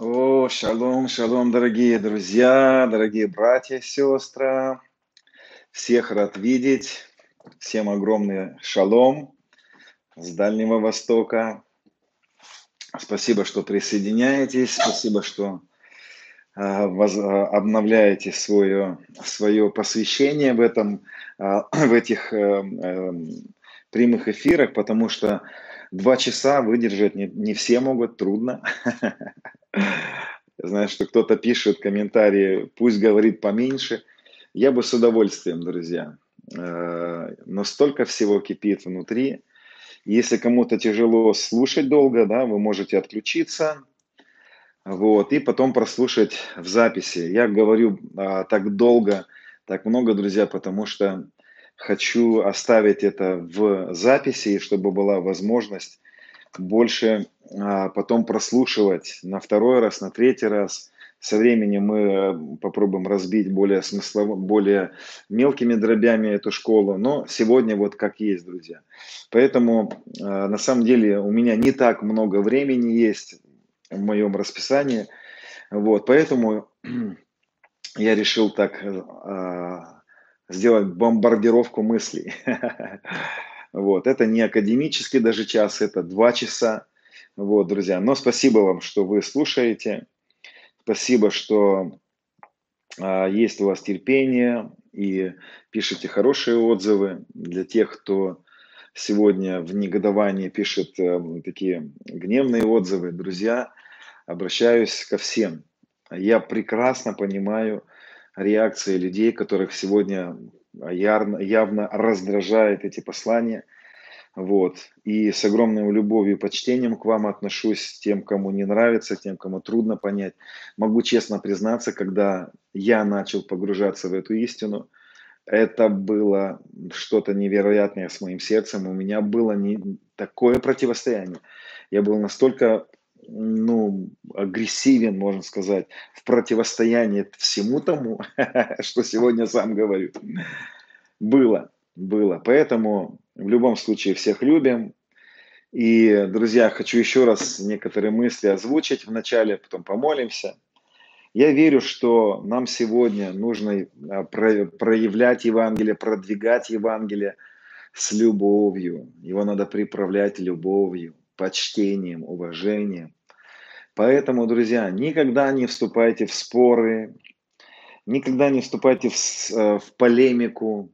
О, шалом, шалом, дорогие друзья, дорогие братья сестры. Всех рад видеть. Всем огромный шалом с Дальнего Востока. Спасибо, что присоединяетесь. Спасибо, что воз, э, обновляете свое, свое посвящение в, этом, э, в этих э, э, прямых эфирах, потому что два часа выдержать не, не все могут, трудно. Знаю, что кто-то пишет комментарии, пусть говорит поменьше. Я бы с удовольствием, друзья. Э, но столько всего кипит внутри. Если кому-то тяжело слушать долго, да, вы можете отключиться, вот, и потом прослушать в записи. Я говорю а, так долго, так много, друзья, потому что хочу оставить это в записи, чтобы была возможность больше а, потом прослушивать на второй раз, на третий раз. Со временем мы э, попробуем разбить более смыслово, более мелкими дробями эту школу, но сегодня вот как есть, друзья. Поэтому а, на самом деле у меня не так много времени есть в моем расписании, вот, поэтому я решил так а, сделать бомбардировку мыслей. Вот, это не академический даже час, это два часа. Вот, друзья. Но спасибо вам, что вы слушаете. Спасибо, что а, есть у вас терпение и пишите хорошие отзывы для тех, кто сегодня в негодовании пишет э, такие гневные отзывы. Друзья, обращаюсь ко всем. Я прекрасно понимаю реакции людей, которых сегодня явно, раздражает эти послания. Вот. И с огромной любовью и почтением к вам отношусь, тем, кому не нравится, тем, кому трудно понять. Могу честно признаться, когда я начал погружаться в эту истину, это было что-то невероятное с моим сердцем. У меня было не такое противостояние. Я был настолько ну, агрессивен, можно сказать, в противостоянии всему тому, что сегодня сам говорю. Было, было. Поэтому в любом случае всех любим. И, друзья, хочу еще раз некоторые мысли озвучить вначале, потом помолимся. Я верю, что нам сегодня нужно а, проявлять Евангелие, продвигать Евангелие с любовью. Его надо приправлять любовью, почтением, уважением. Поэтому, друзья, никогда не вступайте в споры, никогда не вступайте в, э, в полемику,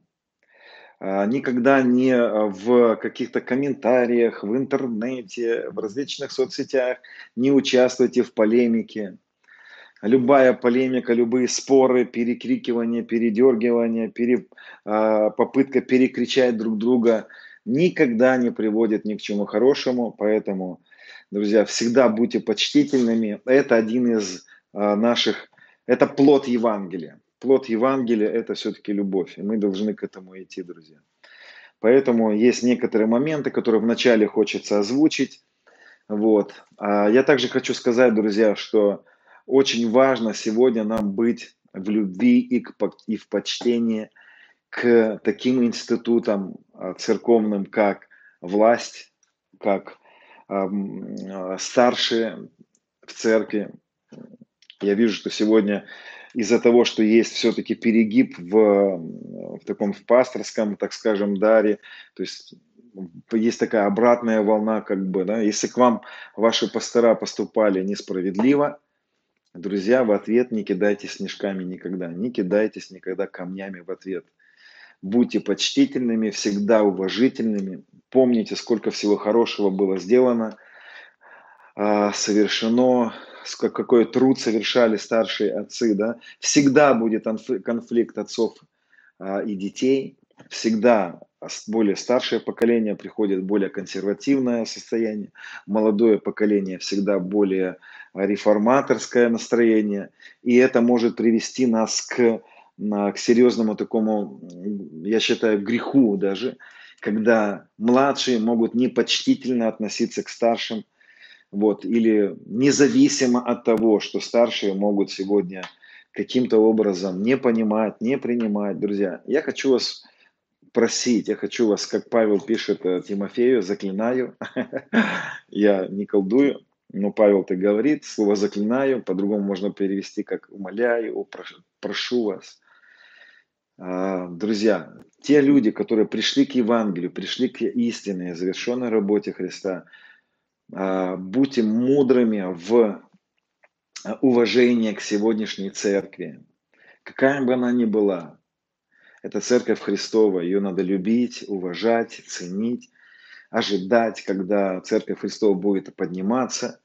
а, никогда не э, в каких-то комментариях, в интернете, в различных соцсетях не участвуйте в полемике. Любая полемика, любые споры, перекрикивания, передергивания, пере, попытка перекричать друг друга никогда не приводит ни к чему хорошему, поэтому друзья, всегда будьте почтительными. Это один из а, наших, это плод Евангелия. Плод Евангелия – это все-таки любовь, и мы должны к этому идти, друзья. Поэтому есть некоторые моменты, которые вначале хочется озвучить. Вот. А я также хочу сказать, друзья, что очень важно сегодня нам быть в любви и, к, и в почтении к таким институтам а, церковным, как власть, как старшие в церкви. Я вижу, что сегодня из-за того, что есть все-таки перегиб в, в таком в пасторском, так скажем, даре, то есть есть такая обратная волна, как бы, да, если к вам ваши пастора поступали несправедливо, друзья, в ответ не кидайте снежками никогда, не кидайтесь никогда камнями в ответ. Будьте почтительными, всегда уважительными, Помните, сколько всего хорошего было сделано, а, совершено, какой труд совершали старшие отцы. Да? Всегда будет конфликт отцов а, и детей. Всегда более старшее поколение приходит более консервативное состояние. Молодое поколение всегда более реформаторское настроение. И это может привести нас к, к серьезному такому, я считаю, греху даже, когда младшие могут непочтительно относиться к старшим, вот, или независимо от того, что старшие могут сегодня каким-то образом не понимать, не принимать. Друзья, я хочу вас просить, я хочу вас, как Павел пишет э, Тимофею, заклинаю, я не колдую, но Павел так говорит, слово заклинаю, по-другому можно перевести как умоляю, прошу вас. А, друзья, те люди, которые пришли к Евангелию, пришли к истинной, завершенной работе Христа, а, будьте мудрыми в уважении к сегодняшней церкви, какая бы она ни была. Это церковь Христова, ее надо любить, уважать, ценить, ожидать, когда церковь Христова будет подниматься.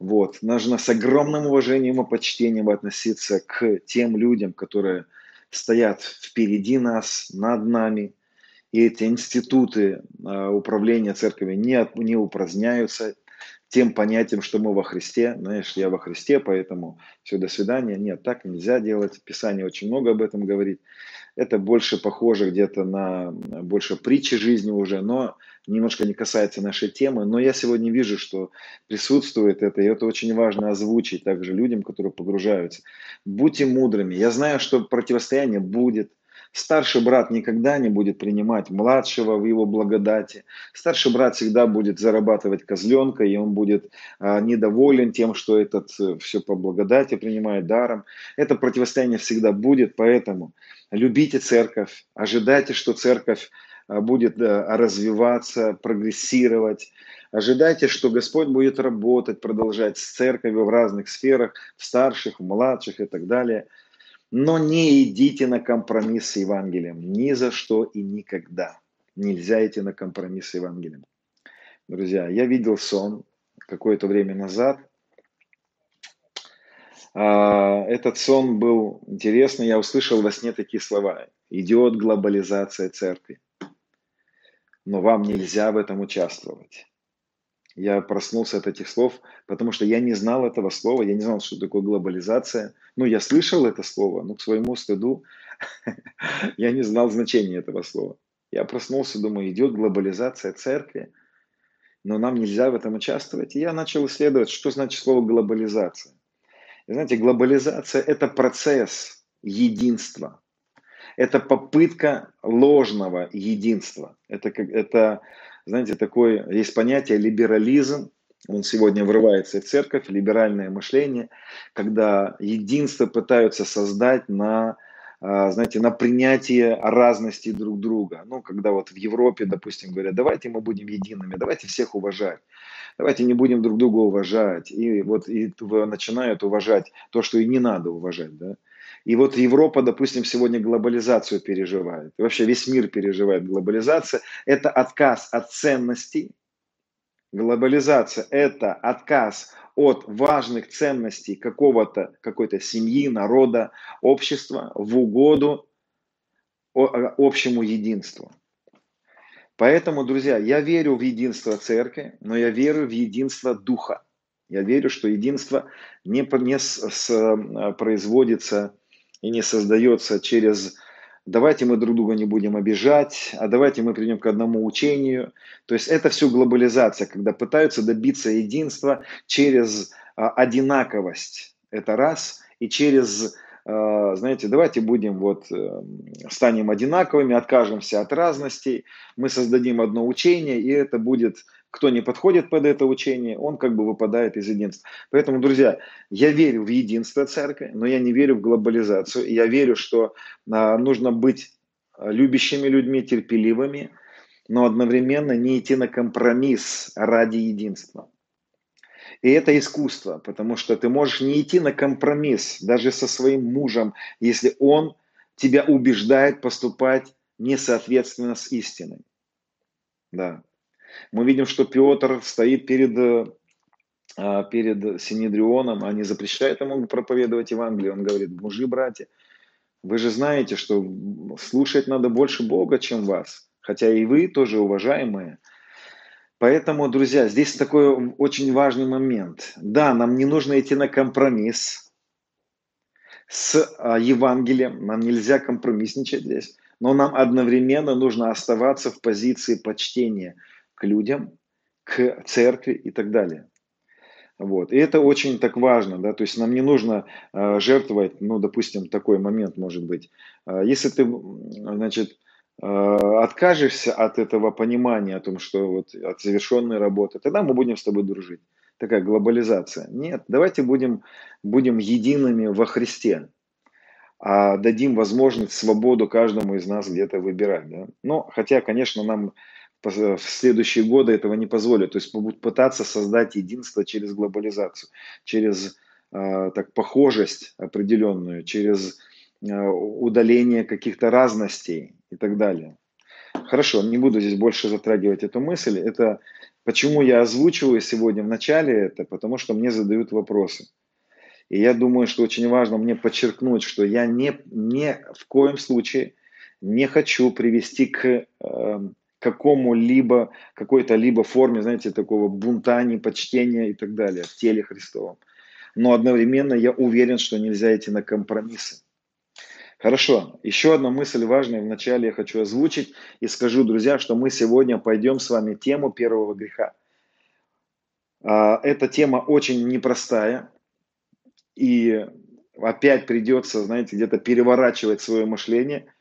Вот. Нужно с огромным уважением и почтением относиться к тем людям, которые стоят впереди нас, над нами. И эти институты а, управления церковью не, не упраздняются тем понятием, что мы во Христе. Знаешь, я во Христе, поэтому все, до свидания. Нет, так нельзя делать. Писание очень много об этом говорит. Это больше похоже где-то на больше притчи жизни уже, но немножко не касается нашей темы. Но я сегодня вижу, что присутствует это, и это очень важно озвучить также людям, которые погружаются. Будьте мудрыми. Я знаю, что противостояние будет. Старший брат никогда не будет принимать младшего в его благодати. Старший брат всегда будет зарабатывать козленка, и он будет а, недоволен тем, что этот э, все по благодати принимает даром. Это противостояние всегда будет, поэтому любите церковь, ожидайте, что церковь будет развиваться, прогрессировать. Ожидайте, что Господь будет работать, продолжать с церковью в разных сферах, в старших, в младших и так далее. Но не идите на компромисс с Евангелием. Ни за что и никогда. Нельзя идти на компромисс с Евангелием. Друзья, я видел сон какое-то время назад, а, этот сон был интересный. Я услышал во сне такие слова. Идет глобализация церкви. Но вам нельзя в этом участвовать. Я проснулся от этих слов, потому что я не знал этого слова, я не знал, что такое глобализация. Ну, я слышал это слово, но к своему стыду я не знал значения этого слова. Я проснулся, думаю, идет глобализация церкви, но нам нельзя в этом участвовать. И я начал исследовать, что значит слово глобализация. И знаете, глобализация – это процесс единства. Это попытка ложного единства. Это, это, знаете, такое, есть понятие либерализм, он сегодня врывается в церковь, либеральное мышление, когда единство пытаются создать на, а, знаете, на принятие разности друг друга. Ну, когда вот в Европе, допустим, говорят, давайте мы будем едиными, давайте всех уважать давайте не будем друг друга уважать. И вот и начинают уважать то, что и не надо уважать. Да? И вот Европа, допустим, сегодня глобализацию переживает. Вообще весь мир переживает глобализацию. Это отказ от ценностей. Глобализация – это отказ от важных ценностей какого-то, какой-то семьи, народа, общества в угоду общему единству. Поэтому, друзья, я верю в единство церкви, но я верю в единство духа. Я верю, что единство не, не с, с, а, производится и не создается через давайте мы друг друга не будем обижать, а давайте мы придем к одному учению. То есть это все глобализация, когда пытаются добиться единства через а, одинаковость. Это раз. И через а, знаете, давайте будем вот, эм, станем одинаковыми, откажемся от разностей, мы создадим одно учение, и это будет, кто не подходит под это учение, он как бы выпадает из единства. Поэтому, друзья, я верю в единство церкви, но я не верю в глобализацию. Я верю, что а, нужно быть любящими людьми, терпеливыми, но одновременно не идти на компромисс ради единства. И это искусство, потому что ты можешь не идти на компромисс даже со своим мужем, если он тебя убеждает поступать несоответственно с истиной. Да. Мы видим, что Петр стоит перед, а, перед Синедрионом, не запрещает ему проповедовать Евангелие. Он говорит, мужи, братья, вы же знаете, что слушать надо больше Бога, чем вас. Хотя и вы тоже уважаемые – Поэтому, друзья, здесь такой очень важный момент. Да, нам не нужно идти на компромисс с а, Евангелием, нам нельзя компромиссничать здесь, но нам одновременно нужно оставаться в позиции почтения к людям, к церкви и так далее. Вот. И это очень так важно, да, то есть нам не нужно э, жертвовать, ну, допустим, такой момент может быть. Э, если ты, значит, Э, откажешься от этого понимания о том, что вот от завершенной работы, тогда мы будем с тобой дружить. такая глобализация. Нет, давайте будем, будем едиными во Христе, а дадим возможность, свободу каждому из нас где-то выбирать. Да? Но, хотя, конечно, нам в следующие годы этого не позволят. То есть будут пытаться создать единство через глобализацию, через э, так, похожесть определенную, через э, удаление каких-то разностей и так далее. Хорошо, не буду здесь больше затрагивать эту мысль. Это почему я озвучиваю сегодня в начале это, потому что мне задают вопросы. И я думаю, что очень важно мне подчеркнуть, что я не, не в коем случае не хочу привести к э, какому-либо, какой-то либо форме, знаете, такого бунта, непочтения и так далее в теле Христовом. Но одновременно я уверен, что нельзя идти на компромиссы. Хорошо, еще одна мысль важная вначале я хочу озвучить и скажу, друзья, что мы сегодня пойдем с вами тему первого греха. А, эта тема очень непростая, и опять придется, знаете, где-то переворачивать свое мышление.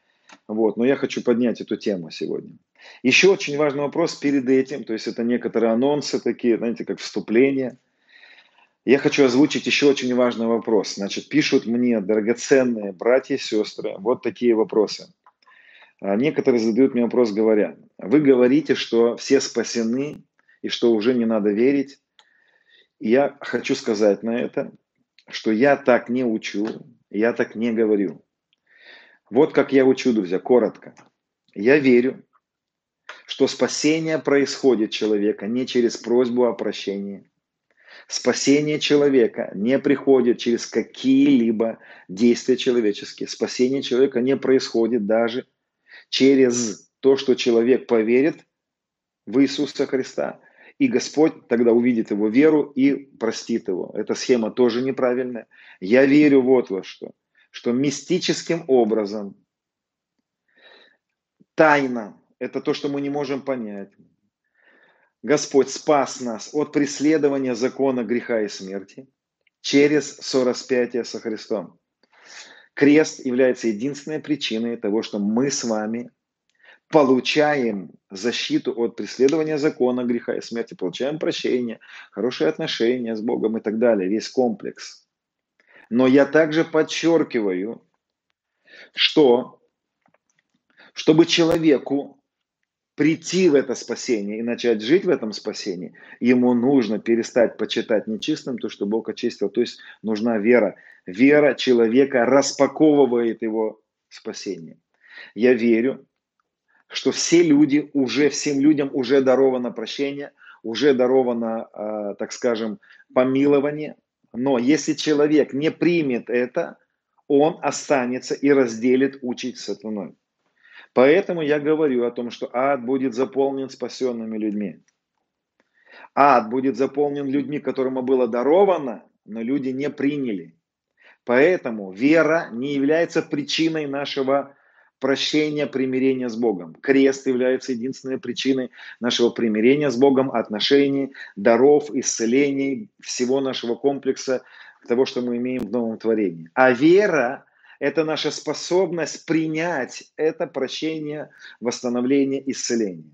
Вот, но я хочу поднять эту тему сегодня. Еще очень важный вопрос перед этим, то есть это некоторые анонсы такие, знаете, как вступление – я хочу озвучить еще очень важный вопрос. Значит, пишут мне драгоценные братья и сестры вот такие вопросы. А некоторые задают мне вопрос, говоря, вы говорите, что все спасены и что уже не надо верить. И я хочу сказать на это, что я так не учу, я так не говорю. Вот как я учу, друзья, коротко. Я верю, что спасение происходит человека не через просьбу о прощении, Спасение человека не приходит через какие-либо действия человеческие. Спасение человека не происходит даже через то, что человек поверит в Иисуса Христа. И Господь тогда увидит его веру и простит его. Эта схема тоже неправильная. Я верю вот во что. Что мистическим образом, тайна, это то, что мы не можем понять. Господь спас нас от преследования закона греха и смерти через сораспятие со Христом. Крест является единственной причиной того, что мы с вами получаем защиту от преследования закона греха и смерти, получаем прощение, хорошие отношения с Богом и так далее, весь комплекс. Но я также подчеркиваю, что чтобы человеку прийти в это спасение и начать жить в этом спасении, ему нужно перестать почитать нечистым то, что Бог очистил. То есть нужна вера. Вера человека распаковывает его спасение. Я верю, что все люди, уже всем людям уже даровано прощение, уже даровано, э, так скажем, помилование. Но если человек не примет это, он останется и разделит учить сатаной. Поэтому я говорю о том, что ад будет заполнен спасенными людьми. Ад будет заполнен людьми, которым было даровано, но люди не приняли. Поэтому вера не является причиной нашего прощения, примирения с Богом. Крест является единственной причиной нашего примирения с Богом, отношений, даров, исцелений, всего нашего комплекса, того, что мы имеем в новом творении. А вера это наша способность принять это прощение, восстановление, исцеление.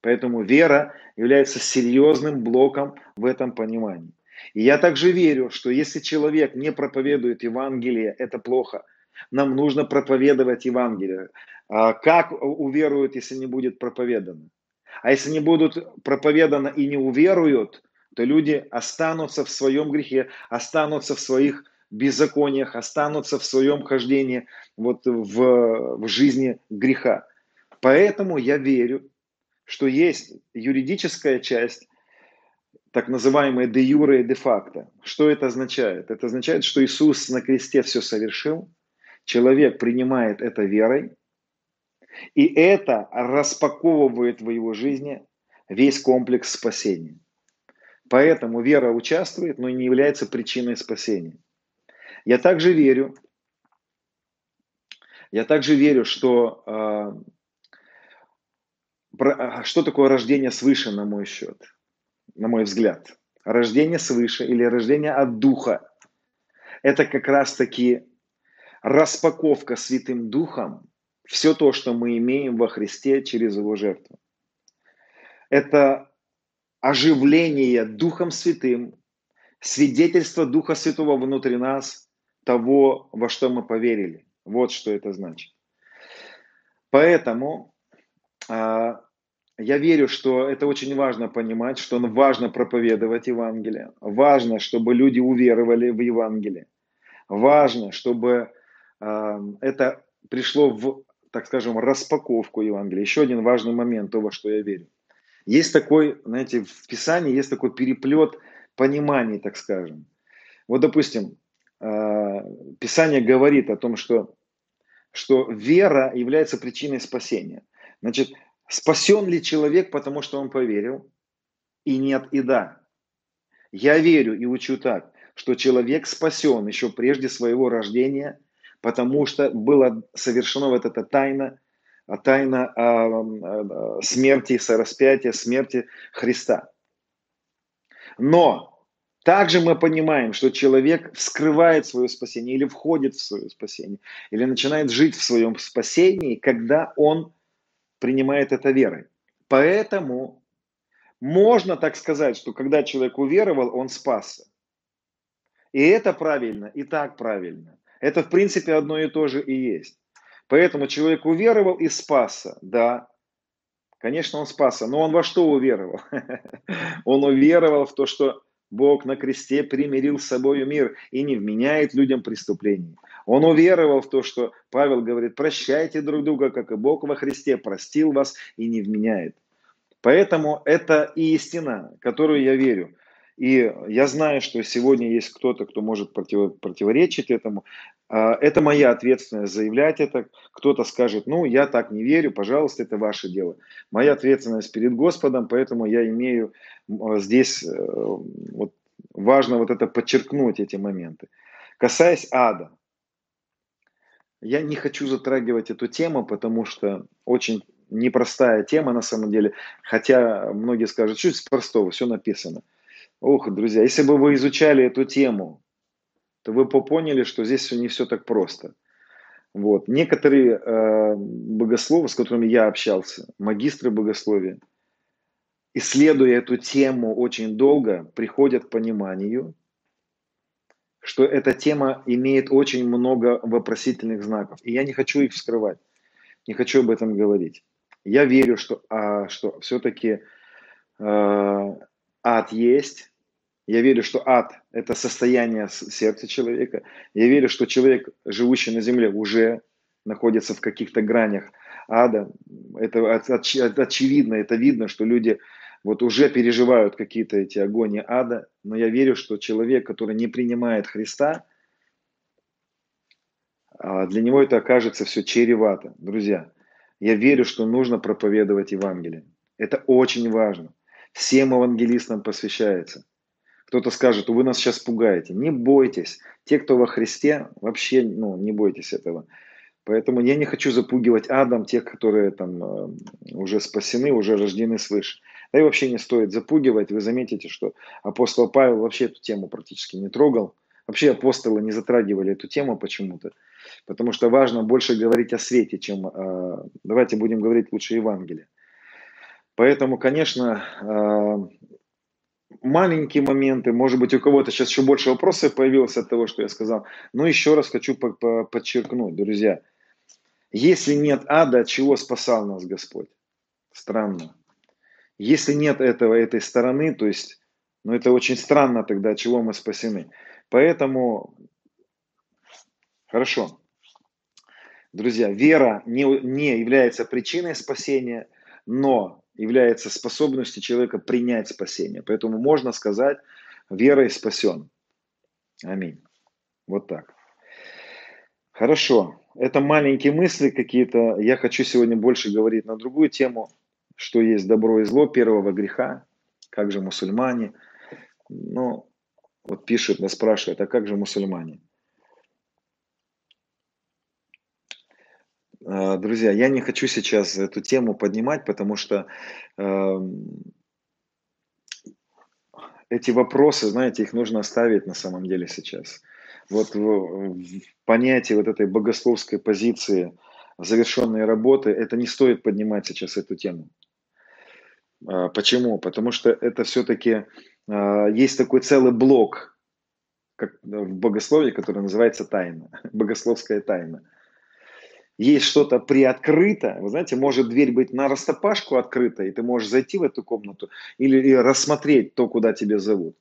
Поэтому вера является серьезным блоком в этом понимании. И я также верю, что если человек не проповедует Евангелие, это плохо. Нам нужно проповедовать Евангелие. А как уверуют, если не будет проповедано? А если не будут проповеданы и не уверуют, то люди останутся в своем грехе, останутся в своих беззакониях, останутся в своем хождении вот в, в жизни греха. Поэтому я верю, что есть юридическая часть, так называемая де юре и де факто. Что это означает? Это означает, что Иисус на кресте все совершил, человек принимает это верой, и это распаковывает в его жизни весь комплекс спасения. Поэтому вера участвует, но не является причиной спасения. Я также верю, я также верю, что э, что такое рождение свыше, на мой счет, на мой взгляд. Рождение свыше или рождение от Духа – это как раз-таки распаковка Святым Духом все то, что мы имеем во Христе через Его жертву. Это оживление Духом Святым, свидетельство Духа Святого внутри нас, того, во что мы поверили. Вот что это значит. Поэтому а, я верю, что это очень важно понимать, что важно проповедовать Евангелие, важно, чтобы люди уверовали в Евангелие, важно, чтобы э, это пришло в, так скажем, распаковку Евангелия. Еще один важный момент того, что я верю. Есть такой, знаете, в Писании есть такой переплет пониманий, так скажем. Вот, допустим, э, Писание говорит о том, что, что вера является причиной спасения. Значит, Спасен ли человек, потому что он поверил? И нет, и да. Я верю и учу так, что человек спасен еще прежде своего рождения, потому что было совершено вот эта тайна, тайна а, смерти, сораспятия, смерти Христа. Но также мы понимаем, что человек вскрывает свое спасение или входит в свое спасение, или начинает жить в своем спасении, когда он принимает это верой. Поэтому можно так сказать, что когда человек уверовал, он спасся. И это правильно, и так правильно. Это в принципе одно и то же и есть. Поэтому человек уверовал и спасся. Да, конечно, он спасся. Но он во что уверовал? Он уверовал в то, что Бог на кресте примирил с собой мир и не вменяет людям преступлений. Он уверовал в то, что Павел говорит, прощайте друг друга, как и Бог во Христе простил вас и не вменяет. Поэтому это истина, которую я верю. И я знаю, что сегодня есть кто-то, кто может против, противоречить этому. А, это моя ответственность заявлять это. Кто-то скажет, ну, я так не верю, пожалуйста, это ваше дело. Моя ответственность перед Господом, поэтому я имею здесь, э, вот, важно вот это подчеркнуть, эти моменты. Касаясь ада, я не хочу затрагивать эту тему, потому что очень непростая тема на самом деле. Хотя многие скажут, что из простого, все написано. Ох, друзья, если бы вы изучали эту тему, то вы бы поняли, что здесь не все так просто. Вот. Некоторые э, богословы, с которыми я общался, магистры богословия, исследуя эту тему очень долго, приходят к пониманию, что эта тема имеет очень много вопросительных знаков. И я не хочу их вскрывать, не хочу об этом говорить. Я верю, что, а, что все-таки э, ад есть. Я верю, что ад – это состояние сердца человека. Я верю, что человек, живущий на земле, уже находится в каких-то гранях ада. Это очевидно, это видно, что люди вот уже переживают какие-то эти огони ада, но я верю, что человек, который не принимает Христа, а, для него это окажется все чревато. Друзья, я верю, что нужно проповедовать Евангелие. Это очень важно. Всем евангелистам посвящается. Кто-то скажет, вы нас сейчас пугаете. Не бойтесь. Те, кто во Христе, вообще ну, не бойтесь этого. Поэтому я не хочу запугивать адом тех, которые там э, уже спасены, уже рождены свыше. Да и вообще не стоит запугивать. Вы заметите, что апостол Павел вообще эту тему практически не трогал. Вообще апостолы не затрагивали эту тему почему-то. Потому что важно больше говорить о свете, чем... Э, давайте будем говорить лучше Евангелие. Поэтому, конечно, э, маленькие моменты, может быть, у кого-то сейчас еще больше вопросов появилось от того, что я сказал. Но еще раз хочу подчеркнуть, друзья, если нет ада, чего спасал нас Господь? Странно. Если нет этого, этой стороны, то есть, ну это очень странно тогда, чего мы спасены. Поэтому, хорошо. Друзья, вера не, не является причиной спасения, но является способностью человека принять спасение. Поэтому можно сказать, верой спасен. Аминь. Вот так. Хорошо. Это маленькие мысли какие-то. Я хочу сегодня больше говорить на другую тему что есть добро и зло первого греха, как же мусульмане. Ну, вот пишет, нас спрашивает, а как же мусульмане? А, друзья, я не хочу сейчас эту тему поднимать, потому что э, эти вопросы, знаете, их нужно оставить на самом деле сейчас. Вот в, в понятии вот этой богословской позиции завершенной работы, это не стоит поднимать сейчас эту тему. А, почему? Потому что это все-таки а, есть такой целый блок как в богословии, который называется тайна, богословская тайна. Есть что-то приоткрыто, вы знаете, может дверь быть на растопашку открыта, и ты можешь зайти в эту комнату или рассмотреть то, куда тебя зовут.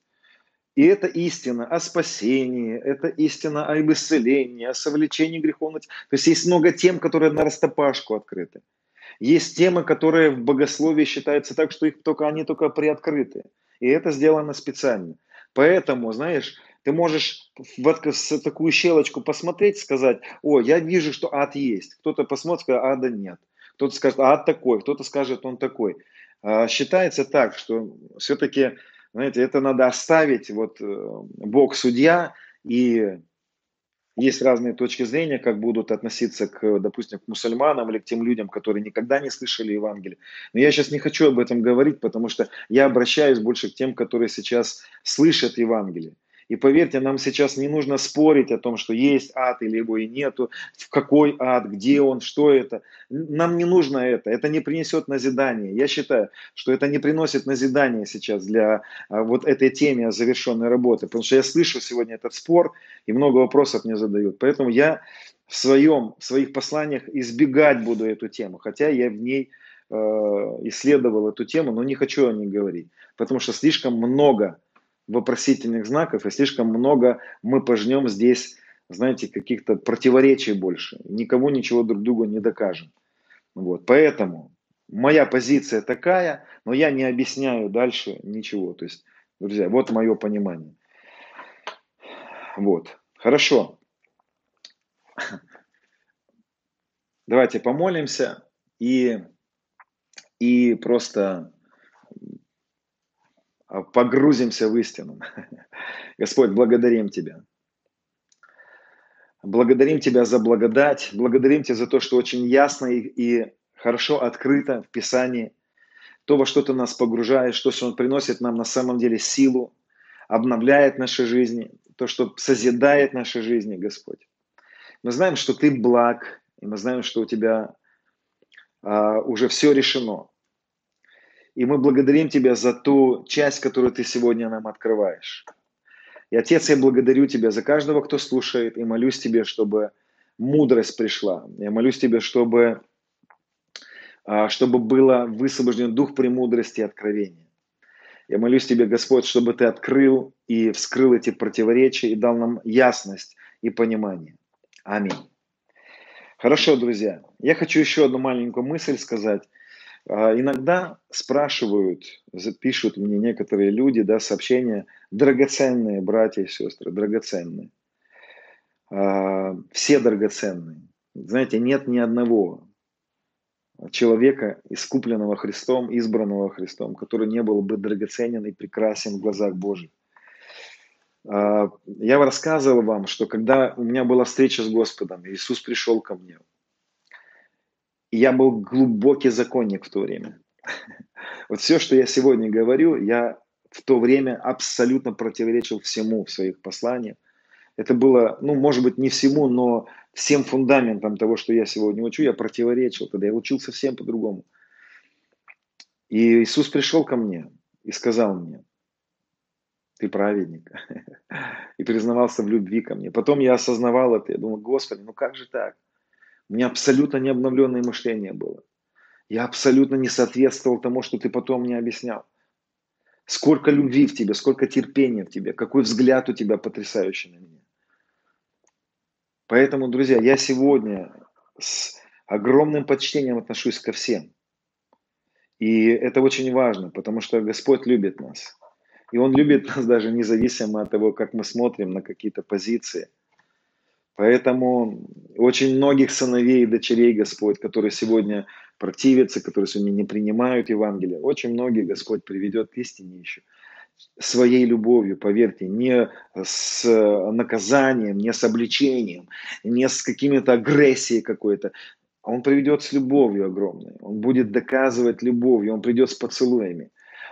И это истина о спасении, это истина о исцелении, о совлечении греховных. То есть есть много тем, которые на растопашку открыты. Есть темы, которые в богословии считаются так, что их только, они только приоткрыты. И это сделано специально. Поэтому, знаешь, ты можешь в такую щелочку посмотреть, сказать, о, я вижу, что ад есть. Кто-то посмотрит, скажет, ада нет. Кто-то скажет, ад такой, кто-то скажет, он такой. А, считается так, что все-таки, знаете, это надо оставить, вот э, Бог судья, и есть разные точки зрения, как будут относиться к, допустим, к мусульманам или к тем людям, которые никогда не слышали Евангелие. Но я сейчас не хочу об этом говорить, потому что я обращаюсь больше к тем, которые сейчас слышат Евангелие. И поверьте, нам сейчас не нужно спорить о том, что есть ад или его и нету, в какой ад, где он, что это. Нам не нужно это, это не принесет назидания. Я считаю, что это не приносит назидания сейчас для а, вот этой теме завершенной работы, потому что я слышу сегодня этот спор, и много вопросов мне задают. Поэтому я в, своем, в своих посланиях избегать буду эту тему, хотя я в ней э, исследовал эту тему, но не хочу о ней говорить, потому что слишком много вопросительных знаков, и слишком много мы пожнем здесь, знаете, каких-то противоречий больше. Никому ничего друг другу не докажем. Вот. Поэтому моя позиция такая, но я не объясняю дальше ничего. То есть, друзья, вот мое понимание. Вот. Хорошо. Давайте помолимся и, и просто погрузимся в истину. Господь, благодарим Тебя. Благодарим Тебя за благодать, благодарим Тебя за то, что очень ясно и, и хорошо открыто в Писании то, во что Ты нас погружаешь, то, что Он приносит нам на самом деле силу, обновляет наши жизни, то, что созидает наши жизни, Господь. Мы знаем, что Ты благ, и мы знаем, что у Тебя а, уже все решено. И мы благодарим Тебя за ту часть, которую Ты сегодня нам открываешь. И, Отец, я благодарю Тебя за каждого, кто слушает, и молюсь Тебе, чтобы мудрость пришла. Я молюсь Тебе, чтобы, а, чтобы было высвобожден дух премудрости и откровения. Я молюсь Тебе, Господь, чтобы Ты открыл и вскрыл эти противоречия и дал нам ясность и понимание. Аминь. Хорошо, друзья. Я хочу еще одну маленькую мысль сказать. А, иногда спрашивают, пишут мне некоторые люди, да, сообщения, драгоценные братья и сестры, драгоценные. А, все драгоценные. Знаете, нет ни одного человека, искупленного Христом, избранного Христом, который не был бы драгоценен и прекрасен в глазах Божьих. А, я рассказывал вам, что когда у меня была встреча с Господом, Иисус пришел ко мне – я был глубокий законник в то время. Вот все, что я сегодня говорю, я в то время абсолютно противоречил всему в своих посланиях. Это было, ну, может быть, не всему, но всем фундаментам того, что я сегодня учу, я противоречил. Тогда я учил совсем по-другому. И Иисус пришел ко мне и сказал мне, ты праведник. И признавался в любви ко мне. Потом я осознавал это. Я думал, Господи, ну как же так? У меня абсолютно необновленное мышление было. Я абсолютно не соответствовал тому, что ты потом мне объяснял. Сколько любви в тебе, сколько терпения в тебе, какой взгляд у тебя потрясающий на меня. Поэтому, друзья, я сегодня с огромным почтением отношусь ко всем. И это очень важно, потому что Господь любит нас. И Он любит нас даже независимо от того, как мы смотрим на какие-то позиции – Поэтому очень многих сыновей и дочерей Господь, которые сегодня противятся, которые сегодня не принимают Евангелие, очень многие Господь приведет к истине еще своей любовью, поверьте, не с наказанием, не с обличением, не с какими-то агрессией какой-то. Он приведет с любовью огромной. Он будет доказывать любовью, он придет с поцелуями,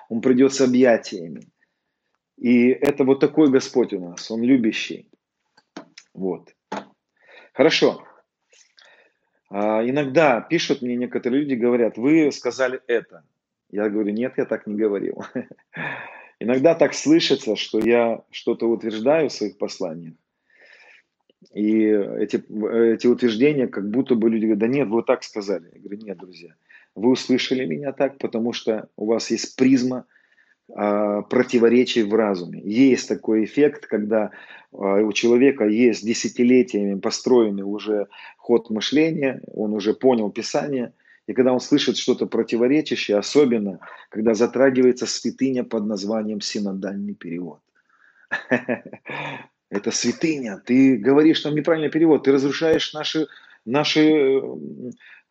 он придет с объятиями. И это вот такой Господь у нас, он любящий. Вот. Хорошо. А, иногда пишут мне некоторые люди, говорят, вы сказали это. Я говорю, нет, я так не говорил. Иногда так слышится, что я что-то утверждаю в своих посланиях, и эти, эти утверждения, как будто бы люди говорят, да нет, вы так сказали. Я говорю, нет, друзья, вы услышали меня так, потому что у вас есть призма противоречий в разуме. Есть такой эффект, когда а, у человека есть десятилетиями построенный уже ход мышления, он уже понял Писание, и когда он слышит что-то противоречащее, особенно когда затрагивается святыня под названием синодальный перевод. Это святыня. Ты говоришь там неправильный перевод, ты разрушаешь наши, наши,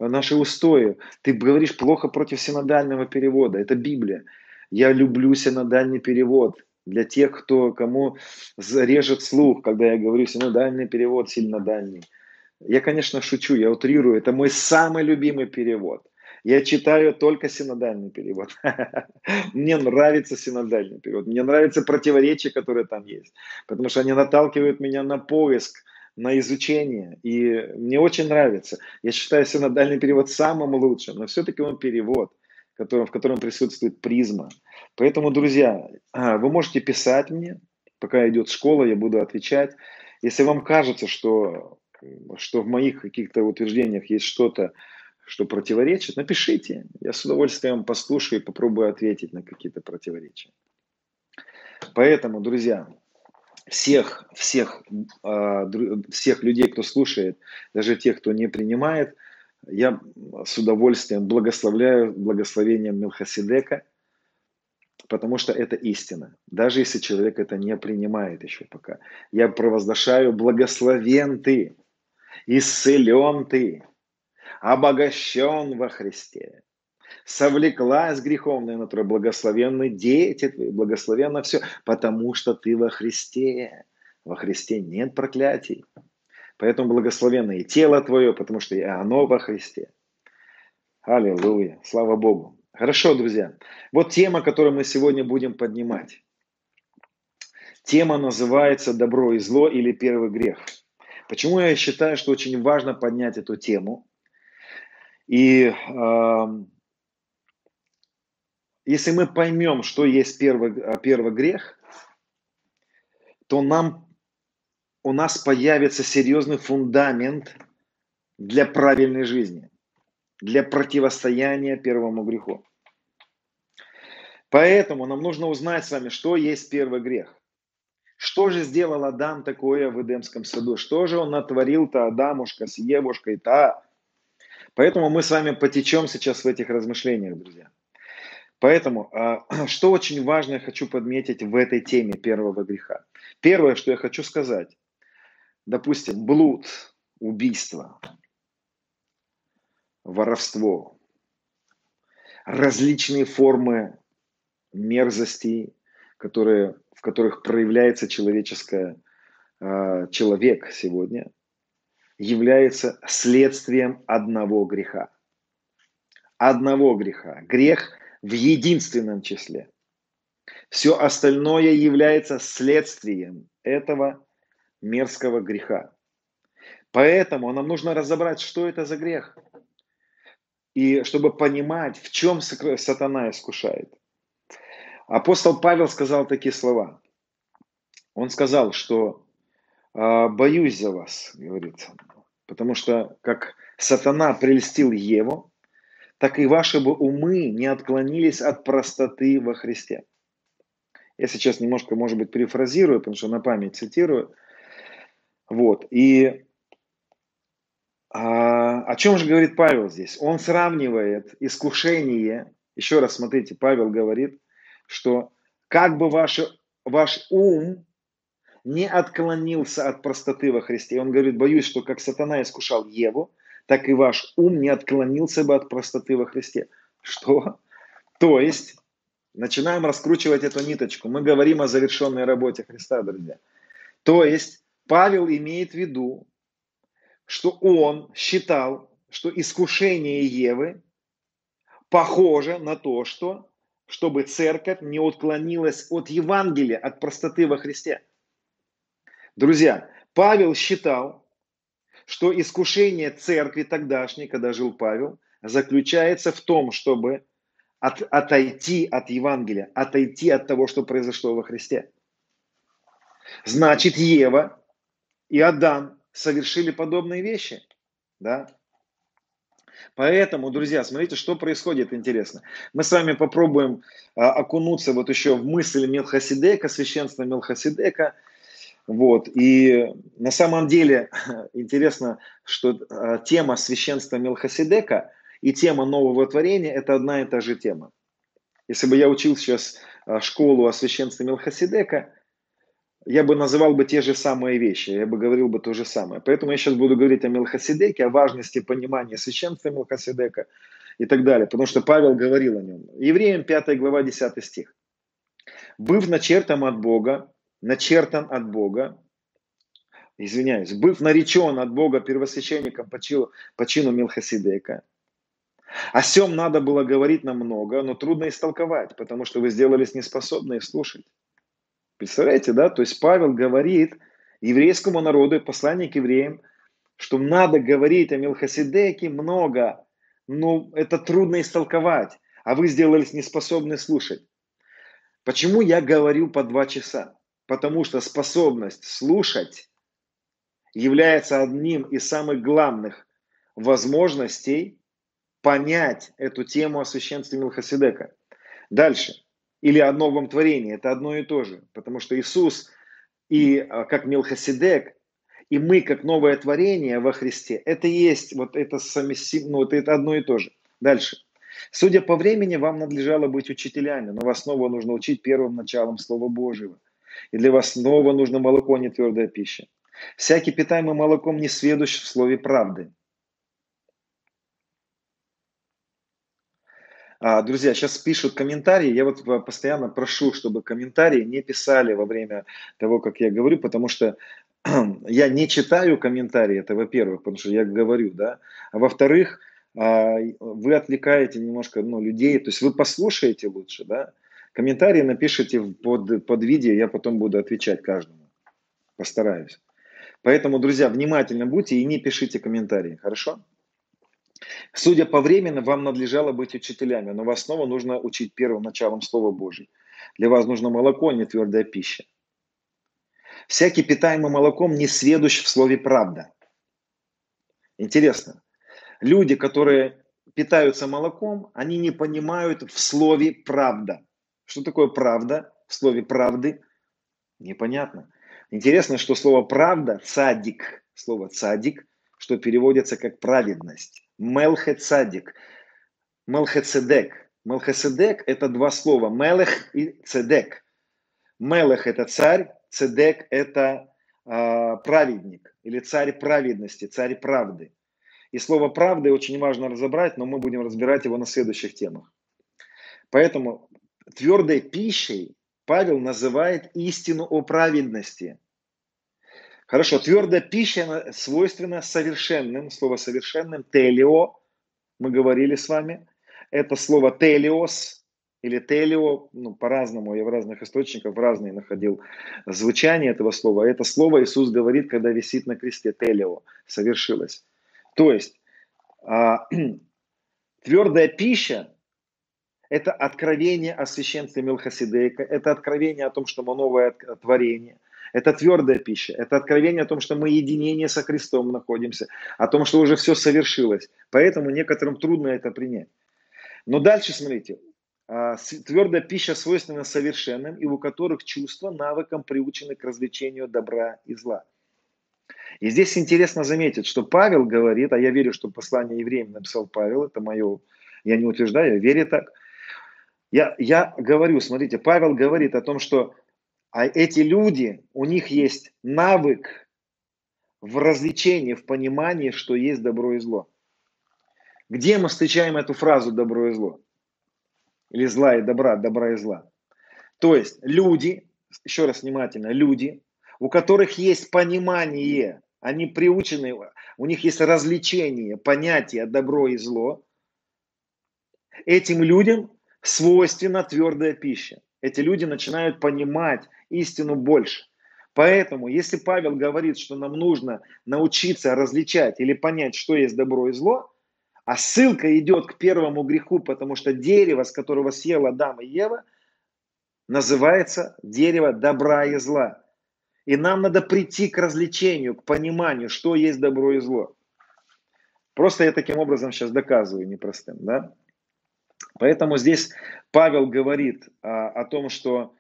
наши устои. Ты говоришь плохо против синодального перевода. Это Библия. Я люблю синодальный перевод. Для тех, кто, кому режет слух, когда я говорю синодальный перевод, сильно дальний. Я, конечно, шучу, я утрирую. Это мой самый любимый перевод. Я читаю только синодальный перевод. Мне нравится синодальный перевод. Мне нравятся противоречия, которые там есть. Потому что они наталкивают меня на поиск, на изучение. И мне очень нравится. Я считаю синодальный перевод самым лучшим. Но все-таки он перевод, в котором, присутствует призма. Поэтому, друзья, а, вы можете писать мне. Пока идет школа, я буду отвечать. Если вам кажется, что, что в моих каких-то утверждениях есть что-то, что противоречит, напишите. Я с удовольствием послушаю и попробую ответить на какие-то противоречия. Поэтому, друзья, всех, всех, а, всех людей, кто слушает, даже тех, кто не принимает, я с удовольствием благословляю благословением Милхасидека, потому что это истина. Даже если человек это не принимает еще пока. Я провозглашаю благословен ты, исцелен ты, обогащен во Христе. Совлеклась греховная натура, благословенны дети твои, благословенно все, потому что ты во Христе. Во Христе нет проклятий. Поэтому благословенно и тело твое, потому что оно во Христе. Аллилуйя. Слава Богу. Хорошо, друзья. Вот тема, которую мы сегодня будем поднимать. Тема называется «Добро и зло» или «Первый грех». Почему я считаю, что очень важно поднять эту тему? И э, если мы поймем, что есть первый, а, первый грех, то нам, у нас появится серьезный фундамент для правильной жизни, для противостояния первому греху. Поэтому нам нужно узнать с вами, что есть первый грех. Что же сделал Адам такое в Эдемском саду? Что же он натворил-то Адамушка с Евушкой-то? Поэтому мы с вами потечем сейчас в этих размышлениях, друзья. Поэтому, а, что очень важно, я хочу подметить в этой теме первого греха. Первое, что я хочу сказать, допустим, блуд, убийство, воровство, различные формы мерзостей, которые, в которых проявляется человеческое, а, человек сегодня – является следствием одного греха. Одного греха. Грех в единственном числе. Все остальное является следствием этого мерзкого греха. Поэтому нам нужно разобрать, что это за грех. И чтобы понимать, в чем сатана искушает. Апостол Павел сказал такие слова. Он сказал, что а, боюсь за вас, говорит. Потому что как сатана прельстил Еву, так и ваши бы умы не отклонились от простоты во Христе. Я сейчас немножко, может быть, перефразирую, потому что на память цитирую. Вот. И а, о чем же говорит Павел здесь? Он сравнивает искушение. Еще раз смотрите, Павел говорит, что как бы ваше, ваш ум не отклонился от простоты во Христе. Он говорит, боюсь, что как сатана искушал Еву, так и ваш ум не отклонился бы от простоты во Христе. Что? То есть, начинаем раскручивать эту ниточку. Мы говорим о завершенной работе Христа, друзья. То есть, Павел имеет в виду, что он считал, что искушение Евы похоже на то, что чтобы церковь не отклонилась от Евангелия, от простоты во Христе. Друзья, Павел считал, что искушение церкви тогдашней, когда жил Павел, заключается в том, чтобы от, отойти от Евангелия, отойти от того, что произошло во Христе. Значит, Ева и Адам совершили подобные вещи. Да? Поэтому, друзья, смотрите, что происходит интересно. Мы с вами попробуем а, окунуться вот еще в мысль Мелхасидека, священства Мелхасидека. Вот. И на самом деле интересно, что а, тема священства Мелхасидека и тема нового творения – это одна и та же тема. Если бы я учил сейчас а, школу о священстве Мелхасидека, я бы называл бы те же самые вещи, я бы говорил бы то же самое. Поэтому я сейчас буду говорить о Мелхасидеке, о важности понимания священства Мелхасидека и так далее, потому что Павел говорил о нем. Евреям 5 глава 10 стих. «Быв начертан от Бога, начертан от Бога, извиняюсь, быв наречен от Бога первосвященником по чину, по чину Мелхасидека, о сем надо было говорить намного, но трудно истолковать, потому что вы сделались неспособны слушать. Представляете, да? То есть Павел говорит еврейскому народу, послание к евреям, что надо говорить о Мелхасидеке много, но это трудно истолковать, а вы сделались неспособны слушать. Почему я говорю по два часа? Потому что способность слушать является одним из самых главных возможностей понять эту тему о священстве Милхасидека. Дальше или о новом творении. Это одно и то же. Потому что Иисус и а, как Милхасидек, и мы как новое творение во Христе, это есть, вот это, сами, ну, вот это одно и то же. Дальше. Судя по времени, вам надлежало быть учителями, но вас снова нужно учить первым началом Слова Божьего. И для вас снова нужно молоко, а не твердая пища. Всякий питаемый молоком не сведущ в слове правды. Друзья, сейчас пишут комментарии. Я вот постоянно прошу, чтобы комментарии не писали во время того, как я говорю, потому что я не читаю комментарии, это во-первых, потому что я говорю, да. А во-вторых, а, вы отвлекаете немножко ну, людей, то есть вы послушаете лучше, да. Комментарии напишите под, под видео, я потом буду отвечать каждому. Постараюсь. Поэтому, друзья, внимательно будьте и не пишите комментарии, хорошо? Судя по времени, вам надлежало быть учителями, но вас снова нужно учить первым началом Слова Божьего. Для вас нужно молоко, а не твердая пища. Всякий питаемый молоком не сведущ в слове правда. Интересно. Люди, которые питаются молоком, они не понимают в слове правда. Что такое правда в слове правды? Непонятно. Интересно, что слово правда, цадик, слово цадик, что переводится как праведность. Мелхецадик. Мелхецедек. Мелхеседек – это два слова. Мелех и цедек. Мелех – это царь, цедек – это э, праведник или царь праведности, царь правды. И слово правды очень важно разобрать, но мы будем разбирать его на следующих темах. Поэтому твердой пищей Павел называет истину о праведности. Хорошо, твердая пища свойственна совершенным. Слово совершенным, телио, мы говорили с вами. Это слово телиос или телио, ну, по-разному, я в разных источниках, в разные находил звучание этого слова. Это слово Иисус говорит, когда висит на кресте, телио, совершилось. То есть, а, твердая пища – это откровение о священстве Милхасидейка, это откровение о том, что мы новое творение – это твердая пища. Это откровение о том, что мы единение со Христом находимся, о том, что уже все совершилось. Поэтому некоторым трудно это принять. Но дальше смотрите. А, твердая пища свойственна совершенным, и у которых чувства навыкам приучены к развлечению добра и зла. И здесь интересно заметить, что Павел говорит, а я верю, что послание евреям написал Павел, это мое, я не утверждаю, я верю так. Я, я говорю, смотрите, Павел говорит о том, что а эти люди, у них есть навык в развлечении, в понимании, что есть добро и зло. Где мы встречаем эту фразу «добро и зло»? Или «зла и добра», «добра и зла»? То есть люди, еще раз внимательно, люди, у которых есть понимание, они приучены, у них есть развлечение, понятие добро и зло, этим людям свойственна твердая пища. Эти люди начинают понимать истину больше. Поэтому, если Павел говорит, что нам нужно научиться различать или понять, что есть добро и зло, А ссылка идет к первому греху, потому что дерево, с которого съел Адам и Ева, называется дерево добра и зла. И нам надо прийти к развлечению, к пониманию, что есть добро и зло. Просто я таким образом сейчас доказываю непростым. Да? Поэтому здесь Павел говорит а, о том, что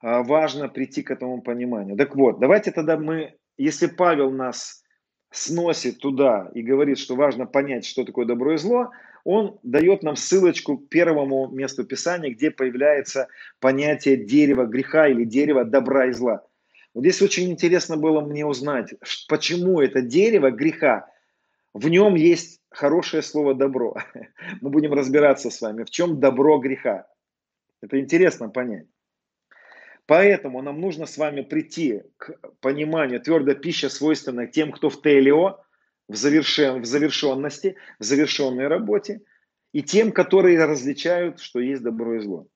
а, важно прийти к этому пониманию. Так вот, давайте тогда мы, если Павел нас сносит туда и говорит, что важно понять, что такое добро и зло, он дает нам ссылочку к первому месту Писания, где появляется понятие дерева греха или дерева добра и зла. Вот здесь очень интересно было мне узнать, почему это дерево греха, в нем есть хорошее слово добро. Мы будем разбираться с вами, в чем добро греха. Это интересно понять. Поэтому нам нужно с вами прийти к пониманию, твердая пища свойственна тем, кто в ТЛО, в, завершен, в завершенности, в завершенной работе, и тем, которые различают, что есть добро и зло.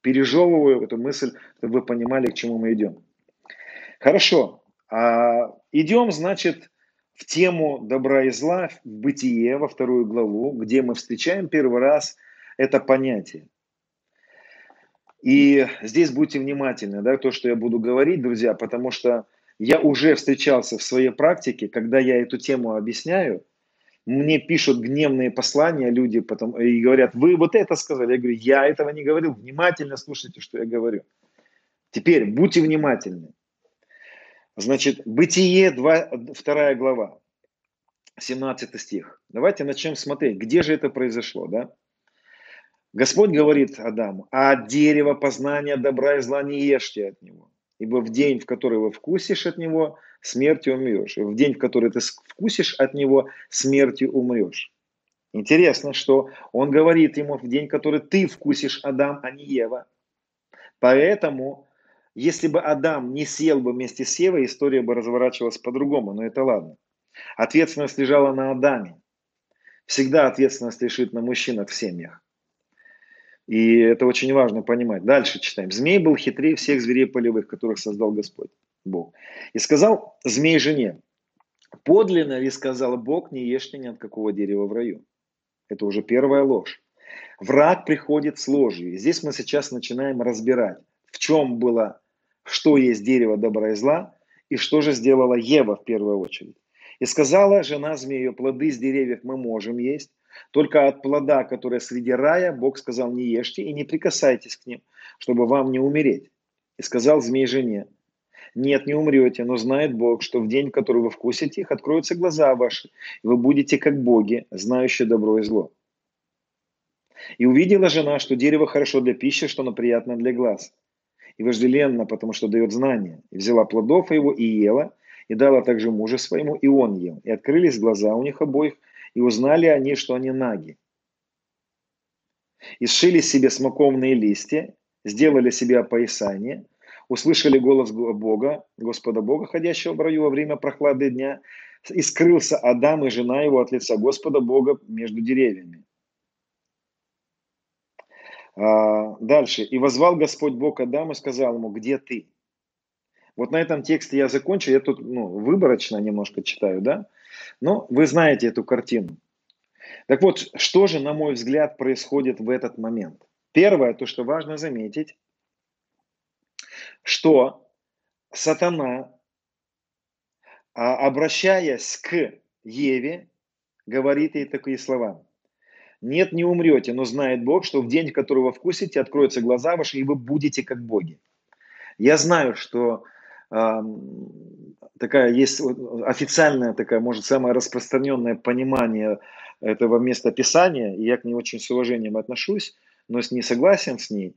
Пережевываю эту мысль, чтобы вы понимали, к чему мы идем. Хорошо. А, идем, значит, в тему добра и зла, в бытие, во вторую главу, где мы встречаем первый раз это понятие. И здесь будьте внимательны, да, то, что я буду говорить, друзья, потому что я уже встречался в своей практике, когда я эту тему объясняю, мне пишут гневные послания люди потом, и говорят, вы вот это сказали. Я говорю, я этого не говорил, внимательно слушайте, что я говорю. Теперь будьте внимательны. Значит, Бытие, 2, 2 глава, 17 стих. Давайте начнем смотреть, где же это произошло, да? Господь говорит Адаму, а от дерева познания добра и зла не ешьте от него. Ибо в день, в который вы вкусишь от него, смертью умрешь. И в день, в который ты вкусишь от него, смертью умрешь. Интересно, что он говорит ему в день, который ты вкусишь, Адам, а не Ева. Поэтому, если бы Адам не съел бы вместе с Евой, история бы разворачивалась по-другому, но это ладно. Ответственность лежала на Адаме. Всегда ответственность лежит на мужчинах в семьях. И это очень важно понимать. Дальше читаем. Змей был хитрее всех зверей полевых, которых создал Господь, Бог. И сказал змей жене, подлинно ли сказал Бог, не ешьте ни от какого дерева в раю. Это уже первая ложь. Враг приходит с ложью. И здесь мы сейчас начинаем разбирать, в чем было, что есть дерево добра и зла, и что же сделала Ева в первую очередь. И сказала жена змею, плоды с деревьев мы можем есть, только от плода, который среди рая, Бог сказал, не ешьте и не прикасайтесь к ним, чтобы вам не умереть. И сказал змей жене, нет, не умрете, но знает Бог, что в день, который вы вкусите их, откроются глаза ваши, и вы будете как боги, знающие добро и зло. И увидела жена, что дерево хорошо для пищи, что оно приятно для глаз. И вожделенно, потому что дает знания. И взяла плодов его и ела, и дала также мужу своему, и он ел. И открылись глаза у них обоих, и узнали они, что они наги. И сшили себе смоковные листья, сделали себе опоясание, услышали голос Бога, Господа Бога, ходящего в раю во время прохлады дня, и скрылся Адам и жена его от лица Господа Бога между деревьями. А, дальше. «И возвал Господь Бог Адаму и сказал ему, где ты?» Вот на этом тексте я закончу, я тут ну, выборочно немножко читаю, да? Но вы знаете эту картину. Так вот, что же, на мой взгляд, происходит в этот момент? Первое, то, что важно заметить, что сатана, а, обращаясь к Еве, говорит ей такие слова. Нет, не умрете, но знает Бог, что в день, который вы вкусите, откроются глаза ваши, и вы будете как боги. Я знаю, что такая есть официальная такая, может, самое распространенное понимание этого места Писания, и я к ней очень с уважением отношусь, но не согласен с ней.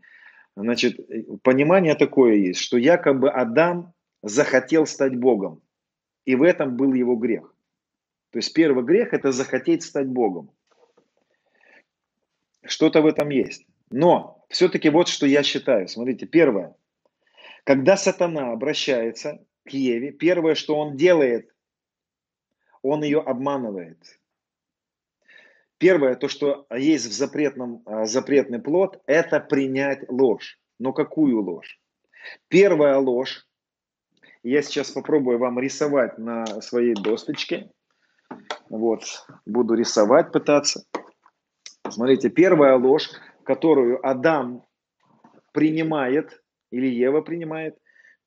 Значит, понимание такое есть, что якобы Адам захотел стать Богом, и в этом был его грех. То есть первый грех – это захотеть стать Богом. Что-то в этом есть. Но все-таки вот что я считаю. Смотрите, первое. Когда сатана обращается к Еве, первое, что он делает, он ее обманывает. Первое, то, что есть в запретном, а, запретный плод, это принять ложь. Но какую ложь? Первая ложь, я сейчас попробую вам рисовать на своей досточке. Вот, буду рисовать пытаться. Смотрите, первая ложь, которую Адам принимает, или Ева принимает.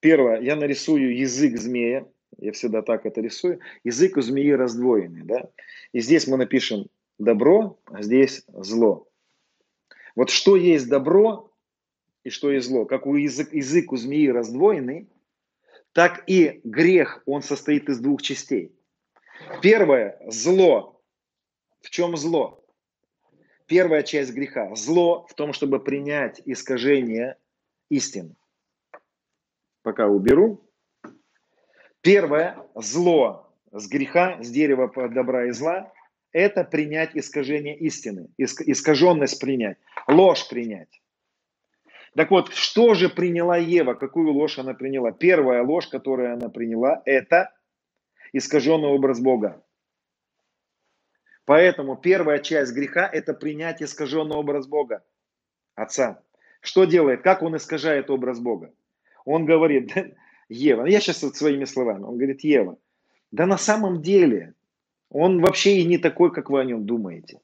Первое, я нарисую язык змея, я всегда так это рисую. Язык у змеи раздвоенный, да. И здесь мы напишем добро, а здесь зло. Вот что есть добро и что есть зло. Как у язык, язык у змеи раздвоенный, так и грех, он состоит из двух частей. Первое – зло. В чем зло? Первая часть греха. Зло в том, чтобы принять искажение истины. Пока уберу. Первое зло с греха, с дерева добра и зла, это принять искажение истины, искаженность принять, ложь принять. Так вот, что же приняла Ева? Какую ложь она приняла? Первая ложь, которую она приняла, это искаженный образ Бога. Поэтому первая часть греха – это принять искаженный образ Бога, Отца. Что делает? Как он искажает образ Бога? Он говорит, Ева, я сейчас вот своими словами, он говорит, Ева, да на самом деле он вообще и не такой, как вы о нем думаете.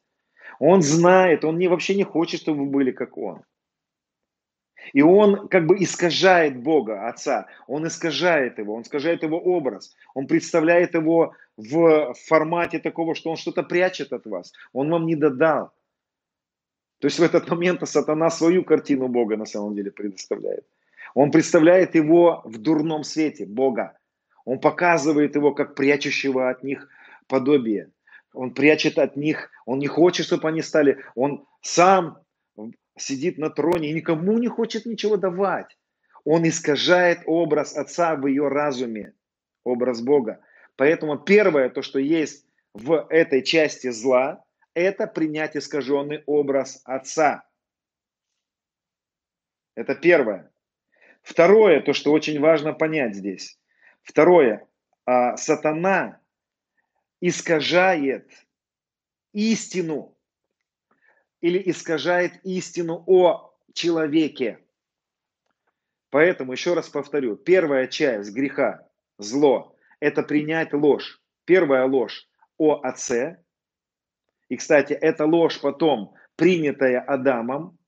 Он знает, он не, вообще не хочет, чтобы вы были как он. И он как бы искажает Бога, Отца. Он искажает его, он искажает его образ. Он представляет его в формате такого, что он что-то прячет от вас. Он вам не додал. То есть в этот момент сатана свою картину Бога на самом деле предоставляет. Он представляет его в дурном свете, Бога. Он показывает его как прячущего от них подобие. Он прячет от них, он не хочет, чтобы они стали, он сам сидит на троне и никому не хочет ничего давать. Он искажает образ Отца в ее разуме, образ Бога. Поэтому первое, то, что есть в этой части зла, это принять искаженный образ Отца. Это первое. Второе, то, что очень важно понять здесь. Второе, а, сатана искажает истину или искажает истину о человеке. Поэтому, еще раз повторю, первая часть греха, зло, это принять ложь. Первая ложь о отце. И, кстати, эта ложь потом принятая Адамом.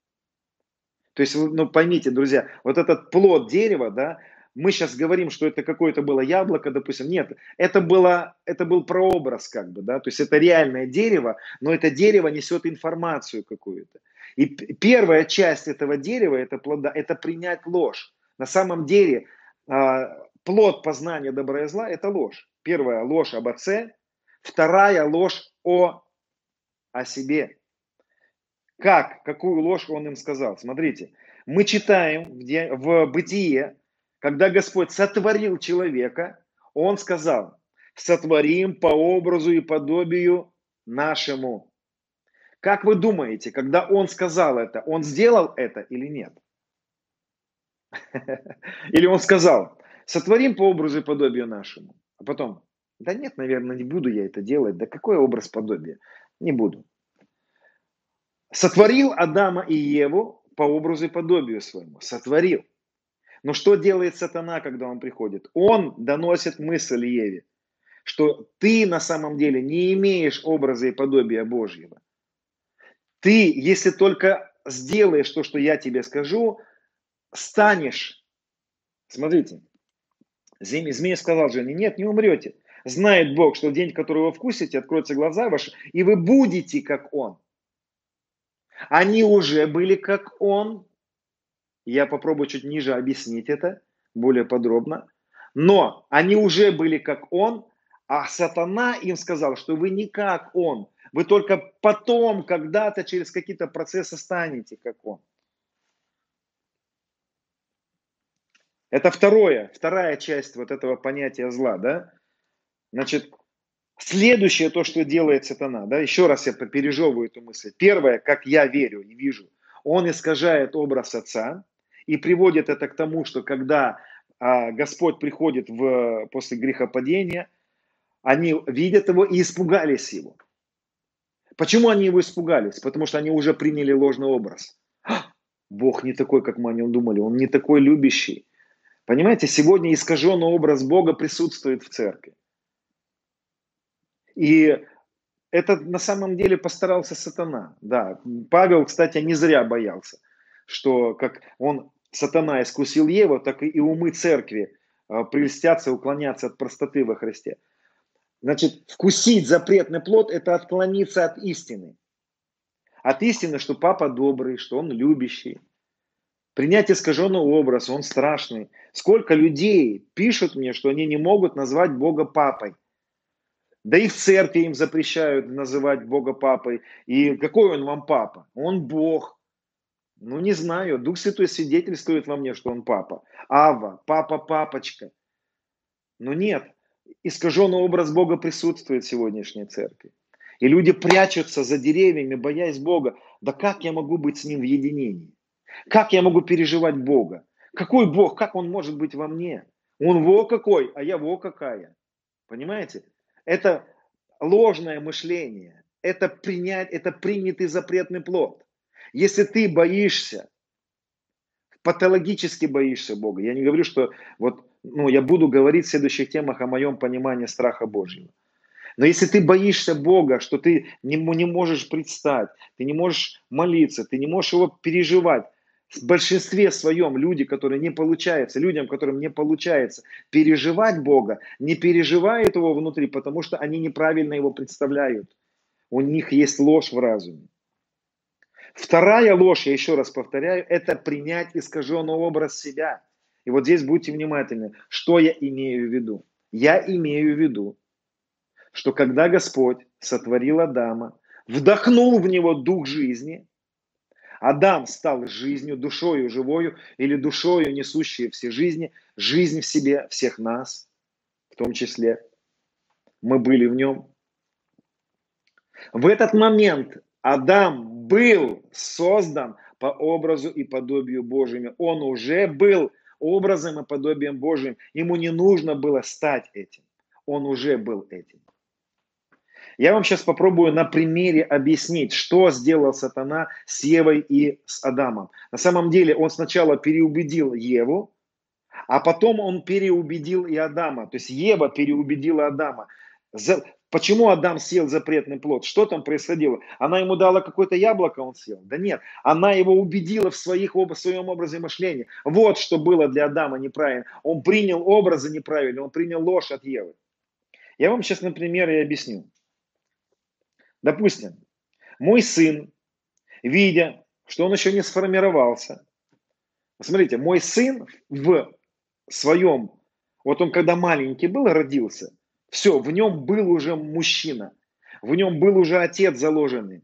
То есть, ну поймите, друзья, вот этот плод дерева, да, мы сейчас говорим, что это какое-то было яблоко, допустим. Нет, это, было, это был прообраз как бы, да, то есть это реальное дерево, но это дерево несет информацию какую-то. И первая часть этого дерева, это плода, это принять ложь. На самом деле а, плод познания добра и зла – это ложь. Первая ложь об отце, вторая ложь о, о себе. Как? Какую ложь он им сказал? Смотрите, мы читаем в, в Бытие, когда Господь сотворил человека, Он сказал, сотворим по образу и подобию нашему. Как вы думаете, когда Он сказал это, Он сделал это или нет? Или Он сказал, сотворим по образу и подобию нашему. А потом, да нет, наверное, не буду я это делать. Да какой образ подобия? Не буду. Сотворил Адама и Еву по образу и подобию своему. Сотворил. Но что делает сатана, когда он приходит? Он доносит мысль Еве, что ты на самом деле не имеешь образа и подобия Божьего. Ты, если только сделаешь то, что я тебе скажу, станешь. Смотрите, змей сказал Жене, нет, не умрете. Знает Бог, что в день, который вы вкусите, откроются глаза ваши, и вы будете как Он. Они уже были как Он, я попробую чуть ниже объяснить это более подробно. Но они уже были как он, а сатана им сказал, что вы не как он. Вы только потом, когда-то, через какие-то процессы станете как он. Это второе, вторая часть вот этого понятия зла, да? Значит, следующее то, что делает сатана, да, еще раз я пережевываю эту мысль. Первое, как я верю и вижу, он искажает образ отца, и приводит это к тому, что когда а, Господь приходит в, после грехопадения, они видят его и испугались его. Почему они его испугались? Потому что они уже приняли ложный образ. Бог не такой, как мы о нем думали, он не такой любящий. Понимаете, сегодня искаженный образ Бога присутствует в церкви. И это на самом деле постарался сатана. Да, Павел, кстати, не зря боялся, что как он, сатана, искусил Еву, так и умы церкви а, прельстятся, уклоняться от простоты во Христе. Значит, вкусить запретный плод – это отклониться от истины. От истины, что папа добрый, что он любящий. Принять искаженный образ, он страшный. Сколько людей пишут мне, что они не могут назвать Бога папой. Да и в церкви им запрещают называть Бога папой. И какой он вам папа? Он Бог. Ну, не знаю. Дух Святой свидетельствует во мне, что он папа. Ава, папа, папочка. Но нет. Искаженный образ Бога присутствует в сегодняшней церкви. И люди прячутся за деревьями, боясь Бога. Да как я могу быть с Ним в единении? Как я могу переживать Бога? Какой Бог? Как Он может быть во мне? Он во какой, а я во какая. Понимаете? Это ложное мышление. Это принять, это принятый запретный плод. Если ты боишься, патологически боишься Бога, я не говорю, что вот, ну, я буду говорить в следующих темах о моем понимании страха Божьего. Но если ты боишься Бога, что ты не, не можешь предстать, ты не можешь молиться, ты не можешь его переживать, в большинстве своем люди, которые не получается, людям, которым не получается переживать Бога, не переживают его внутри, потому что они неправильно его представляют. У них есть ложь в разуме. Вторая ложь, я еще раз повторяю, это принять искаженный образ себя. И вот здесь будьте внимательны, что я имею в виду. Я имею в виду, что когда Господь сотворил Адама, вдохнул в него дух жизни – Адам стал жизнью, душою живою или душою, несущей все жизни, жизнь в себе всех нас, в том числе. Мы были в нем. В этот момент Адам был создан по образу и подобию Божьему. Он уже был образом и подобием Божьим. Ему не нужно было стать этим. Он уже был этим. Я вам сейчас попробую на примере объяснить, что сделал сатана с Евой и с Адамом. На самом деле он сначала переубедил Еву, а потом он переубедил и Адама. То есть Ева переубедила Адама. Почему Адам съел запретный плод? Что там происходило? Она ему дала какое-то яблоко, он съел? Да нет, она его убедила в, своих, в своем образе мышления. Вот что было для Адама неправильно. Он принял образы неправильно, он принял ложь от Евы. Я вам сейчас на примере объясню. Допустим, мой сын, видя, что он еще не сформировался, смотрите, мой сын в своем, вот он когда маленький был, родился, все, в нем был уже мужчина, в нем был уже отец заложенный.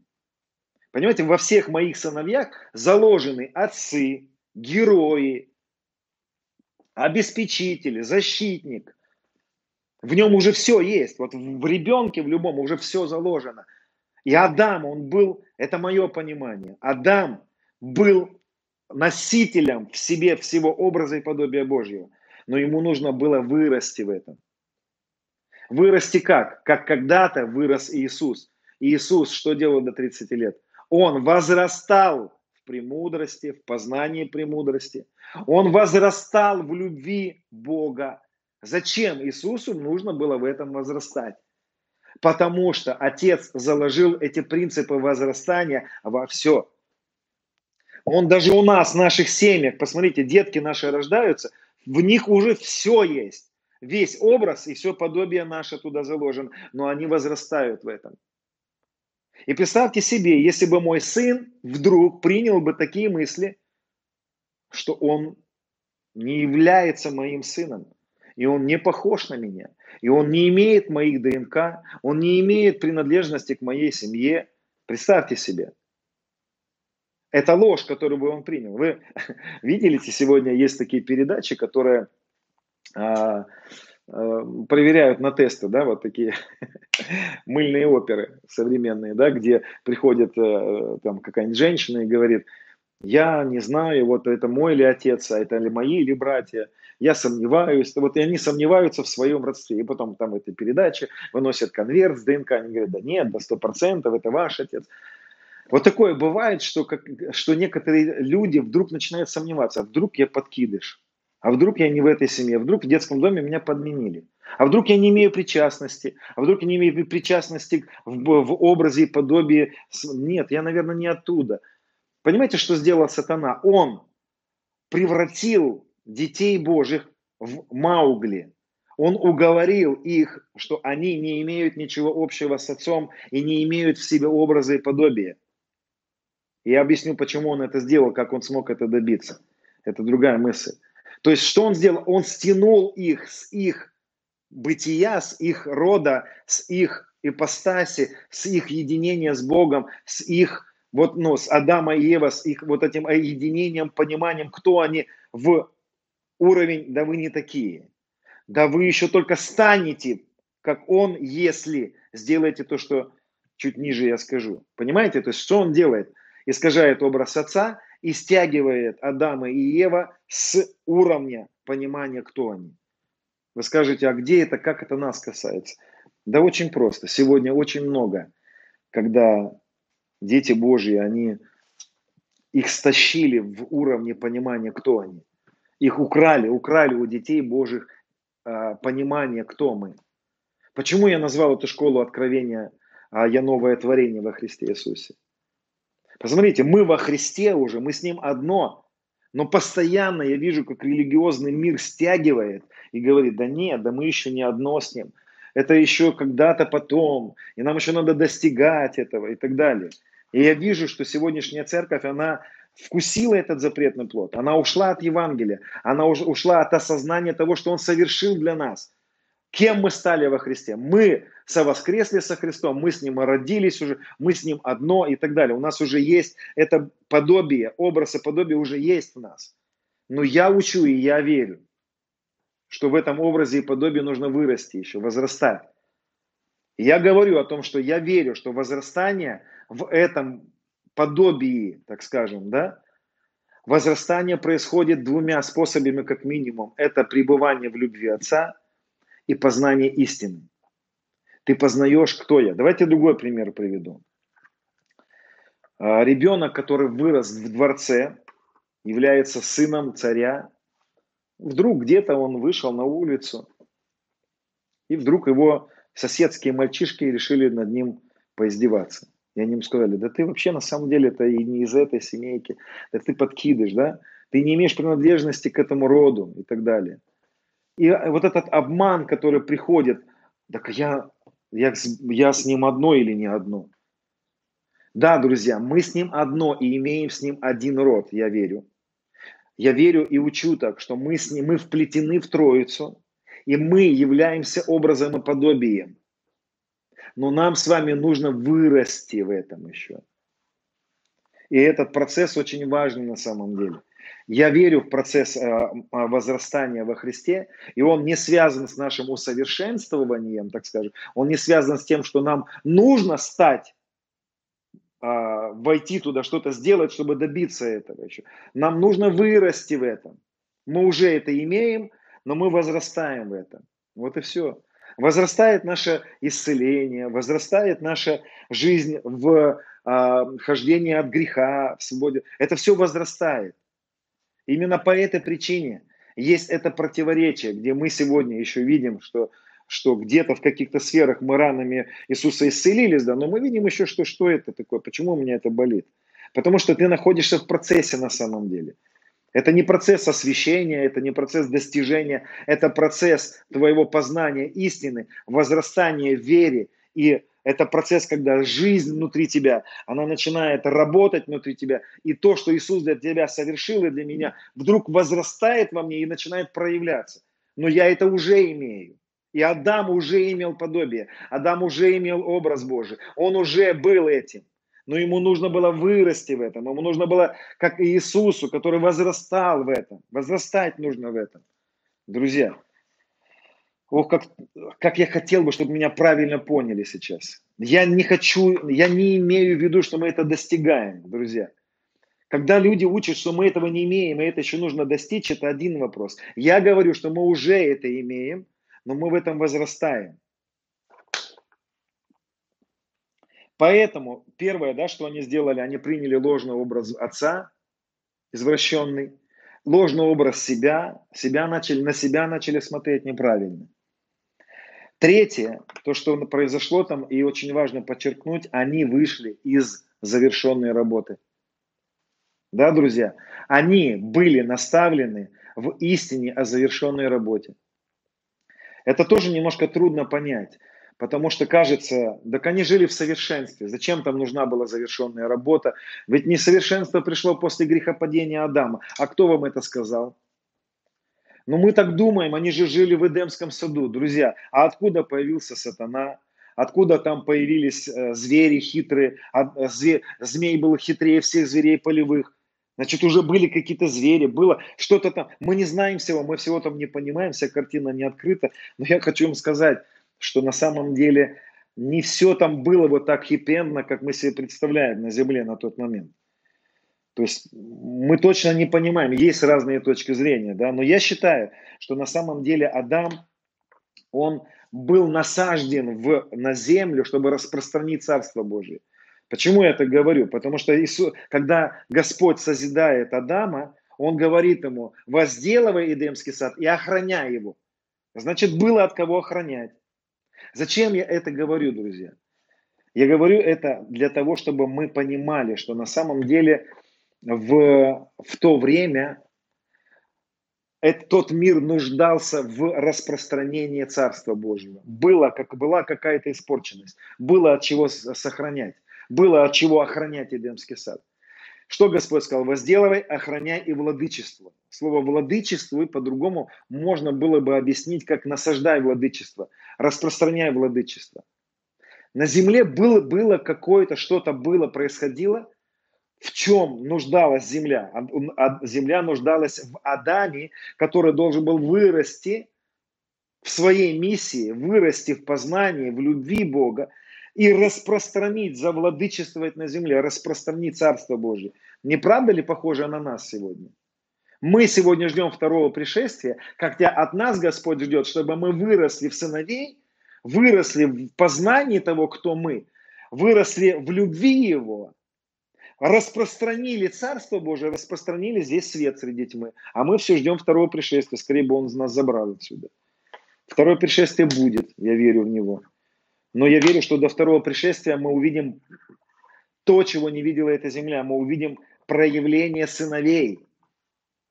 Понимаете, во всех моих сыновьях заложены отцы, герои, обеспечители, защитник. В нем уже все есть. Вот в ребенке в любом уже все заложено – и Адам, он был, это мое понимание, Адам был носителем в себе всего образа и подобия Божьего. Но ему нужно было вырасти в этом. Вырасти как? Как когда-то вырос Иисус. Иисус что делал до 30 лет? Он возрастал в премудрости, в познании премудрости. Он возрастал в любви Бога. Зачем Иисусу нужно было в этом возрастать? потому что Отец заложил эти принципы возрастания во все. Он даже у нас, в наших семьях, посмотрите, детки наши рождаются, в них уже все есть. Весь образ и все подобие наше туда заложено, но они возрастают в этом. И представьте себе, если бы мой сын вдруг принял бы такие мысли, что он не является моим сыном, и он не похож на меня, и он не имеет моих ДНК, он не имеет принадлежности к моей семье. Представьте себе. Это ложь, которую бы он принял. Вы видели, сегодня есть такие передачи, которые а, а, проверяют на тесты, да, вот такие мыльные оперы современные, да, где приходит а, там какая-нибудь женщина и говорит, я не знаю, вот это мой ли отец, а это ли мои или братья, я сомневаюсь, вот и они сомневаются в своем родстве, и потом там этой передаче выносят конверт с ДНК, они говорят, да нет, до сто процентов это ваш отец. Вот такое бывает, что, как, что некоторые люди вдруг начинают сомневаться, а вдруг я подкидыш, а вдруг я не в этой семье, вдруг в детском доме меня подменили, А вдруг я не имею причастности? А вдруг я не имею причастности в, в образе и подобии? Нет, я, наверное, не оттуда. Понимаете, что сделал сатана? Он превратил детей Божьих в Маугли. Он уговорил их, что они не имеют ничего общего с отцом и не имеют в себе образа и подобия. Я объясню, почему он это сделал, как он смог это добиться. Это другая мысль. То есть, что он сделал? Он стянул их с их бытия, с их рода, с их ипостаси, с их единения с Богом, с их вот, ну, с Адама и Ева, с их вот этим единением, пониманием, кто они в уровень, да вы не такие. Да вы еще только станете, как он, если сделаете то, что чуть ниже я скажу. Понимаете? То есть, что он делает? Искажает образ отца и стягивает Адама и Ева с уровня понимания, кто они. Вы скажете, а где это, как это нас касается? Да очень просто. Сегодня очень много, когда дети Божьи, они их стащили в уровне понимания, кто они. Их украли, украли у детей Божьих э, понимание, кто мы. Почему я назвал эту школу откровения а «Я новое творение во Христе Иисусе»? Посмотрите, мы во Христе уже, мы с Ним одно, но постоянно я вижу, как религиозный мир стягивает и говорит, да нет, да мы еще не одно с Ним. Это еще когда-то потом, и нам еще надо достигать этого и так далее. И я вижу, что сегодняшняя церковь, она вкусила этот запретный плод, она ушла от Евангелия, она ушла от осознания того, что Он совершил для нас. Кем мы стали во Христе? Мы совоскресли со Христом, мы с Ним родились уже, мы с Ним одно и так далее. У нас уже есть это подобие, образ и подобие уже есть в нас. Но я учу и я верю, что в этом образе и подобии нужно вырасти еще, возрастать. Я говорю о том, что я верю, что возрастание в этом подобии, так скажем, да, возрастание происходит двумя способами как минимум. Это пребывание в любви Отца и познание истины. Ты познаешь, кто я. Давайте другой пример приведу. А, ребенок, который вырос в дворце, является сыном царя. Вдруг где-то он вышел на улицу, и вдруг его соседские мальчишки решили над ним поиздеваться. И они ему сказали, да ты вообще на самом деле это и не из этой семейки, да ты подкидыш, да, ты не имеешь принадлежности к этому роду и так далее. И вот этот обман, который приходит, так я, я, я с ним одно или не одно. Да, друзья, мы с ним одно и имеем с ним один род, я верю. Я верю и учу так, что мы с ним, мы вплетены в Троицу, и мы являемся образом и подобием. Но нам с вами нужно вырасти в этом еще. И этот процесс очень важный на самом деле. Я верю в процесс э, э, возрастания во Христе, и он не связан с нашим усовершенствованием, так скажем. Он не связан с тем, что нам нужно стать а, войти туда, что-то сделать, чтобы добиться этого еще. Нам нужно вырасти в этом. Мы уже это имеем, но мы возрастаем в этом. Вот и все. Возрастает наше исцеление, возрастает наша жизнь в э, хождении от греха, в свободе. Это все возрастает. Именно по этой причине есть это противоречие, где мы сегодня еще видим, что, что где-то в каких-то сферах мы ранами Иисуса исцелились, да, но мы видим еще, что, что это такое, почему у меня это болит. Потому что ты находишься в процессе на самом деле. Это не процесс освящения, это не процесс достижения, это процесс твоего познания истины, возрастания в вере. И это процесс, когда жизнь внутри тебя, она начинает работать внутри тебя. И то, что Иисус для тебя совершил и для меня, вдруг возрастает во мне и начинает проявляться. Но я это уже имею. И Адам уже имел подобие. Адам уже имел образ Божий. Он уже был этим но ему нужно было вырасти в этом, ему нужно было, как и Иисусу, который возрастал в этом, возрастать нужно в этом. Друзья, ох, как, как я хотел бы, чтобы меня правильно поняли сейчас. Я не хочу, я не имею в виду, что мы это достигаем, друзья. Когда люди учат, что мы этого не имеем, и это еще нужно достичь, это один вопрос. Я говорю, что мы уже это имеем, но мы в этом возрастаем. Поэтому первое, да, что они сделали, они приняли ложный образ отца, извращенный, ложный образ себя, себя начали, на себя начали смотреть неправильно. Третье, то, что произошло там, и очень важно подчеркнуть, они вышли из завершенной работы. Да, друзья? Они были наставлены в истине о завершенной работе. Это тоже немножко трудно понять, потому что кажется, так они жили в совершенстве. Зачем там нужна была завершенная работа? Ведь несовершенство пришло после грехопадения Адама. А кто вам это сказал? Но мы так думаем, они же жили в Эдемском саду, друзья. А откуда появился сатана? Откуда там появились э, звери хитрые? А, э, зве, змей был хитрее всех зверей полевых. Значит, уже были какие-то звери, было что-то там. Мы не знаем всего, мы всего там не понимаем, вся картина не открыта. Но я хочу вам сказать, что на самом деле не все там было вот так хипендно, как мы себе представляем на Земле на тот момент. То есть мы точно не понимаем, есть разные точки зрения, да, но я считаю, что на самом деле Адам, он был насажден в, на землю, чтобы распространить Царство Божие. Почему я это говорю? Потому что Иисус, когда Господь созидает Адама, Он говорит ему, возделывай Эдемский сад и охраняй его. Значит, было от кого охранять. Зачем я это говорю, друзья? Я говорю это для того, чтобы мы понимали, что на самом деле в, в то время этот, тот мир нуждался в распространении Царства Божьего. Было, как, была какая-то испорченность, было от чего сохранять, было от чего охранять Эдемский сад. Что Господь сказал? Возделывай, охраняй и владычество. Слово владычествуй по-другому можно было бы объяснить, как насаждай владычество, распространяй владычество. На земле было, было какое-то, что-то было, происходило – в чем нуждалась земля? Земля нуждалась в Адаме, который должен был вырасти в своей миссии, вырасти в познании, в любви Бога и распространить, завладычествовать на земле, распространить Царство Божье. Не правда ли похоже на нас сегодня? Мы сегодня ждем второго пришествия, хотя от нас Господь ждет, чтобы мы выросли в сыновей, выросли в познании того, кто мы, выросли в любви Его, распространили Царство Божие, распространили здесь свет среди тьмы. А мы все ждем второго пришествия. Скорее бы он нас забрал отсюда. Второе пришествие будет, я верю в него. Но я верю, что до второго пришествия мы увидим то, чего не видела эта земля. Мы увидим проявление сыновей.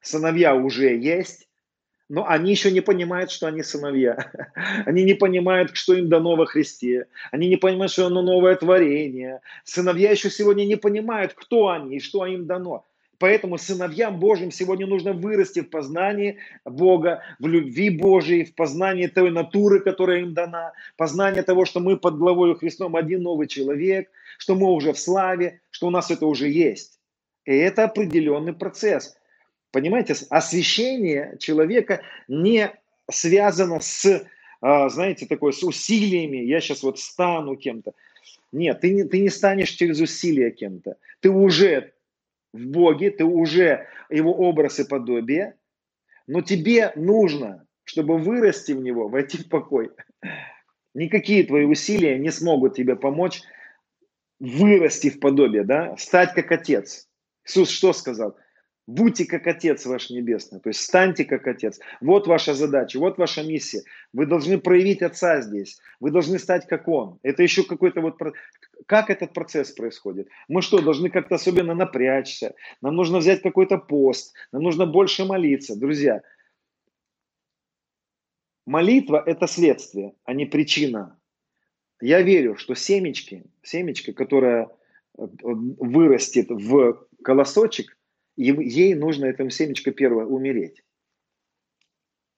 Сыновья уже есть, но они еще не понимают, что они сыновья. Они не понимают, что им дано во Христе. Они не понимают, что оно новое творение. Сыновья еще сегодня не понимают, кто они и что им дано. Поэтому сыновьям Божьим сегодня нужно вырасти в познании Бога, в любви Божией, в познании той натуры, которая им дана, познание того, что мы под главой Христом один новый человек, что мы уже в славе, что у нас это уже есть. И это определенный процесс. Понимаете, освящение человека не связано с, а, знаете, такой, с усилиями. Я сейчас вот стану кем-то. Нет, ты не, ты не станешь через усилия кем-то. Ты уже в Боге, ты уже его образ и подобие, но тебе нужно, чтобы вырасти в него, войти в покой. Никакие твои усилия не смогут тебе помочь вырасти в подобие, да, стать как Отец. Иисус что сказал? Будьте как Отец ваш Небесный, то есть станьте как Отец. Вот ваша задача, вот ваша миссия. Вы должны проявить Отца здесь, вы должны стать как Он. Это еще какой-то вот... Как этот процесс происходит? Мы что, должны как-то особенно напрячься? Нам нужно взять какой-то пост, нам нужно больше молиться. Друзья, молитва – это следствие, а не причина. Я верю, что семечки, семечка, которая э, вырастет в колосочек, ей нужно этому семечко первое умереть.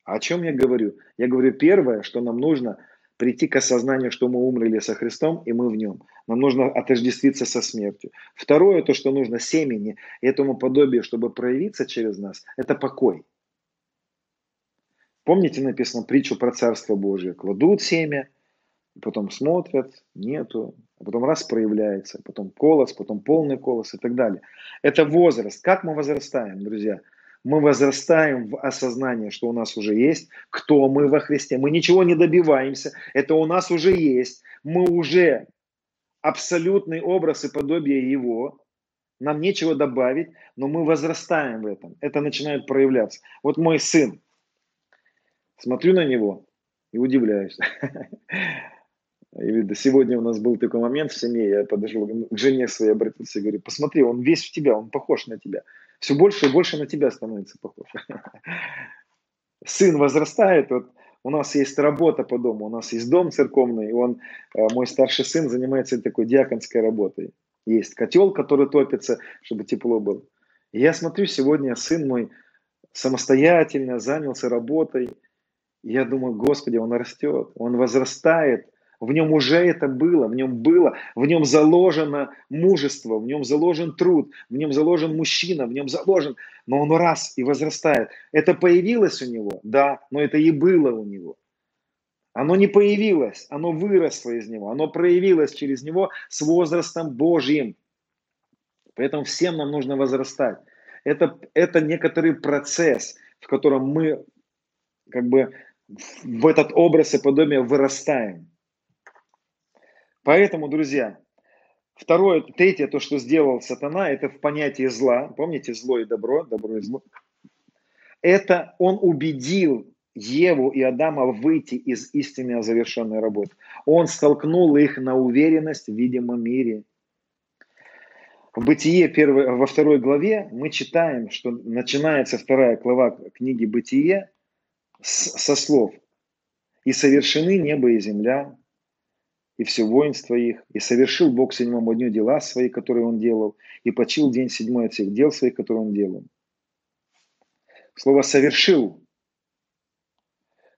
О чем я говорю? Я говорю первое, что нам нужно прийти к осознанию, что мы умерли со Христом, и мы в нем. Нам нужно отождествиться со смертью. Второе, то, что нужно семени, этому подобию, чтобы проявиться через нас, это покой. Помните, написано притчу про Царство Божие. Кладут семя, потом смотрят, нету, а потом раз проявляется, потом колос, потом полный колос и так далее. Это возраст. Как мы возрастаем, друзья? Мы возрастаем в осознании, что у нас уже есть, кто мы во Христе. Мы ничего не добиваемся, это у нас уже есть. Мы уже абсолютный образ и подобие Его. Нам нечего добавить, но мы возрастаем в этом. Это начинает проявляться. Вот мой сын, смотрю на него, и удивляюсь. И сегодня у нас был такой момент в семье, я подошел к жене своей, обратился и говорю, посмотри, он весь в тебя, он похож на тебя. Все больше и больше на тебя становится похож. Сын возрастает, вот у нас есть работа по дому, у нас есть дом церковный, и он, э, мой старший сын занимается такой диаконской работой. Есть котел, который топится, чтобы тепло было. И я смотрю, сегодня сын мой самостоятельно занялся работой. И я думаю, Господи, он растет, он возрастает – в нем уже это было, в нем было, в нем заложено мужество, в нем заложен труд, в нем заложен мужчина, в нем заложен, но он раз и возрастает. Это появилось у него, да, но это и было у него. Оно не появилось, оно выросло из него, оно проявилось через него с возрастом Божьим. Поэтому всем нам нужно возрастать. Это, это некоторый процесс, в котором мы как бы в этот образ и подобие вырастаем. Поэтому, друзья, второе, третье, то, что сделал сатана, это в понятии зла. Помните, зло и добро, добро и зло. Это он убедил Еву и Адама выйти из истинно завершенной работы. Он столкнул их на уверенность в видимом мире. В Бытие первой, во второй главе мы читаем, что начинается вторая глава книги Бытие со слов «И совершены небо и земля, и все воинство их, и совершил Бог седьмому дню дела свои, которые он делал, и почил день седьмой от всех дел своих, которые он делал. Слово «совершил»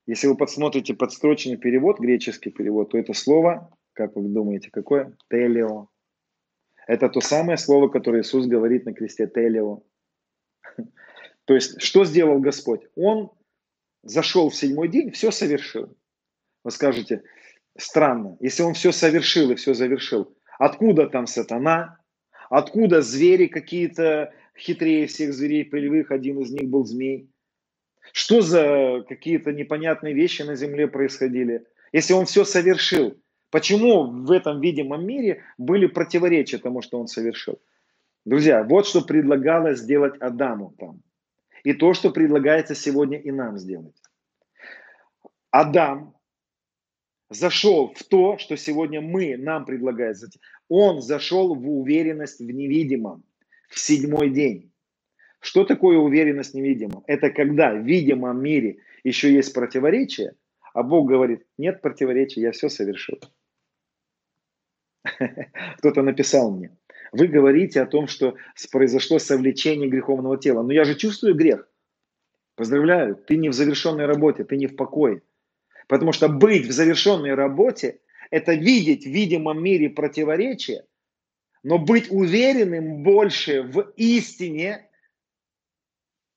Если вы подсмотрите подстроченный перевод, греческий перевод, то это слово, как вы думаете, какое? Телео. Это то самое слово, которое Иисус говорит на кресте телео. То есть, что сделал Господь? Он зашел в седьмой день, все совершил. Вы скажете, Странно. Если он все совершил и все завершил, откуда там сатана? Откуда звери какие-то хитрее всех зверей полевых? Один из них был змей. Что за какие-то непонятные вещи на земле происходили? Если он все совершил, почему в этом видимом мире были противоречия тому, что он совершил? Друзья, вот что предлагалось сделать Адаму там. И то, что предлагается сегодня и нам сделать. Адам зашел в то, что сегодня мы, нам предлагается. Он зашел в уверенность в невидимом в седьмой день. Что такое уверенность в невидимом? Это когда в видимом мире еще есть противоречие, а Бог говорит, нет противоречия, я все совершил. Кто-то написал мне, вы говорите о том, что произошло совлечение греховного тела. Но я же чувствую грех. Поздравляю, ты не в завершенной работе, ты не в покое. Потому что быть в завершенной работе – это видеть в видимом мире противоречия, но быть уверенным больше в истине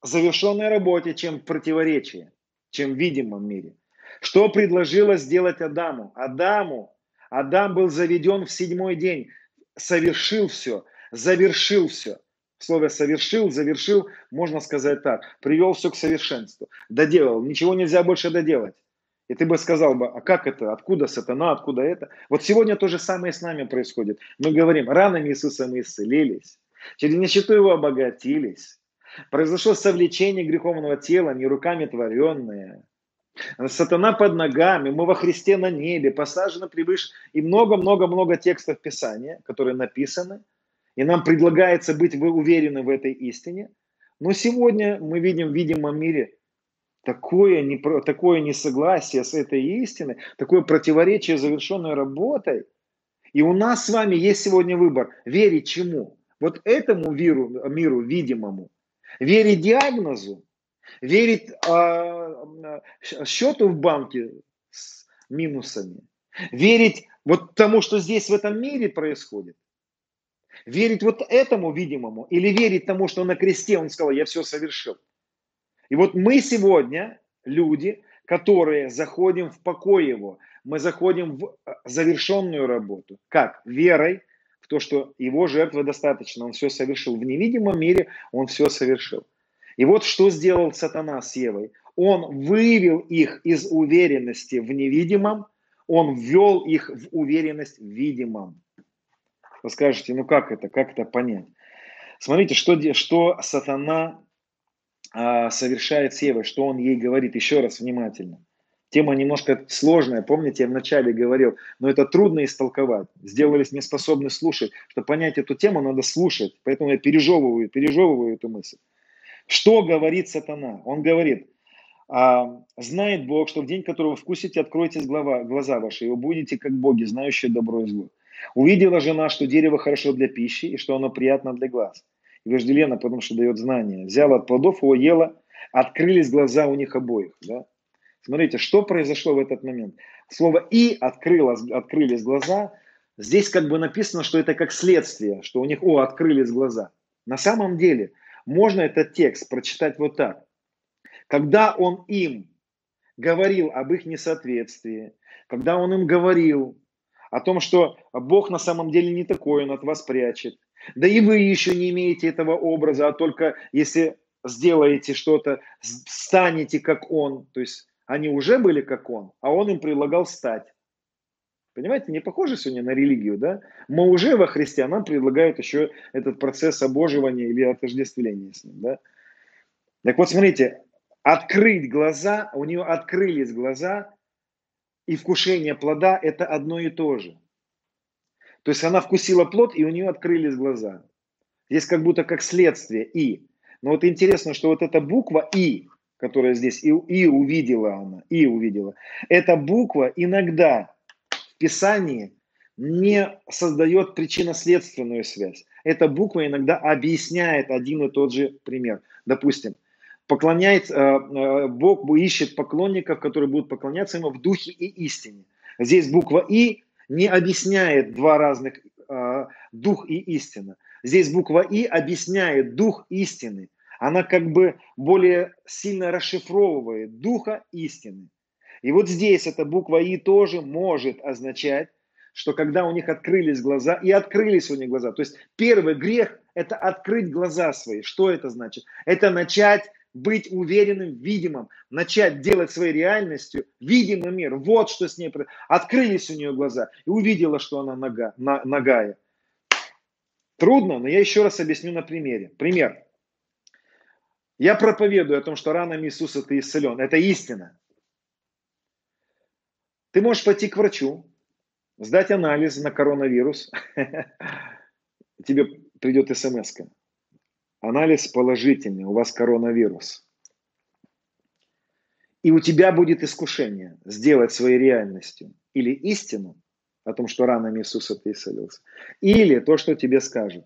завершенной работе, чем в противоречии, чем в видимом мире. Что предложило сделать Адаму? Адаму, Адам был заведен в седьмой день, совершил все, завершил все. Слово совершил, завершил, можно сказать так, привел все к совершенству, доделал, ничего нельзя больше доделать. И ты бы сказал бы, а как это, откуда сатана, откуда это? Вот сегодня то же самое с нами происходит. Мы говорим, ранами Иисуса мы исцелились, через нищету его обогатились. Произошло совлечение греховного тела, не руками творенное. Сатана под ногами, мы во Христе на небе, посажены превыше. И много-много-много текстов Писания, которые написаны. И нам предлагается быть уверены в этой истине. Но сегодня мы видим в видимом мире такое, не, такое несогласие с этой истиной, такое противоречие завершенной работой. И у нас с вами есть сегодня выбор, верить чему? Вот этому миру, миру видимому, верить диагнозу, верить э, счету в банке с минусами, верить вот тому, что здесь в этом мире происходит, верить вот этому видимому или верить тому, что на кресте он сказал, я все совершил. И вот мы сегодня люди, которые заходим в покой его, мы заходим в э, завершенную работу. Как? Верой в то, что его жертвы достаточно, он все совершил. В невидимом мире он все совершил. И вот что сделал сатана с Евой. Он вывел их из уверенности в невидимом, он ввел их в уверенность в видимом. Вы скажете, ну как это, как это понять? Смотрите, что, что сатана совершает с Евой, что он ей говорит, еще раз внимательно. Тема немножко сложная, помните, я вначале говорил, но это трудно истолковать. Сделались неспособны слушать. Чтобы понять эту тему, надо слушать. Поэтому я пережевываю, пережевываю эту мысль. Что говорит сатана? Он говорит, а, знает Бог, что в день, которого вкусите, откройтесь глава, глаза ваши, и вы будете как боги, знающие добро и зло. Увидела жена, что дерево хорошо для пищи, и что оно приятно для глаз. Вожделенно, потому что дает знания. Взяла от плодов его, ела, открылись глаза у них обоих. Да? Смотрите, что произошло в этот момент. Слово «и» открылось, открылись глаза. Здесь как бы написано, что это как следствие, что у них, о, открылись глаза. На самом деле, можно этот текст прочитать вот так. Когда он им говорил об их несоответствии, когда он им говорил о том, что Бог на самом деле не такой, он от вас прячет, да и вы еще не имеете этого образа, а только если сделаете что-то, станете как он, то есть они уже были как он, а он им предлагал стать. Понимаете, не похоже сегодня на религию, да? Мы уже во Христе, а нам предлагают еще этот процесс обоживания или отождествления с ним, да? Так вот, смотрите, открыть глаза, у нее открылись глаза, и вкушение плода – это одно и то же. То есть она вкусила плод, и у нее открылись глаза. Здесь как будто как следствие «и». Но вот интересно, что вот эта буква «и», которая здесь и, и увидела она, и увидела. Эта буква иногда в Писании не создает причинно-следственную связь. Эта буква иногда объясняет один и тот же пример. Допустим, поклоняется, э, э, Бог ищет поклонников, которые будут поклоняться Ему в духе и истине. Здесь буква «и» не объясняет два разных э, дух и истина. Здесь буква «и» объясняет дух истины она как бы более сильно расшифровывает духа истины. И вот здесь эта буква И тоже может означать, что когда у них открылись глаза, и открылись у них глаза, то есть первый грех – это открыть глаза свои. Что это значит? Это начать быть уверенным, видимым, начать делать своей реальностью видимый мир. Вот что с ней произошло. Открылись у нее глаза и увидела, что она нога, на, ногая. Трудно, но я еще раз объясню на примере. Пример. Я проповедую о том, что ранами Иисуса ты исцелен. Это истина. Ты можешь пойти к врачу, сдать анализ на коронавирус. Тебе придет смс. Анализ положительный, у вас коронавирус. И у тебя будет искушение сделать своей реальностью или истину о том, что ранами Иисуса ты исцелился, или то, что тебе скажут.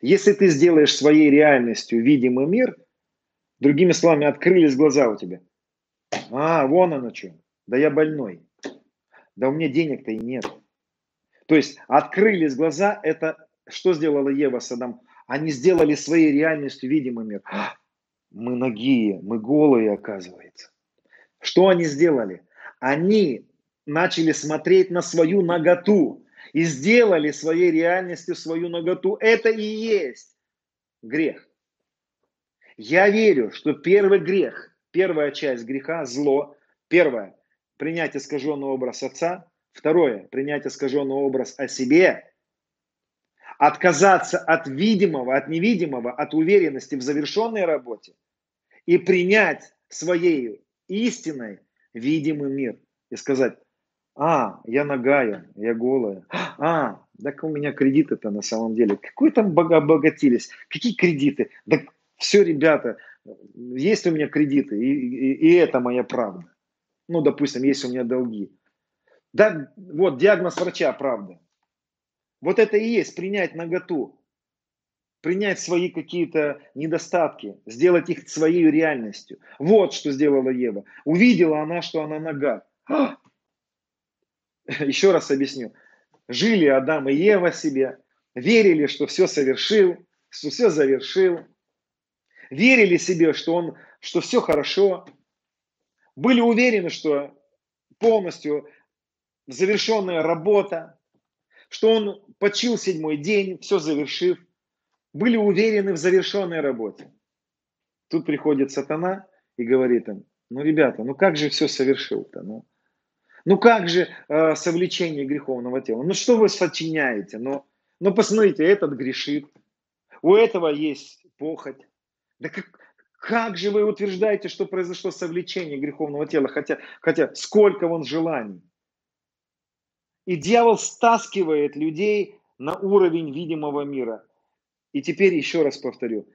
Если ты сделаешь своей реальностью видимый мир, другими словами, открылись глаза у тебя. А, вон оно что. Да я больной. Да у меня денег-то и нет. То есть открылись глаза, это что сделала Ева с Адамом? Они сделали своей реальностью видимый мир. Мы нагие, мы голые, оказывается. Что они сделали? Они начали смотреть на свою наготу и сделали своей реальностью свою наготу. Это и есть грех. Я верю, что первый грех, первая часть греха – зло. Первое – принять искаженный образ отца. Второе – принять искаженный образ о себе. Отказаться от видимого, от невидимого, от уверенности в завершенной работе. И принять своей истиной видимый мир. И сказать, а, я нагая, я голая. А, так у меня кредиты-то на самом деле. Какой там обогатились? Какие кредиты? Да все, ребята, есть у меня кредиты, и, и, и это моя правда. Ну, допустим, есть у меня долги. Да, вот диагноз врача, правда. Вот это и есть принять наготу. Принять свои какие-то недостатки, сделать их своей реальностью. Вот что сделала Ева. Увидела она, что она нога. А, еще раз объясню. Жили Адам и Ева себе, верили, что все совершил, что все завершил, верили себе, что, он, что все хорошо, были уверены, что полностью завершенная работа, что он почил седьмой день, все завершив, были уверены в завершенной работе. Тут приходит сатана и говорит им, ну, ребята, ну как же все совершил-то? Ну, ну как же э, совлечение греховного тела? Ну что вы сочиняете? Ну, ну посмотрите, этот грешит, у этого есть похоть. Да как, Как же вы утверждаете, что произошло совлечение греховного тела, хотя, хотя сколько вон желаний? И дьявол стаскивает людей на уровень видимого мира. И теперь еще раз повторю.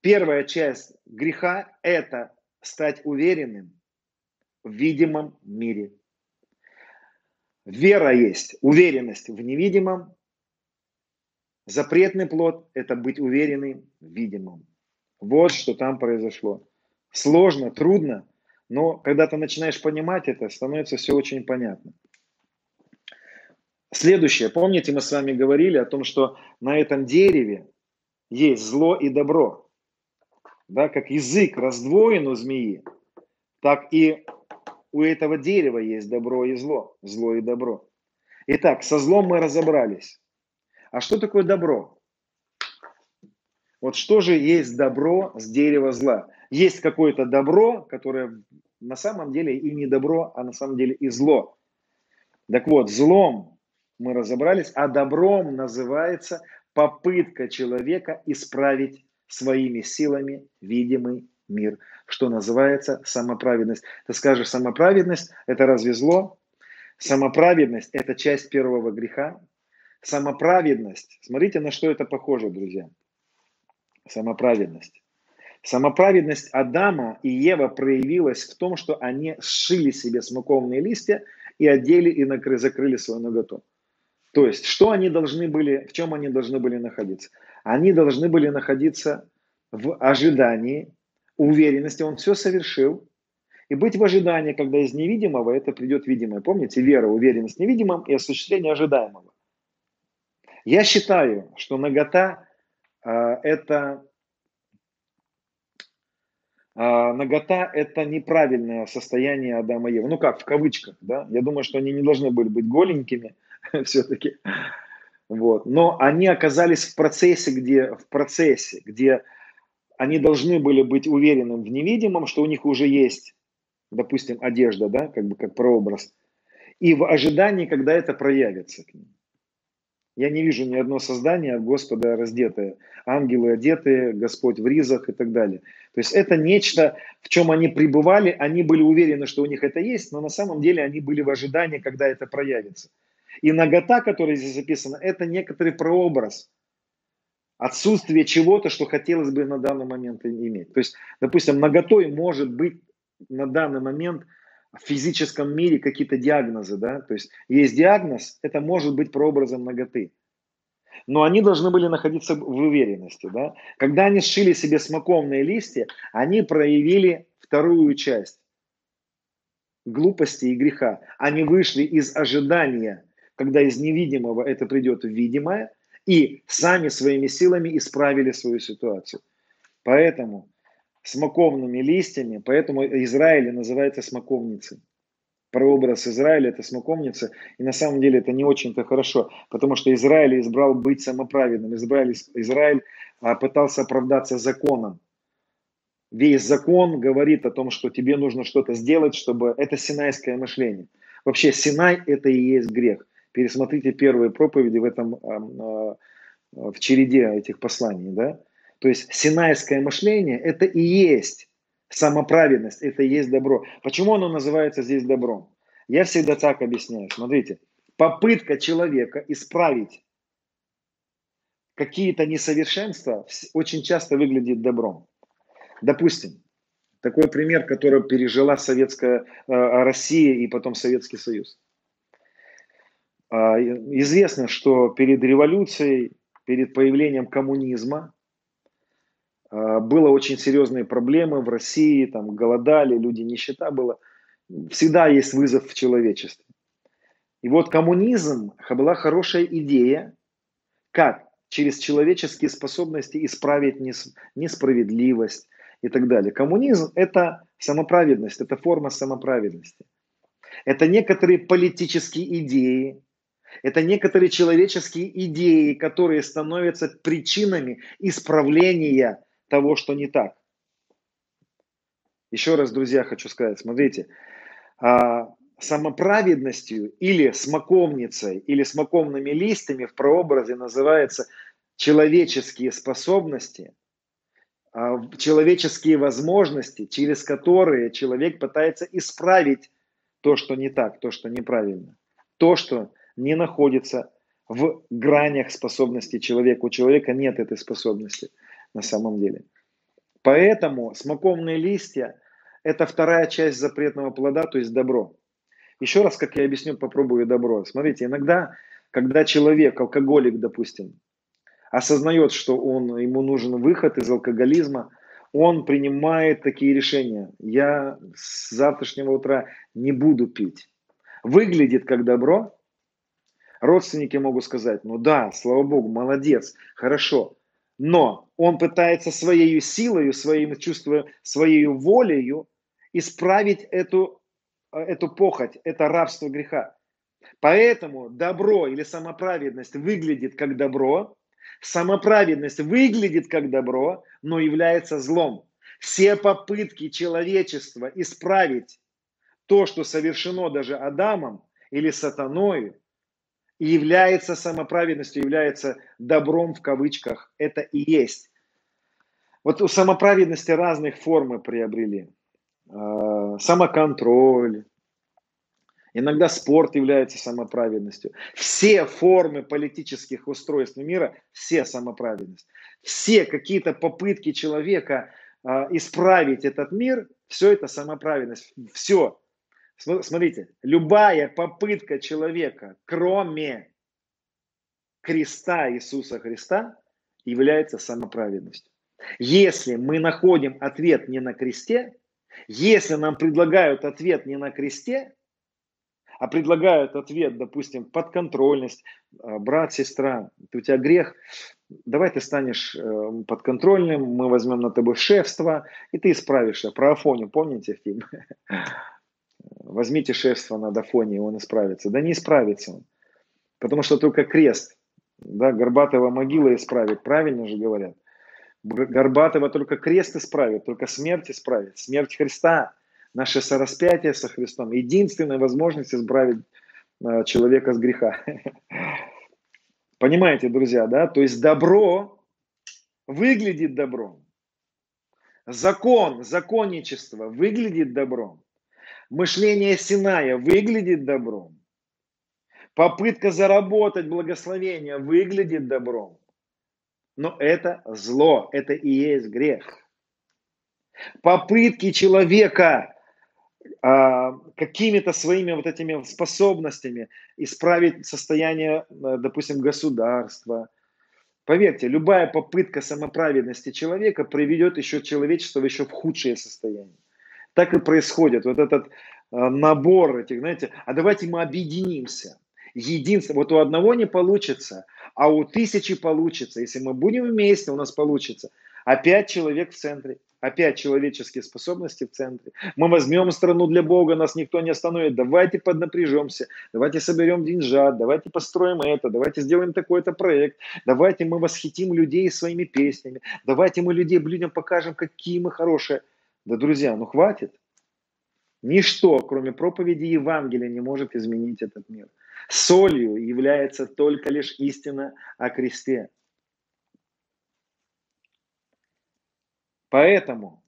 Первая часть греха – это стать уверенным в видимом мире. Вера есть, уверенность в невидимом. Запретный плод – это быть уверенным в видимом. Вот что там произошло. Сложно, трудно, но когда ты начинаешь понимать это, становится все очень понятно. Следующее. Помните, мы с вами говорили о том, что на этом дереве есть зло и добро. Да, как язык раздвоен у змеи, так и у этого дерева есть добро и зло. Зло и добро. Итак, со злом мы разобрались. А что такое добро? Вот что же есть добро с дерева зла? Есть какое-то добро, которое на самом деле и не добро, а на самом деле и зло. Так вот, злом мы разобрались, а добром называется попытка человека исправить своими силами видимый мир, что называется самоправедность. Ты скажешь, самоправедность – это разве зло? Самоправедность – это часть первого греха. Самоправедность, смотрите, на что это похоже, друзья. Самоправедность. Самоправедность Адама и Ева проявилась в том, что они сшили себе смоковные листья и одели и накры, закрыли свою ноготу. То есть, что они должны были, в чем они должны были находиться? Они должны были находиться в ожидании, уверенности, он все совершил, и быть в ожидании, когда из невидимого это придет видимое. Помните, вера, уверенность в невидимом и осуществление ожидаемого. Я считаю, что нагота э, это э, нагота это неправильное состояние Адама и Евы. Ну как, в кавычках, да? Я думаю, что они не должны были быть голенькими, все-таки. Вот. Но они оказались в процессе, где, в процессе, где они должны были быть уверены в невидимом, что у них уже есть, допустим, одежда, да, как бы как прообраз, и в ожидании, когда это проявится к ним. Я не вижу ни одно создание Господа раздетое. Ангелы одетые, Господь в ризах и так далее. То есть это нечто, в чем они пребывали, они были уверены, что у них это есть, но на самом деле они были в ожидании, когда это проявится. И нагота, которая здесь записана, это некоторый прообраз отсутствие чего-то, что хотелось бы на данный момент иметь. То есть, допустим, наготой может быть на данный момент в физическом мире какие-то диагнозы, да, то есть есть диагноз, это может быть прообразом наготы. Но они должны были находиться в уверенности, да. Когда они сшили себе смоковные листья, они проявили вторую часть глупости и греха. Они вышли из ожидания когда из невидимого это придет в видимое, и сами своими силами исправили свою ситуацию. Поэтому смоковными листьями, поэтому Израиль называется смоковницей. Прообраз Израиля – это смоковница, и на самом деле это не очень-то хорошо, потому что Израиль избрал быть самоправедным. Израиль, Израиль а, пытался оправдаться законом. Весь закон говорит о том, что тебе нужно что-то сделать, чтобы... Это синайское мышление. Вообще Синай – это и есть грех пересмотрите первые проповеди в этом, а, в череде этих посланий, да. То есть синайское мышление – это и есть самоправедность, это и есть добро. Почему оно называется здесь добром? Я всегда так объясняю. Смотрите, попытка человека исправить какие-то несовершенства очень часто выглядит добром. Допустим, такой пример, который пережила советская э, Россия и потом Советский Союз. А, известно, что перед революцией, перед появлением коммунизма а, было очень серьезные проблемы в России, там голодали, люди нищета было. Всегда есть вызов в человечестве. И вот коммунизм была хорошая идея, как через человеческие способности исправить несправедливость и так далее. Коммунизм – это самоправедность, это форма самоправедности. Это некоторые политические идеи, это некоторые человеческие идеи, которые становятся причинами исправления того, что не так. Еще раз, друзья, хочу сказать, смотрите, а, самоправедностью или смоковницей, или смоковными листьями в прообразе называются человеческие способности а, человеческие возможности, через которые человек пытается исправить то, что не так, то, что неправильно, то, что не находится в гранях способностей человека. У человека нет этой способности на самом деле. Поэтому смоковные листья – это вторая часть запретного плода, то есть добро. Еще раз, как я объясню, попробую добро. Смотрите, иногда, когда человек, алкоголик, допустим, осознает, что он, ему нужен выход из алкоголизма, он принимает такие решения. Я с завтрашнего утра не буду пить. Выглядит как добро. Родственники могут сказать, ну да, слава богу, молодец, хорошо. Но он пытается своей силой, своим чувством, своей волею исправить эту, эту похоть, это рабство греха. Поэтому добро или самоправедность выглядит как добро, Самоправедность выглядит как добро, но является злом. Все попытки человечества исправить то, что совершено даже Адамом или является самоправедностью, является добром в кавычках. Это и есть. Вот у самоправедности разных формы приобрели. А, самоконтроль, Иногда спорт является самоправедностью. Все формы политических устройств мира, все самоправедность. Все какие-то попытки человека э, исправить этот мир, все это самоправедность. Все. Смотрите, любая попытка человека, кроме креста Иисуса Христа, является самоправедностью. Если мы находим ответ не на кресте, если нам предлагают ответ не на кресте, а предлагают ответ, допустим, подконтрольность, а, брат, сестра, у тебя грех, давай ты станешь э, подконтрольным, мы возьмем на тобой шефство, и ты исправишься. Про Афоню, помните фильм? Возьмите шефство над Афонией, он исправится. Да не исправится он, потому что только крест, да, Горбатова могила исправит, правильно же говорят. Горбатова только крест исправит, только смерть исправит, смерть Христа – наше сораспятие со Христом, единственная возможность избавить э, человека с греха. Понимаете, друзья, да? То есть добро выглядит добром. Закон, законничество выглядит добром. Мышление Синая выглядит добром. Попытка заработать благословение выглядит добром. Но это зло, это и есть грех. Попытки человека а, какими-то своими вот этими способностями исправить состояние, э, допустим, государства. Поверьте, любая попытка самоправедности человека приведет еще человечество еще в худшее состояние. Так и происходит. Вот этот э, набор этих, знаете, а давайте мы объединимся. Единство, вот у одного не получится, а у тысячи получится. Если мы будем вместе, у нас получится. Опять человек в центре. Опять человеческие способности в центре. Мы возьмем страну для Бога, нас никто не остановит. Давайте поднапряжемся, давайте соберем деньжат, давайте построим это, давайте сделаем такой-то проект, давайте мы восхитим людей своими песнями, давайте мы людей, людям покажем, какие мы хорошие. Да, друзья, ну хватит. Ничто, кроме проповеди Евангелия, не может изменить этот мир. Солью является только лишь истина о кресте. Поэтому,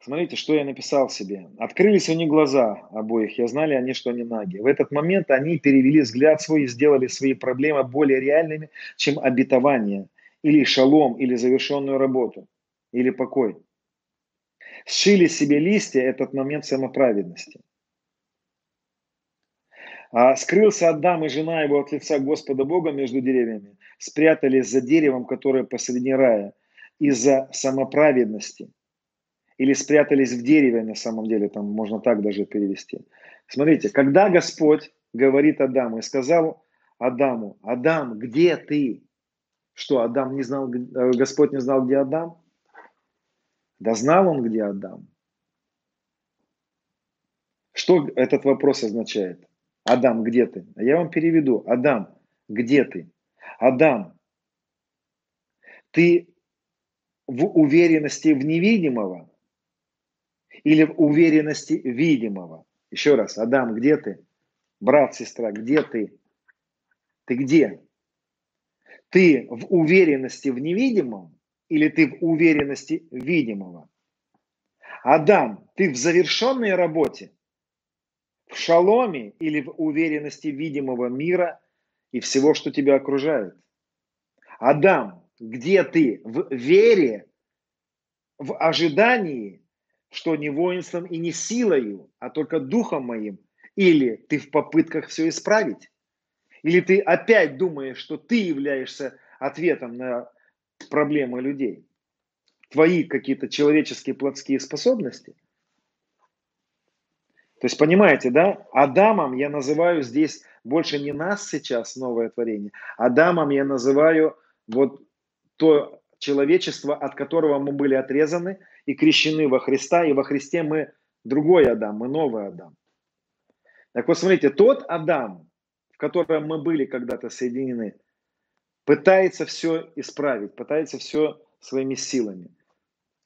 смотрите, что я написал себе. Открылись у них глаза обоих, я знали они, что они наги. В этот момент они перевели взгляд свой и сделали свои проблемы более реальными, чем обетование, или шалом, или завершенную работу, или покой. Сшили себе листья этот момент самоправедности. А скрылся Адам и жена его от лица Господа Бога между деревьями, спрятались за деревом, которое посреди рая – из-за самоправедности. Или спрятались в дереве, на самом деле, там можно так даже перевести. Смотрите, когда Господь говорит Адаму и сказал Адаму, Адам, где ты? Что, Адам не знал, э, Господь не знал, где Адам? Да знал он, где Адам. Что этот вопрос означает? Адам, где ты? А я вам переведу. Адам, где ты? Адам, ты в уверенности в невидимого или в уверенности видимого? Еще раз, Адам, где ты? Брат, сестра, где ты? Ты где? Ты в уверенности в невидимом или ты в уверенности видимого? Адам, ты в завершенной работе, в шаломе или в уверенности видимого мира и всего, что тебя окружает? Адам, где ты? В вере, в ожидании, что не воинством и не силою, а только духом моим? Или ты в попытках все исправить? Или ты опять думаешь, что ты являешься ответом на проблемы людей? Твои какие-то человеческие плотские способности? То есть, понимаете, да? Адамом я называю здесь больше не нас сейчас, новое творение. Адамом я называю вот то человечество, от которого мы были отрезаны и крещены во Христа, и во Христе мы другой Адам, мы новый Адам. Так вот, смотрите, тот Адам, в котором мы были когда-то соединены, пытается все исправить, пытается все своими силами.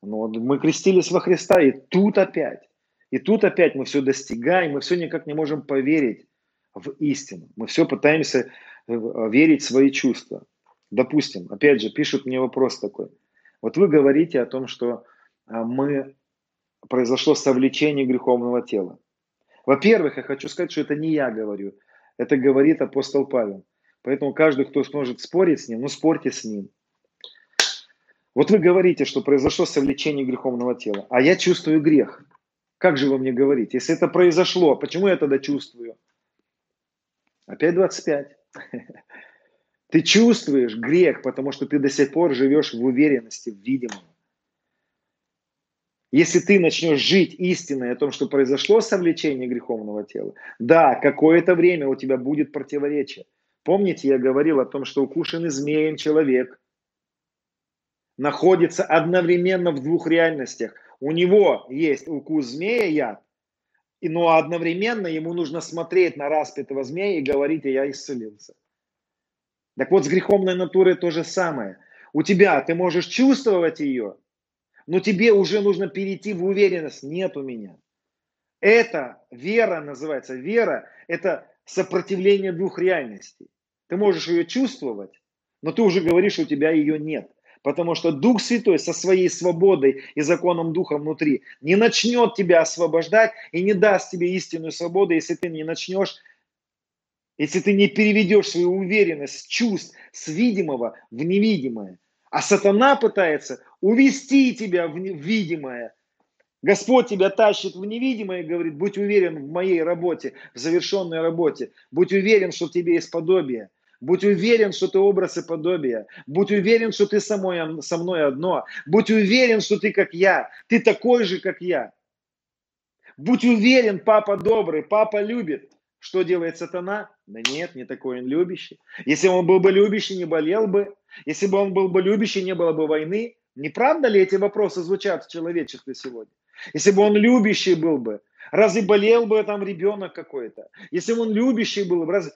Но мы крестились во Христа, и тут опять, и тут опять мы все достигаем, мы все никак не можем поверить в истину. Мы все пытаемся э, верить в свои чувства. Допустим, опять же, пишут мне вопрос такой. Вот вы говорите о том, что а, мы произошло совлечение греховного тела. Во-первых, я хочу сказать, что это не я говорю, это говорит апостол Павел. Поэтому каждый, кто сможет спорить с ним, ну спорьте с ним. Вот вы говорите, что произошло совлечение греховного тела, а я чувствую грех. Как же вы мне говорите? Если это произошло, почему я тогда чувствую? Опять 25. Ты чувствуешь грех, потому что ты до сих пор живешь в уверенности, в видимом. Если ты начнешь жить истиной о том, что произошло совлечение греховного тела, да, какое-то время у тебя будет противоречие. Помните, я говорил о том, что укушенный змеем человек находится одновременно в двух реальностях. У него есть укус змея, яд, но одновременно ему нужно смотреть на распятого змея и говорить, я исцелился. Так вот, с греховной натурой то же самое. У тебя, ты можешь чувствовать ее, но тебе уже нужно перейти в уверенность. Нет у меня. Это вера называется. Вера – это сопротивление двух реальностей. Ты можешь ее чувствовать, но ты уже говоришь, у тебя ее нет. Потому что Дух Святой со своей свободой и законом Духа внутри не начнет тебя освобождать и не даст тебе истинную свободу, если ты не начнешь, если ты не переведешь свою уверенность с чувств, с видимого в невидимое. А сатана пытается увести тебя в видимое. Господь тебя тащит в невидимое и говорит, будь уверен в моей работе, в завершенной работе. Будь уверен, что тебе есть подобие. Будь уверен, что ты образ и подобие. Будь уверен, что ты со мной, со мной одно. Будь уверен, что ты как я. Ты такой же, как я. Будь уверен, папа добрый, папа любит. Что делает сатана? Да нет, не такой он любящий. Если он был бы любящий, не болел бы. Если бы он был бы любящий, не было бы войны. Не правда ли эти вопросы звучат в человечестве сегодня? Если бы он любящий был бы, разве болел бы там ребенок какой-то? Если бы он любящий был бы, разве...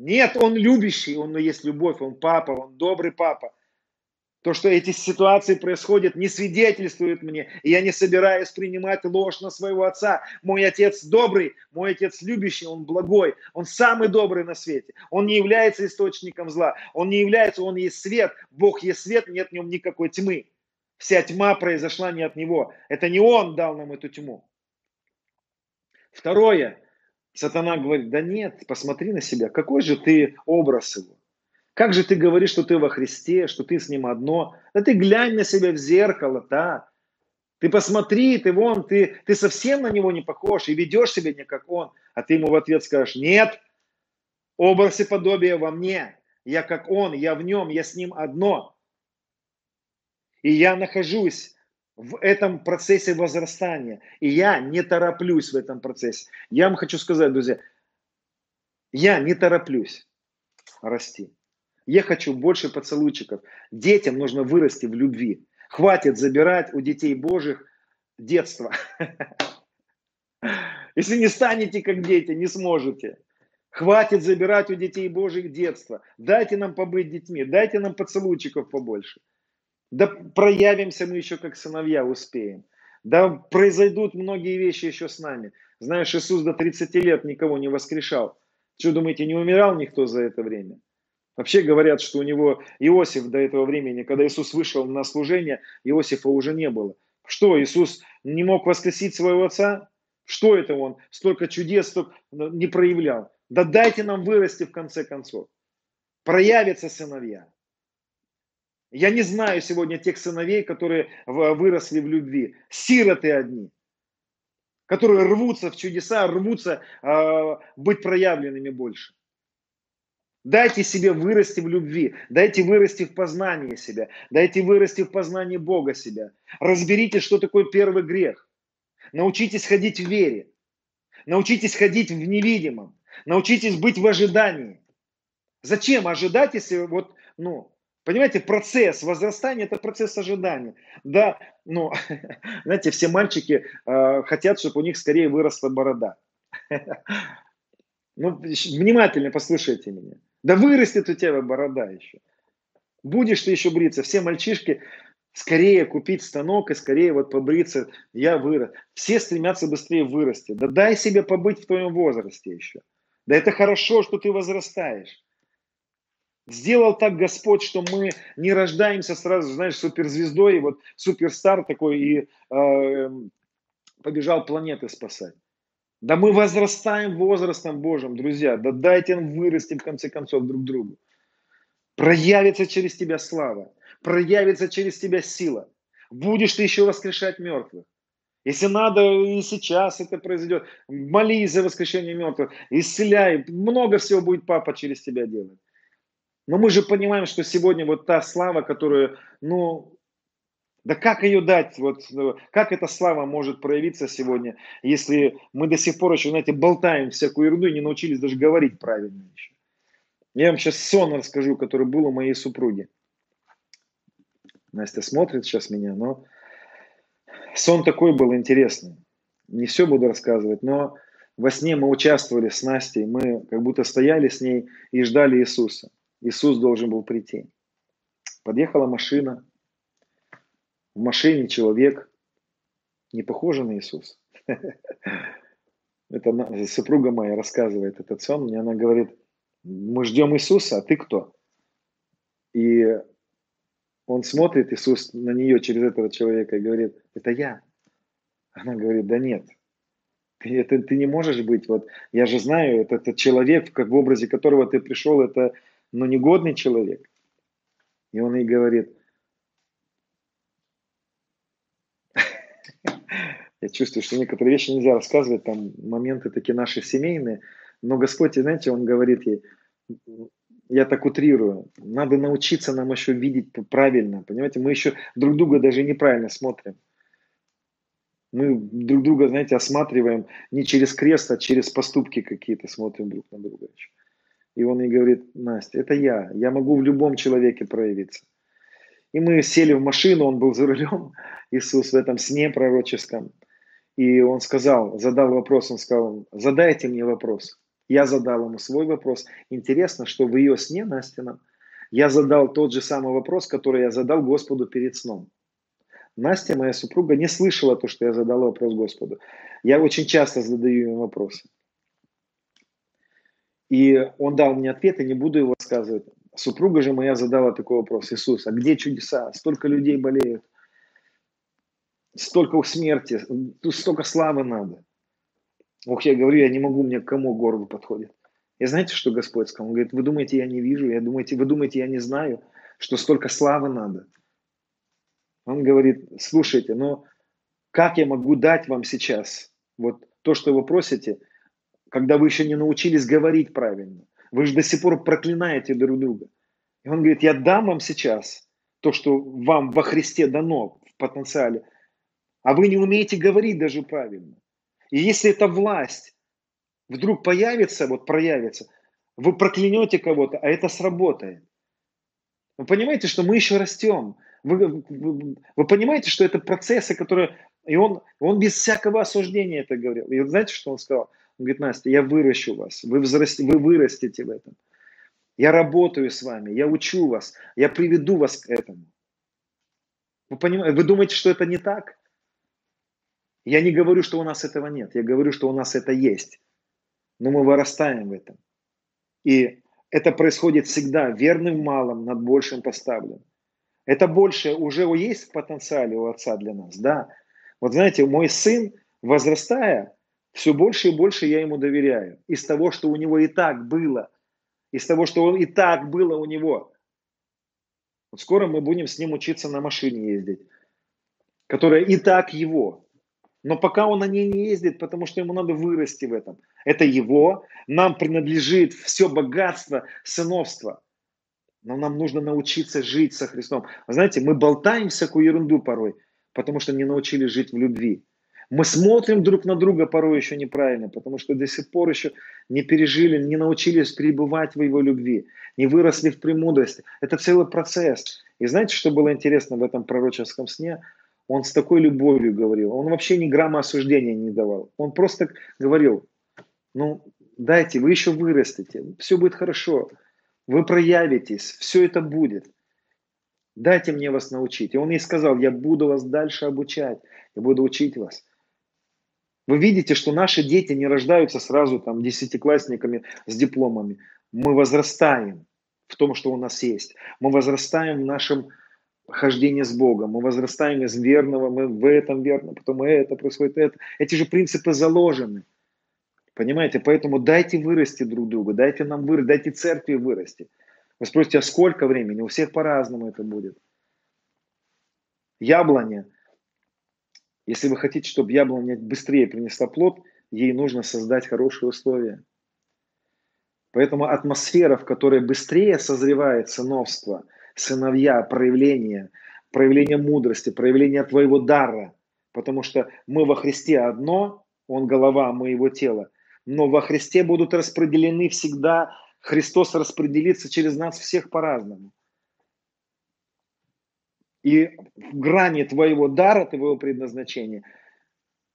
Нет, он любящий, он есть любовь, он папа, он добрый папа. То, что эти ситуации происходят, не свидетельствует мне. И я не собираюсь принимать ложь на своего отца. Мой отец добрый, мой отец любящий, он благой. Он самый добрый на свете. Он не является источником зла. Он не является, он есть свет. Бог есть свет, нет в нем никакой тьмы. Вся тьма произошла не от него. Это не он дал нам эту тьму. Второе. Сатана говорит, да нет, посмотри на себя. Какой же ты образ его? Как же ты говоришь, что ты во Христе, что ты с Ним одно? Да ты глянь на себя в зеркало, да. Ты посмотри, ты вон, ты, ты совсем на него не похож и ведешь себя не как он. А ты ему в ответ скажешь, нет, образ и подобие во мне. Я как он, я в нем, я с ним одно. И я нахожусь в этом процессе возрастания. И я не тороплюсь в этом процессе. Я вам хочу сказать, друзья, я не тороплюсь расти. Я хочу больше поцелуйчиков. Детям нужно вырасти в любви. Хватит забирать у детей Божьих детство. Если не станете как дети, не сможете. Хватит забирать у детей Божьих детство. Дайте нам побыть детьми, дайте нам поцелуйчиков побольше. Да проявимся мы еще как сыновья, успеем. Да произойдут многие вещи еще с нами. Знаешь, Иисус до 30 лет никого не воскрешал. Что думаете, не умирал никто за это время? Вообще говорят, что у него Иосиф до этого времени, когда Иисус вышел на служение, Иосифа уже не было. Что, Иисус не мог воскресить своего отца? Что это он? Столько чудес столько не проявлял. Да дайте нам вырасти в конце концов. Проявятся сыновья. Я не знаю сегодня тех сыновей, которые выросли в любви. Сироты одни, которые рвутся в чудеса, рвутся э, быть проявленными больше. Дайте себе вырасти в любви, дайте вырасти в познании себя, дайте вырасти в познании Бога себя. Разберите, что такое первый грех. Научитесь ходить в вере. Научитесь ходить в невидимом. Научитесь быть в ожидании. Зачем ожидать, если вот, ну, понимаете, процесс возрастания – это процесс ожидания. Да, ну, знаете, все мальчики э, хотят, чтобы у них скорее выросла борода. Ну, внимательно послушайте меня. Да вырастет у тебя борода еще. Будешь ты еще бриться. Все мальчишки скорее купить станок и скорее вот побриться. Я вырос. Все стремятся быстрее вырасти. Да дай себе побыть в твоем возрасте еще. Да это хорошо, что ты возрастаешь. Сделал так Господь, что мы не рождаемся сразу, знаешь, суперзвездой, и вот суперстар такой, и э, побежал планеты спасать. Да мы возрастаем возрастом Божьим, друзья. Да дайте нам вырасти, в конце концов, друг другу. Проявится через тебя слава. Проявится через тебя сила. Будешь ты еще воскрешать мертвых. Если надо, и сейчас это произойдет. Молись за воскрешение мертвых. Исцеляй. Много всего будет папа через тебя делать. Но мы же понимаем, что сегодня вот та слава, которую, ну, да как ее дать? Вот, э, как эта слава может проявиться сегодня, если мы до сих пор еще, знаете, болтаем всякую ерунду и не научились даже говорить правильно еще? Я вам сейчас сон расскажу, который был у моей супруги. Настя смотрит сейчас меня, но сон такой был интересный. Не все буду рассказывать, но во сне мы участвовали с Настей, мы как будто стояли с ней и ждали Иисуса. Иисус должен был прийти. Подъехала машина, в машине человек, не похожий на Иисуса. Это супруга моя рассказывает этот сон, мне она говорит, мы ждем Иисуса, а ты кто? И он смотрит, Иисус, на нее через этого человека и говорит, это я. Она говорит, да нет, ты, это, ты не можешь быть. Вот я же знаю, это, это человек, как в образе которого ты пришел, это ну, негодный человек. И он ей говорит, я чувствую, что некоторые вещи нельзя рассказывать, там моменты такие наши семейные, но Господь, знаете, Он говорит ей, я так утрирую, надо научиться нам еще видеть правильно, понимаете, мы еще друг друга даже неправильно смотрим. Мы друг друга, знаете, осматриваем не через крест, а через поступки какие-то смотрим друг на друга еще. И он ей говорит, Настя, это я, я могу в любом человеке проявиться. И мы сели в машину, он был за рулем, Иисус в этом сне пророческом. И он сказал, задал вопрос, он сказал, задайте мне вопрос. Я задал ему свой вопрос. Интересно, что в ее сне, Настина, я задал тот же самый вопрос, который я задал Господу перед сном. Настя, моя супруга, не слышала то, что я задал вопрос Господу. Я очень часто задаю ему вопросы. И он дал мне ответ, и не буду его рассказывать. Супруга же моя задала такой вопрос. Иисус, а где чудеса? Столько людей болеют столько смерти, тут столько славы надо. Ох, я говорю, я не могу, мне к кому горло подходит. И знаете, что Господь сказал? Он говорит, вы думаете, я не вижу, я думаете, вы думаете, я не знаю, что столько славы надо. Он говорит, слушайте, но как я могу дать вам сейчас вот то, что вы просите, когда вы еще не научились говорить правильно? Вы же до сих пор проклинаете друг друга. И он говорит, я дам вам сейчас то, что вам во Христе дано в потенциале, а вы не умеете говорить даже правильно. И если эта власть вдруг появится, вот проявится, вы проклянете кого-то, а это сработает. Вы понимаете, что мы еще растем. Вы, вы, вы понимаете, что это процессы, которые... И он, он без всякого осуждения это говорил. И знаете, что он сказал? Он говорит, Настя, я выращу вас, вы, взрасти, вы вырастете в этом. Я работаю с вами, я учу вас, я приведу вас к этому. Вы, понимаете, вы думаете, что это не так? Я не говорю, что у нас этого нет, я говорю, что у нас это есть. Но мы вырастаем в этом. И это происходит всегда верным малым над большим поставлен. Это больше уже есть в потенциале у отца для нас, да. Вот знаете, мой сын, возрастая, все больше и больше я ему доверяю. Из того, что у него и так было. Из того, что он и так было у него. Вот скоро мы будем с ним учиться на машине ездить, которая и так его. Но пока он на ней не ездит, потому что ему надо вырасти в этом. Это его, нам принадлежит все богатство сыновства. Но нам нужно научиться жить со Христом. Знаете, мы болтаем всякую ерунду порой, потому что не научились жить в любви. Мы смотрим друг на друга порой еще неправильно, потому что до сих пор еще не пережили, не научились пребывать в его любви, не выросли в премудрости. Это целый процесс. И знаете, что было интересно в этом пророческом сне? Он с такой любовью говорил. Он вообще ни грамма осуждения не давал. Он просто говорил, ну, дайте, вы еще вырастете, все будет хорошо, вы проявитесь, все это будет. Дайте мне вас научить. И он ей сказал, я буду вас дальше обучать, я буду учить вас. Вы видите, что наши дети не рождаются сразу там десятиклассниками с дипломами. Мы возрастаем в том, что у нас есть. Мы возрастаем в нашем хождении с Богом. Мы возрастаем из верного, мы в этом верно, потом это происходит, это. Эти же принципы заложены. Понимаете? Поэтому дайте вырасти друг другу, дайте нам вырасти, дайте церкви вырасти. Вы спросите, а сколько времени? У всех по-разному это будет. Яблоня если вы хотите, чтобы яблоня быстрее принесла плод, ей нужно создать хорошие условия. Поэтому атмосфера, в которой быстрее созревает сыновство, сыновья, проявление, проявление мудрости, проявление твоего дара, потому что мы во Христе одно, Он голова, мы Его тело, но во Христе будут распределены всегда, Христос распределится через нас всех по-разному. И в грани твоего дара, твоего предназначения,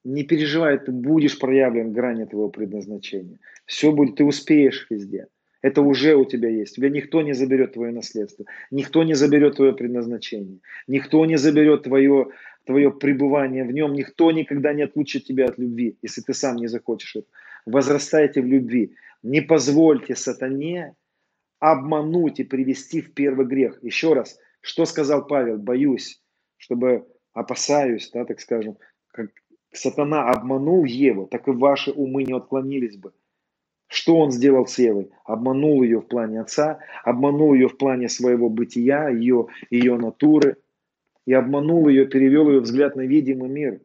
не переживай, ты будешь проявлен в грани твоего предназначения. Все будет, ты успеешь везде. Это уже у тебя есть. Тебя никто не заберет твое наследство. Никто не заберет твое предназначение. Никто не заберет твое, твое пребывание в нем. Никто никогда не отлучит тебя от любви, если ты сам не захочешь это. Возрастайте в любви. Не позвольте сатане обмануть и привести в первый грех. Еще раз, что сказал Павел? Боюсь, чтобы опасаюсь, да, так скажем, как сатана обманул Еву, так и ваши умы не отклонились бы. Что он сделал с Евой? Обманул ее в плане отца, обманул ее в плане своего бытия, ее, ее натуры, и обманул ее, перевел ее взгляд на видимый мир –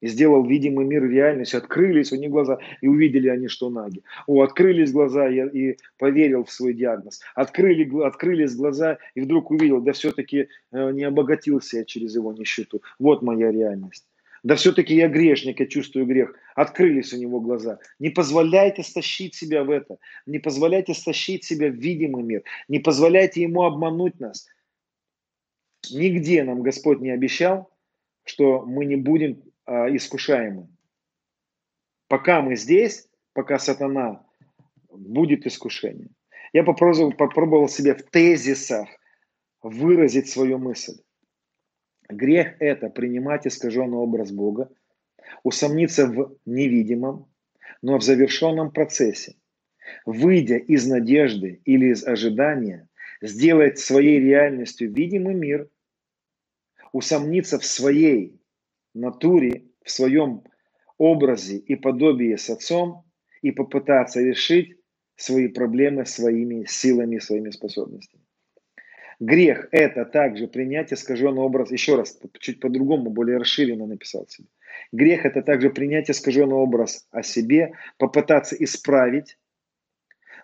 и сделал видимый мир реальностью. Открылись у них глаза, и увидели они, что наги. О, открылись глаза, и, и поверил в свой диагноз. Открыли, открылись глаза, и вдруг увидел, да все-таки э, не обогатился я через его нищету. Вот моя реальность. Да все-таки я грешник, я чувствую грех. Открылись у него глаза. Не позволяйте стащить себя в это. Не позволяйте стащить себя в видимый мир. Не позволяйте ему обмануть нас. Нигде нам Господь не обещал, что мы не будем а, искушаемы. Пока мы здесь, пока сатана будет искушение. Я попробовал, попробовал себе в тезисах выразить свою мысль. Грех – это принимать искаженный образ Бога, усомниться в невидимом, но в завершенном процессе, выйдя из надежды или из ожидания, сделать своей реальностью видимый мир, усомниться в своей натуре, в своем образе и подобии с Отцом и попытаться решить свои проблемы своими силами, своими способностями. Грех – это также принять искаженный образ, еще раз, чуть по-другому, более расширенно написал себе. Грех – это также принять искаженный образ о себе, попытаться исправить.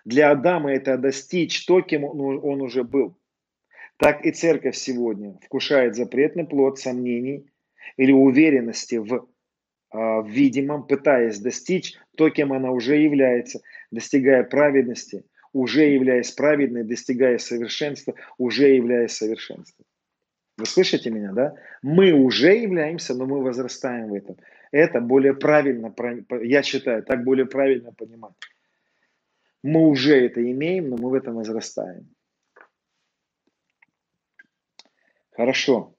Для Адама это достичь то, кем он уже был. Так и церковь сегодня вкушает запретный плод сомнений или уверенности в, а, в видимом, пытаясь достичь то, кем она уже является, достигая праведности, уже являясь праведной, достигая совершенства, уже являясь совершенством. Вы слышите меня, да? Мы уже являемся, но мы возрастаем в этом. Это более правильно, я считаю, так более правильно понимать. Мы уже это имеем, но мы в этом возрастаем. Хорошо.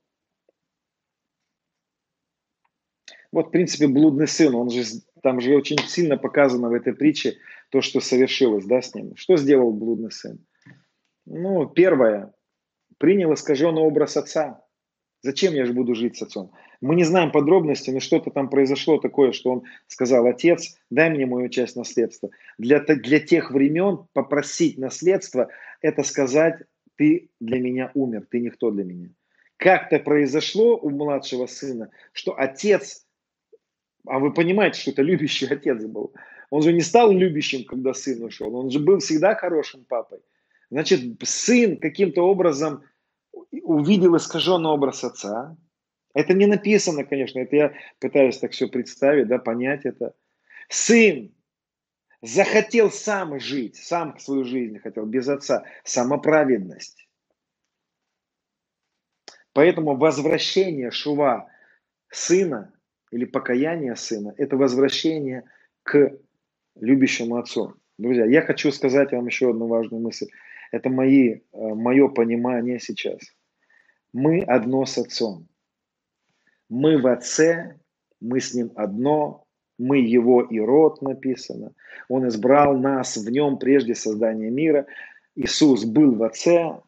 Вот, в принципе, блудный сын, он же, там же очень сильно показано в этой притче то, что совершилось, да, с ним. Что сделал блудный сын? Ну, первое, принял искаженный образ отца. Зачем я же буду жить с отцом? Мы не знаем подробностей, но что-то там произошло такое, что он сказал, отец, дай мне мою часть наследства. Для, для тех времен попросить наследство, это сказать, ты для меня умер, ты никто для меня. Как-то произошло у младшего сына, что отец, а вы понимаете, что это любящий отец был, он же не стал любящим, когда сын ушел, он же был всегда хорошим папой. Значит, сын каким-то образом увидел искаженный образ отца. Это не написано, конечно, это я пытаюсь так все представить, да, понять это. Сын захотел сам жить, сам свою жизнь хотел, без отца. Самоправедность. Поэтому возвращение Шува сына или покаяние сына – это возвращение к любящему отцу. Друзья, я хочу сказать вам еще одну важную мысль. Это мои, э, мое понимание сейчас. Мы одно с Отцом. Мы в Отце, мы с Ним одно, мы Его и род написано. Он избрал нас в Нем прежде создания мира. Иисус был в Отце,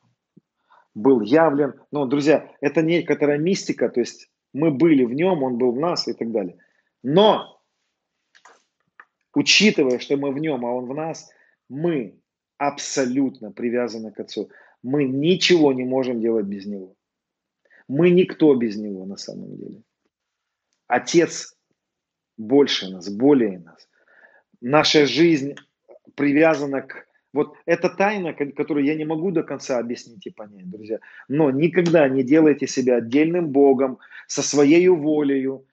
был явлен. Но, друзья, это некоторая мистика, то есть мы были в Нем, Он был в нас и так далее. Но, учитывая, что мы в Нем, а Он в нас, мы абсолютно привязаны к Отцу. Мы ничего не можем делать без Него. Мы никто без Него на самом деле. Отец больше нас, более нас. Наша жизнь привязана к... Вот это тайна, которую я не могу до конца объяснить и понять, друзья. Но никогда не делайте себя отдельным Богом, со своей волею,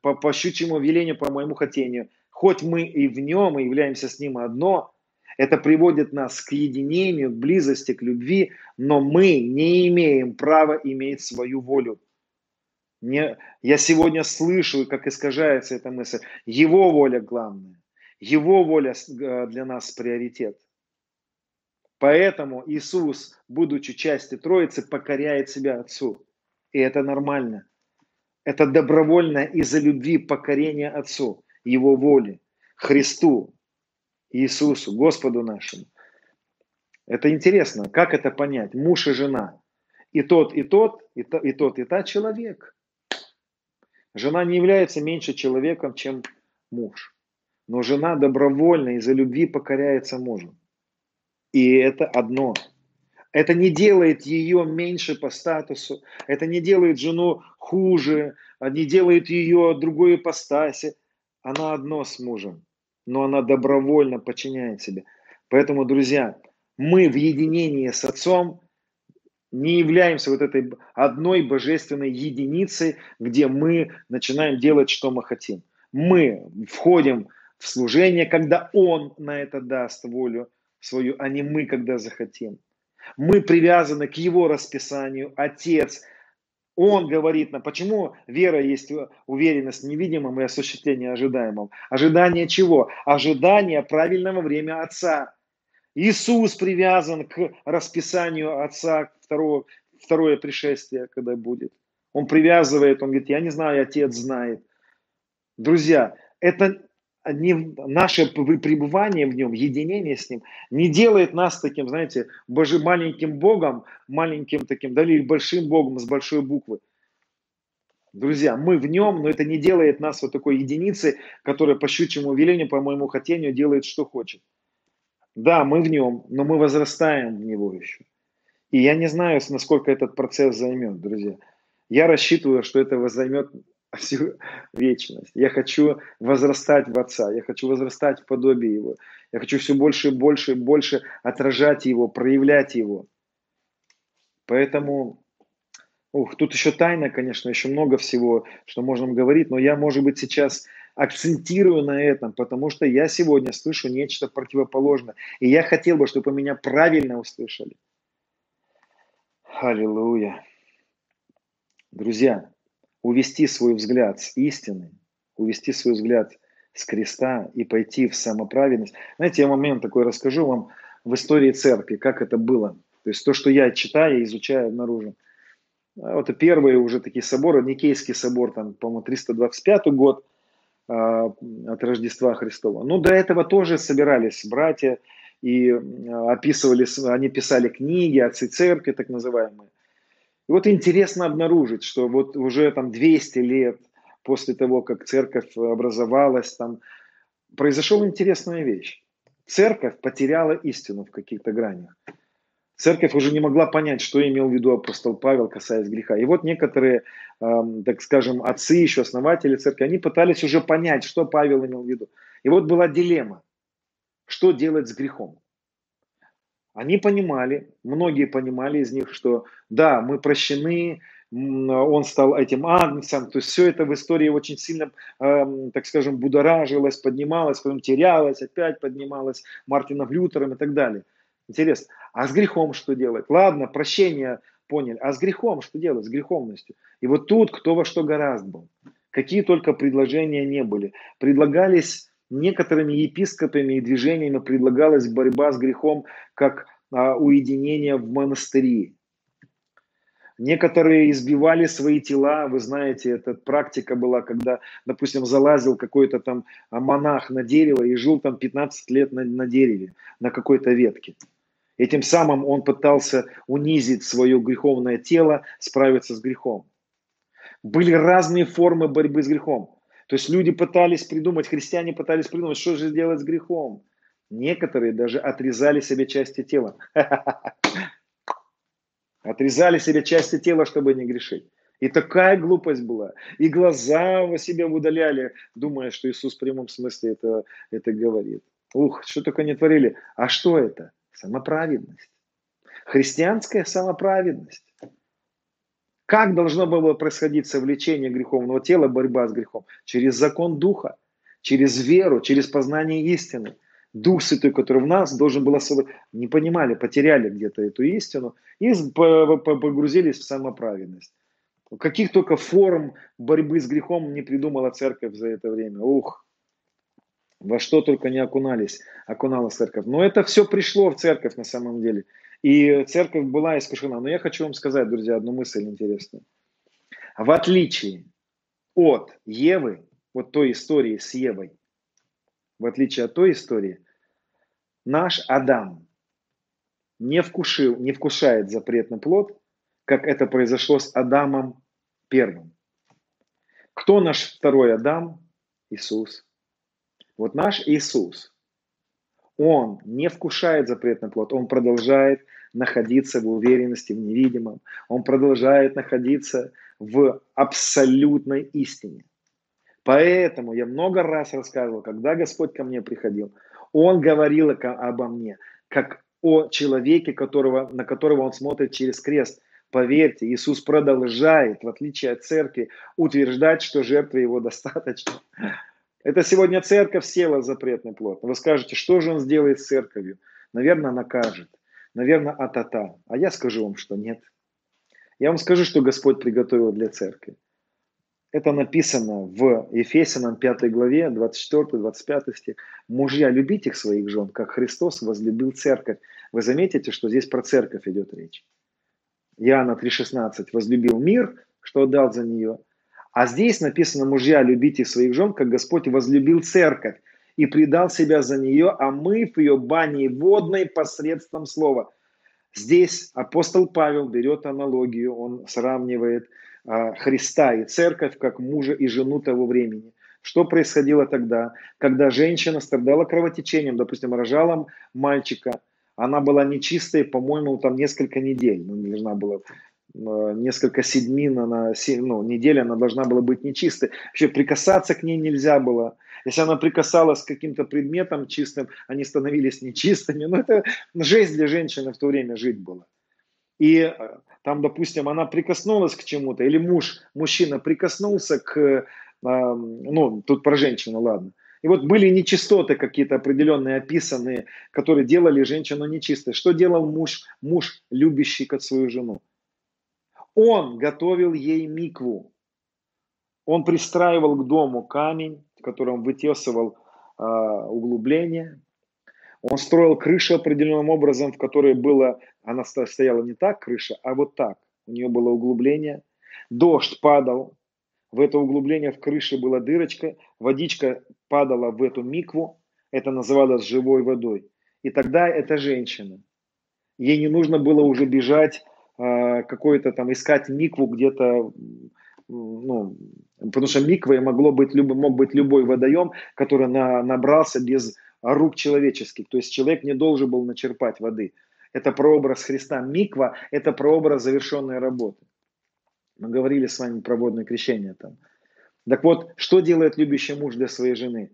по, по щучьему велению, по моему хотению. Хоть мы и в нем, и являемся с ним одно, это приводит нас к единению, к близости, к любви, но мы не имеем права иметь свою волю. Не, я сегодня слышу, как искажается эта мысль. Его воля главная. Его воля э, для нас приоритет. Поэтому Иисус, будучи частью Троицы, покоряет себя Отцу. И это нормально. Это добровольное из-за любви покорение Отцу, Его воле, Христу, Иисусу, Господу нашему. Это интересно, как это понять? Муж и жена. И тот, и тот, и, то, и тот, и та человек. Жена не является меньше человеком, чем муж. Но жена добровольно из-за любви покоряется мужу. И это одно. Это не делает ее меньше по статусу. Это не делает жену хуже. Не делает ее другой ипостаси. Она одно с мужем но она добровольно подчиняет себе. Поэтому, друзья, мы в единении с Отцом не являемся вот этой одной божественной единицей, где мы начинаем делать, что мы хотим. Мы входим в служение, когда Он на это даст волю свою, а не мы, когда захотим. Мы привязаны к Его расписанию. Отец – он говорит нам, почему вера есть уверенность в невидимом и осуществление ожидаемого. Ожидание чего? Ожидание правильного время Отца. Иисус привязан к расписанию Отца второго, второе пришествие, когда будет. Он привязывает, он говорит, я не знаю, Отец знает. Друзья, это не, наше пребывание в нем, единение с ним, не делает нас таким, знаете, божи, маленьким Богом, маленьким таким, да, или большим Богом с большой буквы. Друзья, мы в нем, но это не делает нас вот такой единицей, которая по щучьему велению, по моему хотению делает, что хочет. Да, мы в нем, но мы возрастаем в него еще. И я не знаю, насколько этот процесс займет, друзья. Я рассчитываю, что это займет всю вечность. Я хочу возрастать в Отца, я хочу возрастать в подобие Его. Я хочу все больше и больше и больше отражать Его, проявлять Его. Поэтому, ух, тут еще тайна, конечно, еще много всего, что можно говорить, но я, может быть, сейчас акцентирую на этом, потому что я сегодня слышу нечто противоположное. И я хотел бы, чтобы меня правильно услышали. Аллилуйя. Друзья, увести свой взгляд с истины, увести свой взгляд с креста и пойти в самоправедность. Знаете, я момент такой расскажу вам в истории церкви, как это было. То есть то, что я читаю, изучаю, обнаружу. Вот первые уже такие соборы, Никейский собор, там, по-моему, 325 год, а, от Рождества Христова. Ну, до этого тоже собирались братья и описывали, они писали книги, отцы церкви, так называемые. И вот интересно обнаружить, что вот уже там 200 лет после того, как церковь образовалась, там произошла интересная вещь. Церковь потеряла истину в каких-то гранях. Церковь уже не могла понять, что имел в виду апостол Павел, касаясь греха. И вот некоторые, э, так скажем, отцы, еще основатели церкви, они пытались уже понять, что Павел имел в виду. И вот была дилемма, что делать с грехом. Они понимали, многие понимали из них, что да, мы прощены, он стал этим агнцем, то есть все это в истории очень сильно, э, так скажем, будоражилось, поднималось, потом терялось, опять поднималось Мартином Лютером и так далее. Интересно, а с грехом что делать? Ладно, прощение поняли, а с грехом что делать, с греховностью? И вот тут кто во что гораздо был. Какие только предложения не были. Предлагались некоторыми епископами и движениями предлагалась борьба с грехом как а, уединение в монастыре. Некоторые избивали свои тела, вы знаете, эта практика была, когда, допустим, залазил какой-то там монах на дерево и жил там 15 лет на, на дереве, на какой-то ветке. Этим самым он пытался унизить свое греховное тело, справиться с грехом. Были разные формы борьбы с грехом. То есть люди пытались придумать, христиане пытались придумать, что же делать с грехом. Некоторые даже отрезали себе части тела. Отрезали себе части тела, чтобы не грешить. И такая глупость была. И глаза во себя удаляли, думая, что Иисус в прямом смысле это, это говорит. Ух, что только не творили. А что это? Самоправедность. Христианская самоправедность. Как должно было происходить совлечение греховного тела, борьба с грехом? Через закон Духа, через веру, через познание истины. Дух Святой, который в нас, должен был особо... Не понимали, потеряли где-то эту истину и погрузились в самоправедность. Каких только форм борьбы с грехом не придумала церковь за это время. Ух, во что только не окунались, окуналась церковь. Но это все пришло в церковь на самом деле. И церковь была искушена. Но я хочу вам сказать, друзья, одну мысль интересную. В отличие от Евы, вот той истории с Евой, в отличие от той истории, наш Адам не, вкушил, не вкушает запретный плод, как это произошло с Адамом первым. Кто наш второй Адам? Иисус. Вот наш Иисус, Он не вкушает запретный плод, Он продолжает находиться в уверенности в невидимом, Он продолжает находиться в абсолютной истине. Поэтому я много раз рассказывал, когда Господь ко мне приходил, Он говорил обо мне, как о человеке, которого, на которого Он смотрит через крест. Поверьте, Иисус продолжает, в отличие от церкви, утверждать, что жертвы Его достаточно. Это сегодня церковь села запретный плод. Вы скажете, что же он сделает с церковью? Наверное, накажет. Наверное, атата. А я скажу вам, что нет. Я вам скажу, что Господь приготовил для церкви. Это написано в Ефесянам 5 главе, 24-25 стих. Мужья, любите своих жен, как Христос возлюбил церковь. Вы заметите, что здесь про церковь идет речь. Иоанна 3,16. Возлюбил мир, что отдал за нее. А здесь написано, мужья, любите своих жен, как Господь возлюбил церковь и предал себя за нее, омыв ее баней водной посредством слова. Здесь апостол Павел берет аналогию, он сравнивает а, Христа и церковь как мужа и жену того времени. Что происходило тогда, когда женщина страдала кровотечением, допустим, рожала мальчика, она была нечистой, по-моему, там несколько недель, ну, должна была несколько седьмин, она, ну, неделя она должна была быть нечистой. Вообще прикасаться к ней нельзя было. Если она прикасалась к каким-то предметам чистым, они становились нечистыми. Ну, это жизнь для женщины в то время жить было. И э, там, допустим, она прикоснулась к чему-то, или муж, мужчина прикоснулся к, э, ну, тут про женщину, ладно. И вот были нечистоты какие-то определенные, описанные, которые делали женщину нечистой. Что делал муж, муж, любящий как свою жену? Он готовил ей микву. Он пристраивал к дому камень, в котором вытесывал э, углубление. Он строил крышу определенным образом, в которой было, она стояла не так, крыша, а вот так. У нее было углубление. Дождь падал. в это углубление в крыше была дырочка, водичка падала в эту микву, это называлось живой водой. И тогда эта женщина, ей не нужно было уже бежать э, какой-то там, искать микву где-то, ну, потому что миквой могло быть, мог быть любой водоем, который на, набрался без рук человеческих. То есть человек не должен был начерпать воды. Это прообраз Христа. Миква – это прообраз завершенной работы. Мы говорили с вами про водное крещение там. Так вот, что делает любящий муж для своей жены?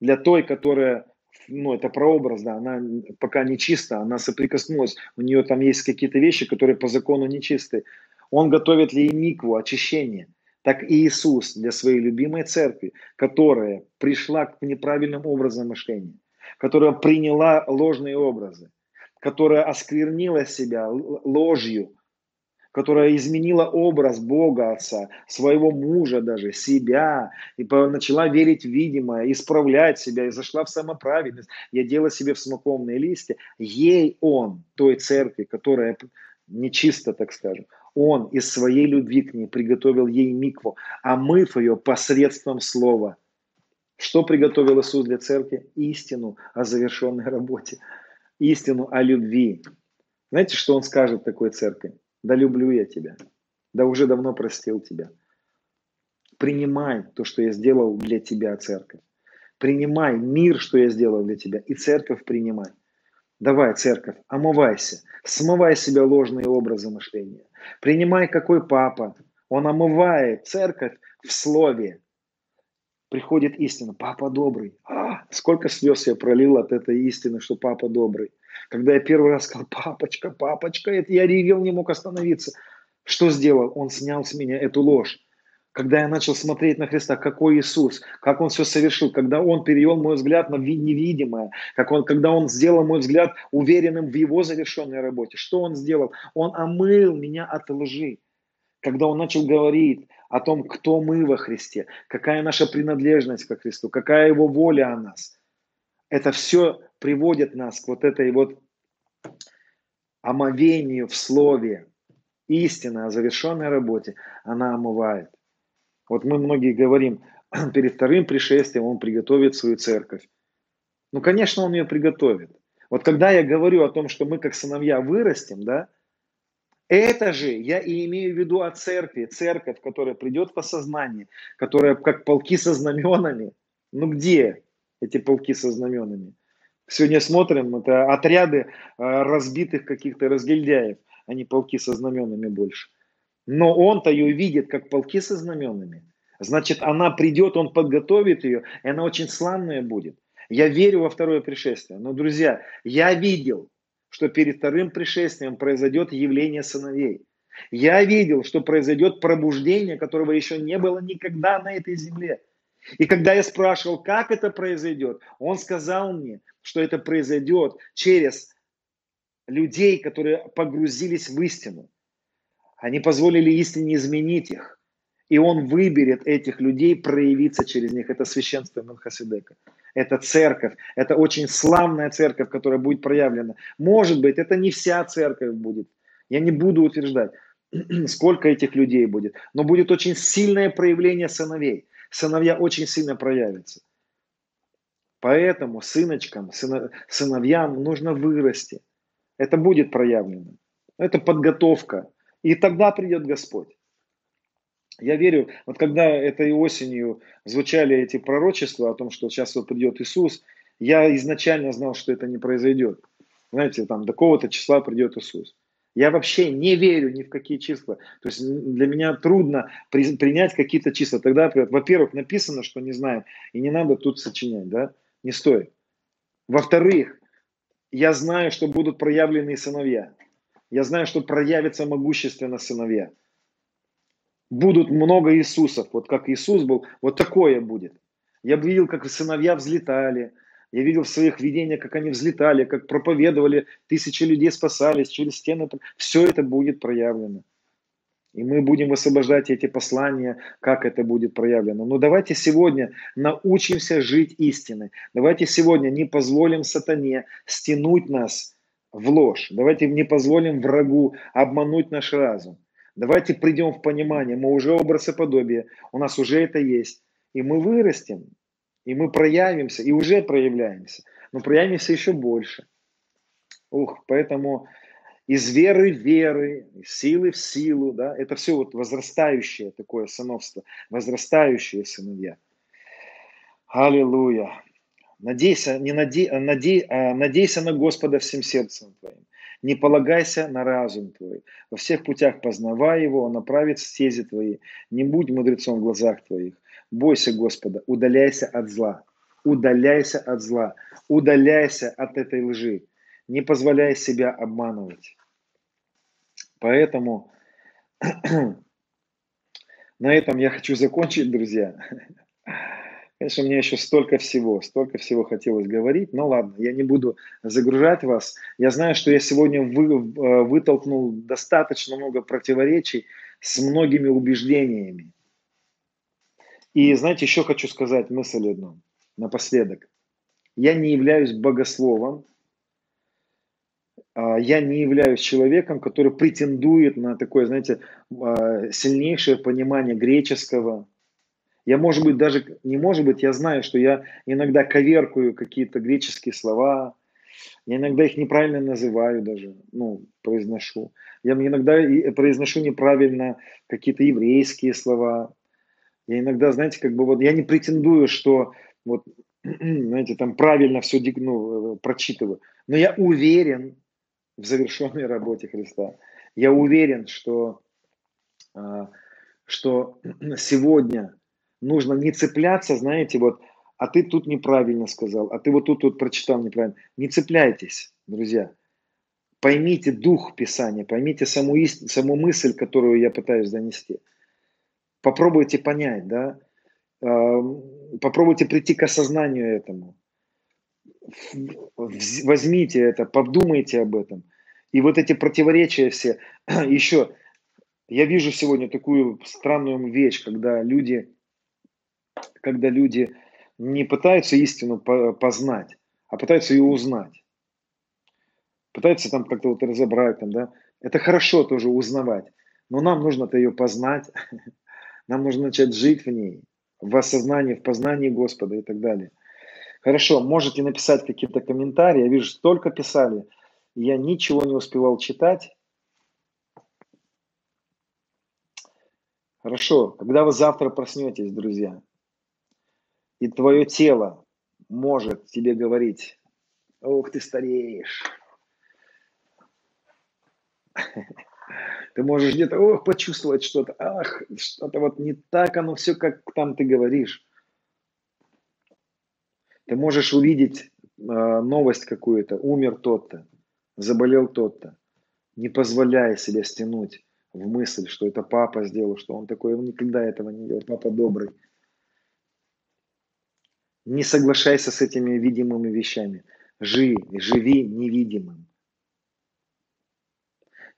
Для той, которая, ну, это прообраз, да, она пока не чиста, она соприкоснулась, у нее там есть какие-то вещи, которые по закону нечистые. Он готовит ей микву, очищение. Так и Иисус для своей любимой церкви, которая пришла к неправильным образам мышления, которая приняла ложные образы, которая осквернила себя ложью, которая изменила образ Бога Отца, своего мужа даже, себя, и начала верить в видимое, исправлять себя, и зашла в самоправедность, я делала себе в смоковные листья, ей он, той церкви, которая нечисто, так скажем, он из своей любви к ней приготовил ей микву, омыв ее посредством слова. Что приготовил Иисус для церкви? Истину о завершенной работе, истину о любви. Знаете, что он скажет такой церкви? Да люблю я тебя. Да уже давно простил тебя. Принимай то, что я сделал для тебя, церковь. Принимай мир, что я сделал для тебя. И церковь принимай. Давай, церковь, омывайся. Смывай себя ложные образы мышления. Принимай, какой папа. Он омывает церковь в слове. Приходит истина. Папа добрый. А, сколько слез я пролил от этой истины, что папа добрый. Когда я первый раз сказал, папочка, папочка, это я ревел, не мог остановиться. Что сделал? Он снял с меня эту ложь. Когда я начал смотреть на Христа, какой Иисус, как Он все совершил, когда Он перевел мой взгляд на невидимое, как он, когда Он сделал мой взгляд уверенным в Его завершенной работе, что Он сделал? Он омыл меня от лжи. Когда Он начал говорить о том, кто мы во Христе, какая наша принадлежность ко Христу, какая Его воля о нас. Это все приводит нас к вот этой вот омовению в слове. Истина о завершенной работе, она омывает. Вот мы многие говорим, перед вторым пришествием он приготовит свою церковь. Ну, конечно, он ее приготовит. Вот когда я говорю о том, что мы как сыновья вырастем, да, это же я и имею в виду о церкви, церковь, которая придет в осознание, которая как полки со знаменами. Ну где эти полки со знаменами? Сегодня смотрим, это отряды э, разбитых каких-то разгильдяев, а не полки со знаменами больше. Но он-то ее видит, как полки со знаменами. Значит, она придет, он подготовит ее, и она очень славная будет. Я верю во второе пришествие. Но, друзья, я видел, что перед вторым пришествием произойдет явление сыновей. Я видел, что произойдет пробуждение, которого еще не было никогда на этой земле. И когда я спрашивал, как это произойдет, он сказал мне, что это произойдет через людей, которые погрузились в истину. Они позволили истине изменить их. И он выберет этих людей проявиться через них. Это священство Мелхиседека. Это церковь. Это очень славная церковь, которая будет проявлена. Может быть, это не вся церковь будет. Я не буду утверждать, сколько этих людей будет. Но будет очень сильное проявление сыновей. Сыновья очень сильно проявятся. Поэтому сыночкам, сыновьям нужно вырасти. Это будет проявлено. Это подготовка. И тогда придет Господь. Я верю, вот когда этой осенью звучали эти пророчества о том, что сейчас вот придет Иисус, я изначально знал, что это не произойдет. Знаете, там до какого-то числа придет Иисус. Я вообще не верю ни в какие числа. То есть для меня трудно при, принять какие-то числа. Тогда, во-первых, написано, что не знаем, и не надо тут сочинять, да? не стоит. Во-вторых, я знаю, что будут проявлены сыновья. Я знаю, что проявятся могущественно сыновья. Будут много Иисусов, вот как Иисус был, вот такое будет. Я видел, как сыновья взлетали, я видел в своих видениях, как они взлетали, как проповедовали, тысячи людей спасались через стены. Все это будет проявлено. И мы будем высвобождать эти послания, как это будет проявлено. Но давайте сегодня научимся жить истиной. Давайте сегодня не позволим сатане стянуть нас в ложь. Давайте не позволим врагу обмануть наш разум. Давайте придем в понимание, мы уже образ и подобие, у нас уже это есть. И мы вырастем, и мы проявимся, и уже проявляемся, но проявимся еще больше. Ух, поэтому из веры в веры, из силы в силу, да, это все вот возрастающее такое сыновство, возрастающие сыновья. Аллилуйя. Надейся, не надей, надей, а, надейся на Господа всем сердцем твоим. Не полагайся на разум твой. Во всех путях познавай его, он направит стези твои. Не будь мудрецом в глазах твоих. Бойся Господа, удаляйся от зла. Удаляйся от зла. Удаляйся от этой лжи. Не позволяй себя обманывать. Поэтому на этом я хочу закончить, друзья. Конечно, мне еще столько всего, столько всего хотелось говорить, но ладно, я не буду загружать вас. Я знаю, что я сегодня вы, э, вытолкнул достаточно много противоречий с многими убеждениями. И знаете, еще хочу сказать мысль одну напоследок. Я не являюсь богословом, а, я не являюсь человеком, который претендует на такое, знаете, а, сильнейшее понимание греческого, я, может быть, даже, не может быть, я знаю, что я иногда коверкую какие-то греческие слова, я иногда их неправильно называю даже, ну, произношу. Я иногда произношу неправильно какие-то еврейские слова. Я иногда, знаете, как бы вот, я не претендую, что вот, знаете, там правильно все ну, прочитываю. Но я уверен в завершенной работе Христа. Я уверен, что, а, что сегодня нужно не цепляться, знаете, вот, а ты тут неправильно сказал, а ты вот тут вот прочитал неправильно. Не цепляйтесь, друзья. Поймите дух Писания, поймите саму, ист... саму мысль, которую я пытаюсь донести. Попробуйте понять, да, попробуйте прийти к осознанию этому. Возьмите это, подумайте об этом. И вот эти противоречия все. Еще я вижу сегодня такую странную вещь, когда люди когда люди не пытаются истину познать, а пытаются ее узнать. Пытаются там как-то вот разобрать, там, да. Это хорошо тоже узнавать, но нам нужно-то ее познать, нам нужно начать жить в ней, в осознании, в познании Господа и так далее. Хорошо, можете написать какие-то комментарии. Я вижу, столько писали. Я ничего не успевал читать. Хорошо, когда вы завтра проснетесь, друзья, и твое тело может тебе говорить, ох, ты стареешь. Ты можешь где-то ох, почувствовать что-то, ах, что-то вот не так, оно все, как там ты говоришь. Ты можешь увидеть э, новость какую-то, умер тот-то, заболел тот-то. Не позволяй себе стянуть в мысль, что это папа сделал, что он такой, он никогда этого не делал, папа добрый. Не соглашайся с этими видимыми вещами. Живи, живи невидимым.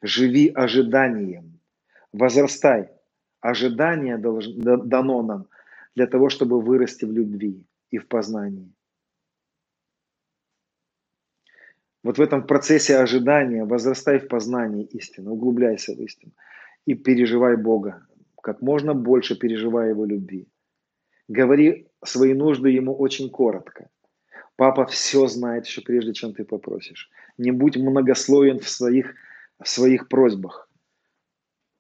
Живи ожиданием. Возрастай. Ожидание дано нам для того, чтобы вырасти в любви и в познании. Вот в этом процессе ожидания возрастай в познании истины, углубляйся в истину и переживай Бога, как можно больше переживай Его любви. Говори свои нужды ему очень коротко. Папа все знает еще прежде, чем ты попросишь. Не будь многословен в своих, в своих просьбах.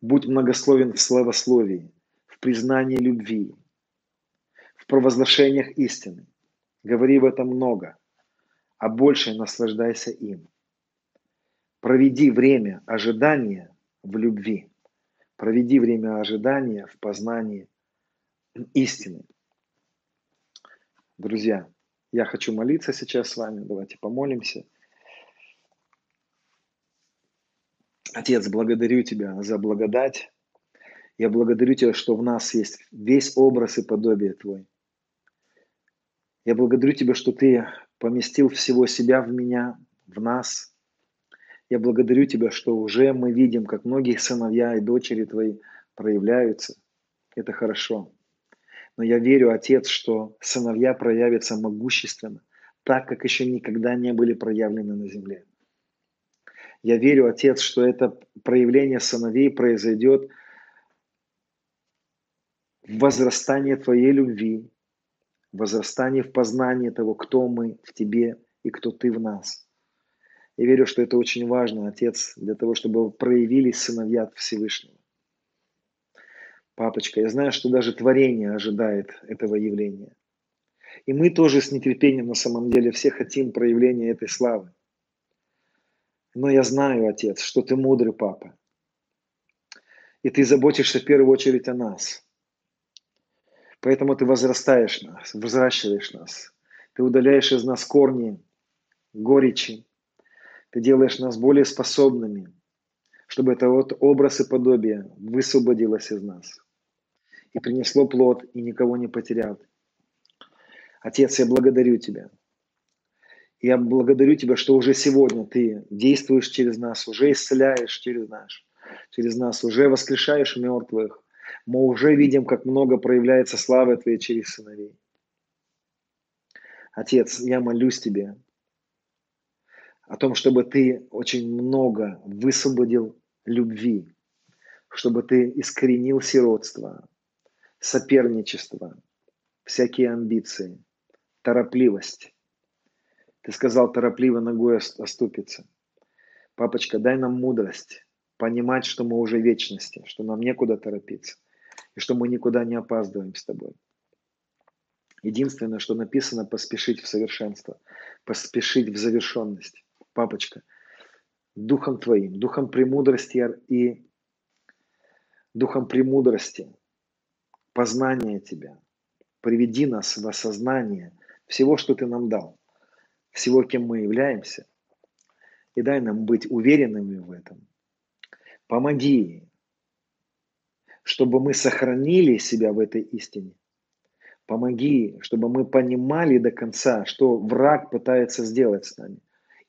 Будь многословен в славословии, в признании любви, в провозглашениях истины. Говори в этом много, а больше наслаждайся им. Проведи время ожидания в любви. Проведи время ожидания в познании истины. Друзья, я хочу молиться сейчас с вами. Давайте помолимся. Отец, благодарю Тебя за благодать. Я благодарю Тебя, что в нас есть весь образ и подобие Твой. Я благодарю Тебя, что Ты поместил всего себя в меня, в нас. Я благодарю Тебя, что уже мы видим, как многие сыновья и дочери Твои проявляются. Это хорошо. Но я верю, Отец, что сыновья проявятся могущественно, так, как еще никогда не были проявлены на земле. Я верю, Отец, что это проявление сыновей произойдет в возрастании Твоей любви, возрастании в познании того, кто мы в Тебе и кто Ты в нас. Я верю, что это очень важно, Отец, для того, чтобы проявились сыновья Всевышнего. Папочка, я знаю, что даже творение ожидает этого явления. И мы тоже с нетерпением на самом деле все хотим проявления этой славы. Но я знаю, Отец, что Ты мудрый Папа. И Ты заботишься в первую очередь о нас. Поэтому Ты возрастаешь нас, взращиваешь нас. Ты удаляешь из нас корни, горечи. Ты делаешь нас более способными, чтобы это вот образ и подобие высвободилось из нас и принесло плод, и никого не потерял. Отец, я благодарю Тебя. Я благодарю Тебя, что уже сегодня Ты действуешь через нас, уже исцеляешь через нас, через нас, уже воскрешаешь мертвых. Мы уже видим, как много проявляется славы Твоей через сыновей. Отец, я молюсь Тебе о том, чтобы Ты очень много высвободил любви, чтобы Ты искоренил сиротство, соперничество, всякие амбиции, торопливость. Ты сказал, торопливо ногой оступиться. Папочка, дай нам мудрость понимать, что мы уже вечности, что нам некуда торопиться, и что мы никуда не опаздываем с тобой. Единственное, что написано, поспешить в совершенство, поспешить в завершенность. Папочка, духом твоим, духом премудрости и духом премудрости познание Тебя. Приведи нас в осознание всего, что Ты нам дал, всего, кем мы являемся, и дай нам быть уверенными в этом. Помоги, чтобы мы сохранили себя в этой истине. Помоги, чтобы мы понимали до конца, что враг пытается сделать с нами,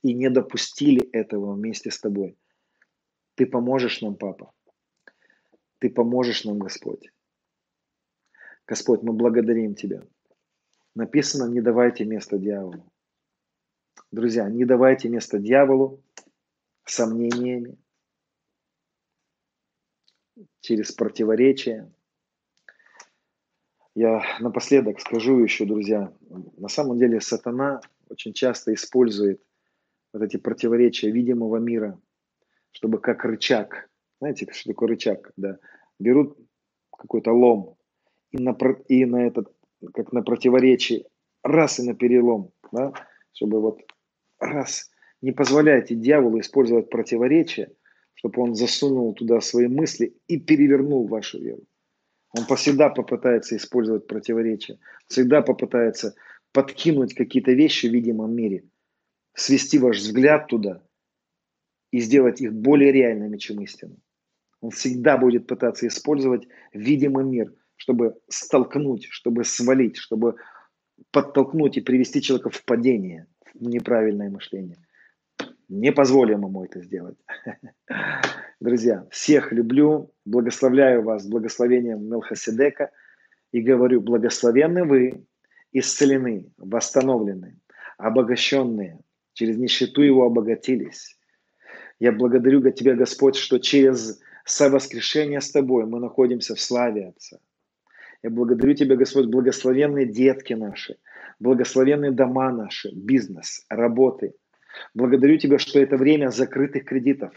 и не допустили этого вместе с тобой. Ты поможешь нам, Папа. Ты поможешь нам, Господь. Господь, мы благодарим Тебя. Написано, не давайте место дьяволу. Друзья, не давайте место дьяволу сомнениями, через противоречия. Я напоследок скажу еще, друзья, на самом деле сатана очень часто использует вот эти противоречия видимого мира, чтобы как рычаг, знаете, что такое рычаг, когда берут какой-то лом, и на, и на этот, как на противоречие, раз и на перелом, да, чтобы вот раз, не позволяйте дьяволу использовать противоречие, чтобы он засунул туда свои мысли и перевернул вашу веру. Он всегда попытается использовать противоречия, всегда попытается подкинуть какие-то вещи в видимом мире, свести ваш взгляд туда и сделать их более реальными, чем истину. Он всегда будет пытаться использовать видимый мир – чтобы столкнуть, чтобы свалить, чтобы подтолкнуть и привести человека в падение, неправильное мышление. Не позволим ему это сделать. Друзья, всех люблю, благословляю вас благословением Мелхоседека и говорю, благословенны вы, исцелены, восстановлены, обогащенные, через нищету его обогатились. Я благодарю Тебя, Господь, что через совоскрешение с Тобой мы находимся в славе Отца. Я благодарю Тебя, Господь, благословенные детки наши, благословенные дома наши, бизнес, работы. Благодарю Тебя, что это время закрытых кредитов.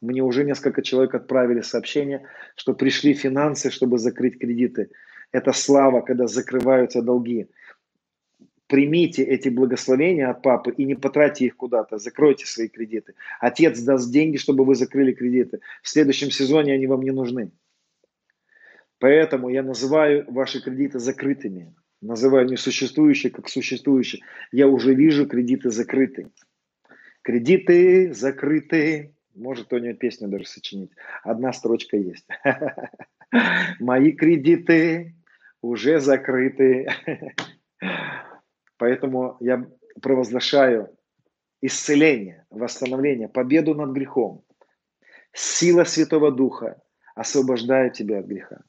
Мне уже несколько человек отправили сообщение, что пришли финансы, чтобы закрыть кредиты. Это слава, когда закрываются долги. Примите эти благословения от папы и не потратьте их куда-то, закройте свои кредиты. Отец даст деньги, чтобы вы закрыли кредиты. В следующем сезоне они вам не нужны. Поэтому я называю ваши кредиты закрытыми. Называю несуществующие как существующие. Я уже вижу кредиты закрыты. Кредиты закрыты. Может кто-нибудь песню даже сочинить. Одна строчка есть. Мои кредиты уже закрыты. Поэтому я провозглашаю исцеление, восстановление, победу над грехом. Сила Святого Духа освобождает тебя от греха.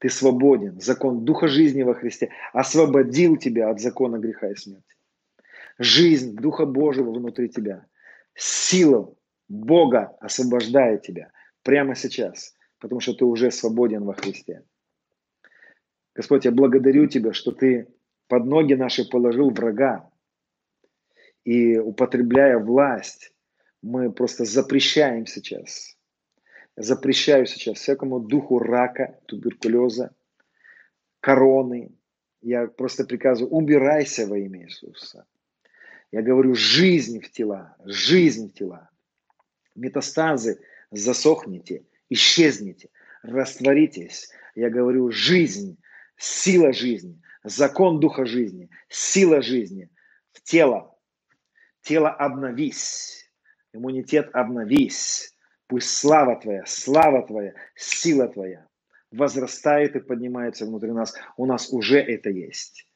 Ты свободен. Закон Духа жизни во Христе освободил тебя от закона греха и смерти. Жизнь Духа Божьего внутри тебя Сила Бога освобождает тебя прямо сейчас, потому что ты уже свободен во Христе. Господь, я благодарю Тебя, что Ты под ноги наши положил врага. И употребляя власть, мы просто запрещаем сейчас, запрещаю сейчас всякому духу рака, туберкулеза, короны. Я просто приказываю, убирайся во имя Иисуса. Я говорю, жизнь в тела, жизнь в тела. Метастазы засохните, исчезните, растворитесь. Я говорю, жизнь, сила жизни, закон духа жизни, сила жизни в тело. Тело обновись, иммунитет обновись. Пусть слава Твоя, слава Твоя, сила Твоя возрастает и поднимается внутри нас. У нас уже это есть.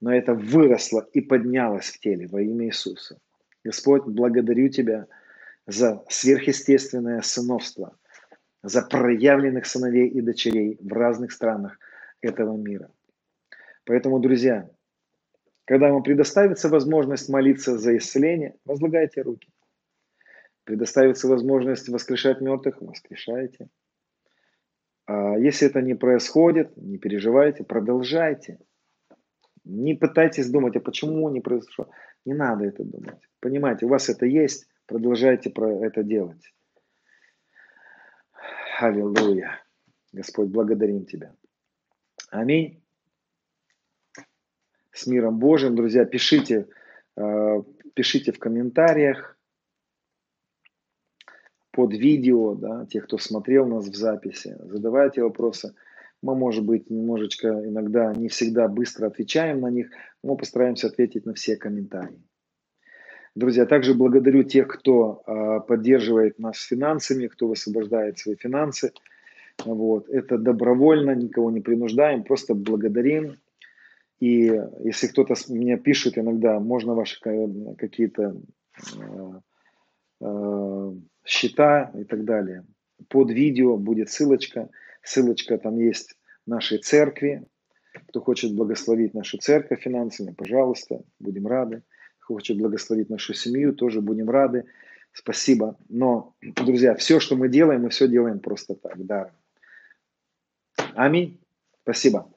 Но это выросло и поднялось в теле во имя Иисуса. Господь, благодарю Тебя за сверхъестественное сыновство, за проявленных сыновей и дочерей в разных странах этого мира. Поэтому, друзья, когда вам предоставится возможность молиться за исцеление, возлагайте руки. Предоставится возможность воскрешать мертвых, воскрешайте. А если это не происходит, не переживайте, продолжайте. Не пытайтесь думать, а почему не произошло. Не надо это думать. Понимаете, у вас это есть, продолжайте про это делать. Аллилуйя. Господь, благодарим Тебя. Аминь. С миром Божьим, друзья, пишите, э, пишите в комментариях под видео, да, тех, кто смотрел нас в записи, задавайте вопросы. Мы, может быть, немножечко иногда не всегда быстро отвечаем на них, но постараемся ответить на все комментарии. Друзья, также благодарю тех, кто э, поддерживает нас финансами, кто высвобождает свои финансы. Вот. Это добровольно, никого не принуждаем, просто благодарим. И если кто-то мне пишет иногда, можно ваши какие-то э, э, счета и так далее. Под видео будет ссылочка. Ссылочка там есть нашей церкви. Кто хочет благословить нашу церковь финансами, пожалуйста, будем рады. Кто хочет благословить нашу семью, тоже будем рады. Спасибо. Но, друзья, все, что мы делаем, мы все делаем просто так, да. Аминь. Спасибо.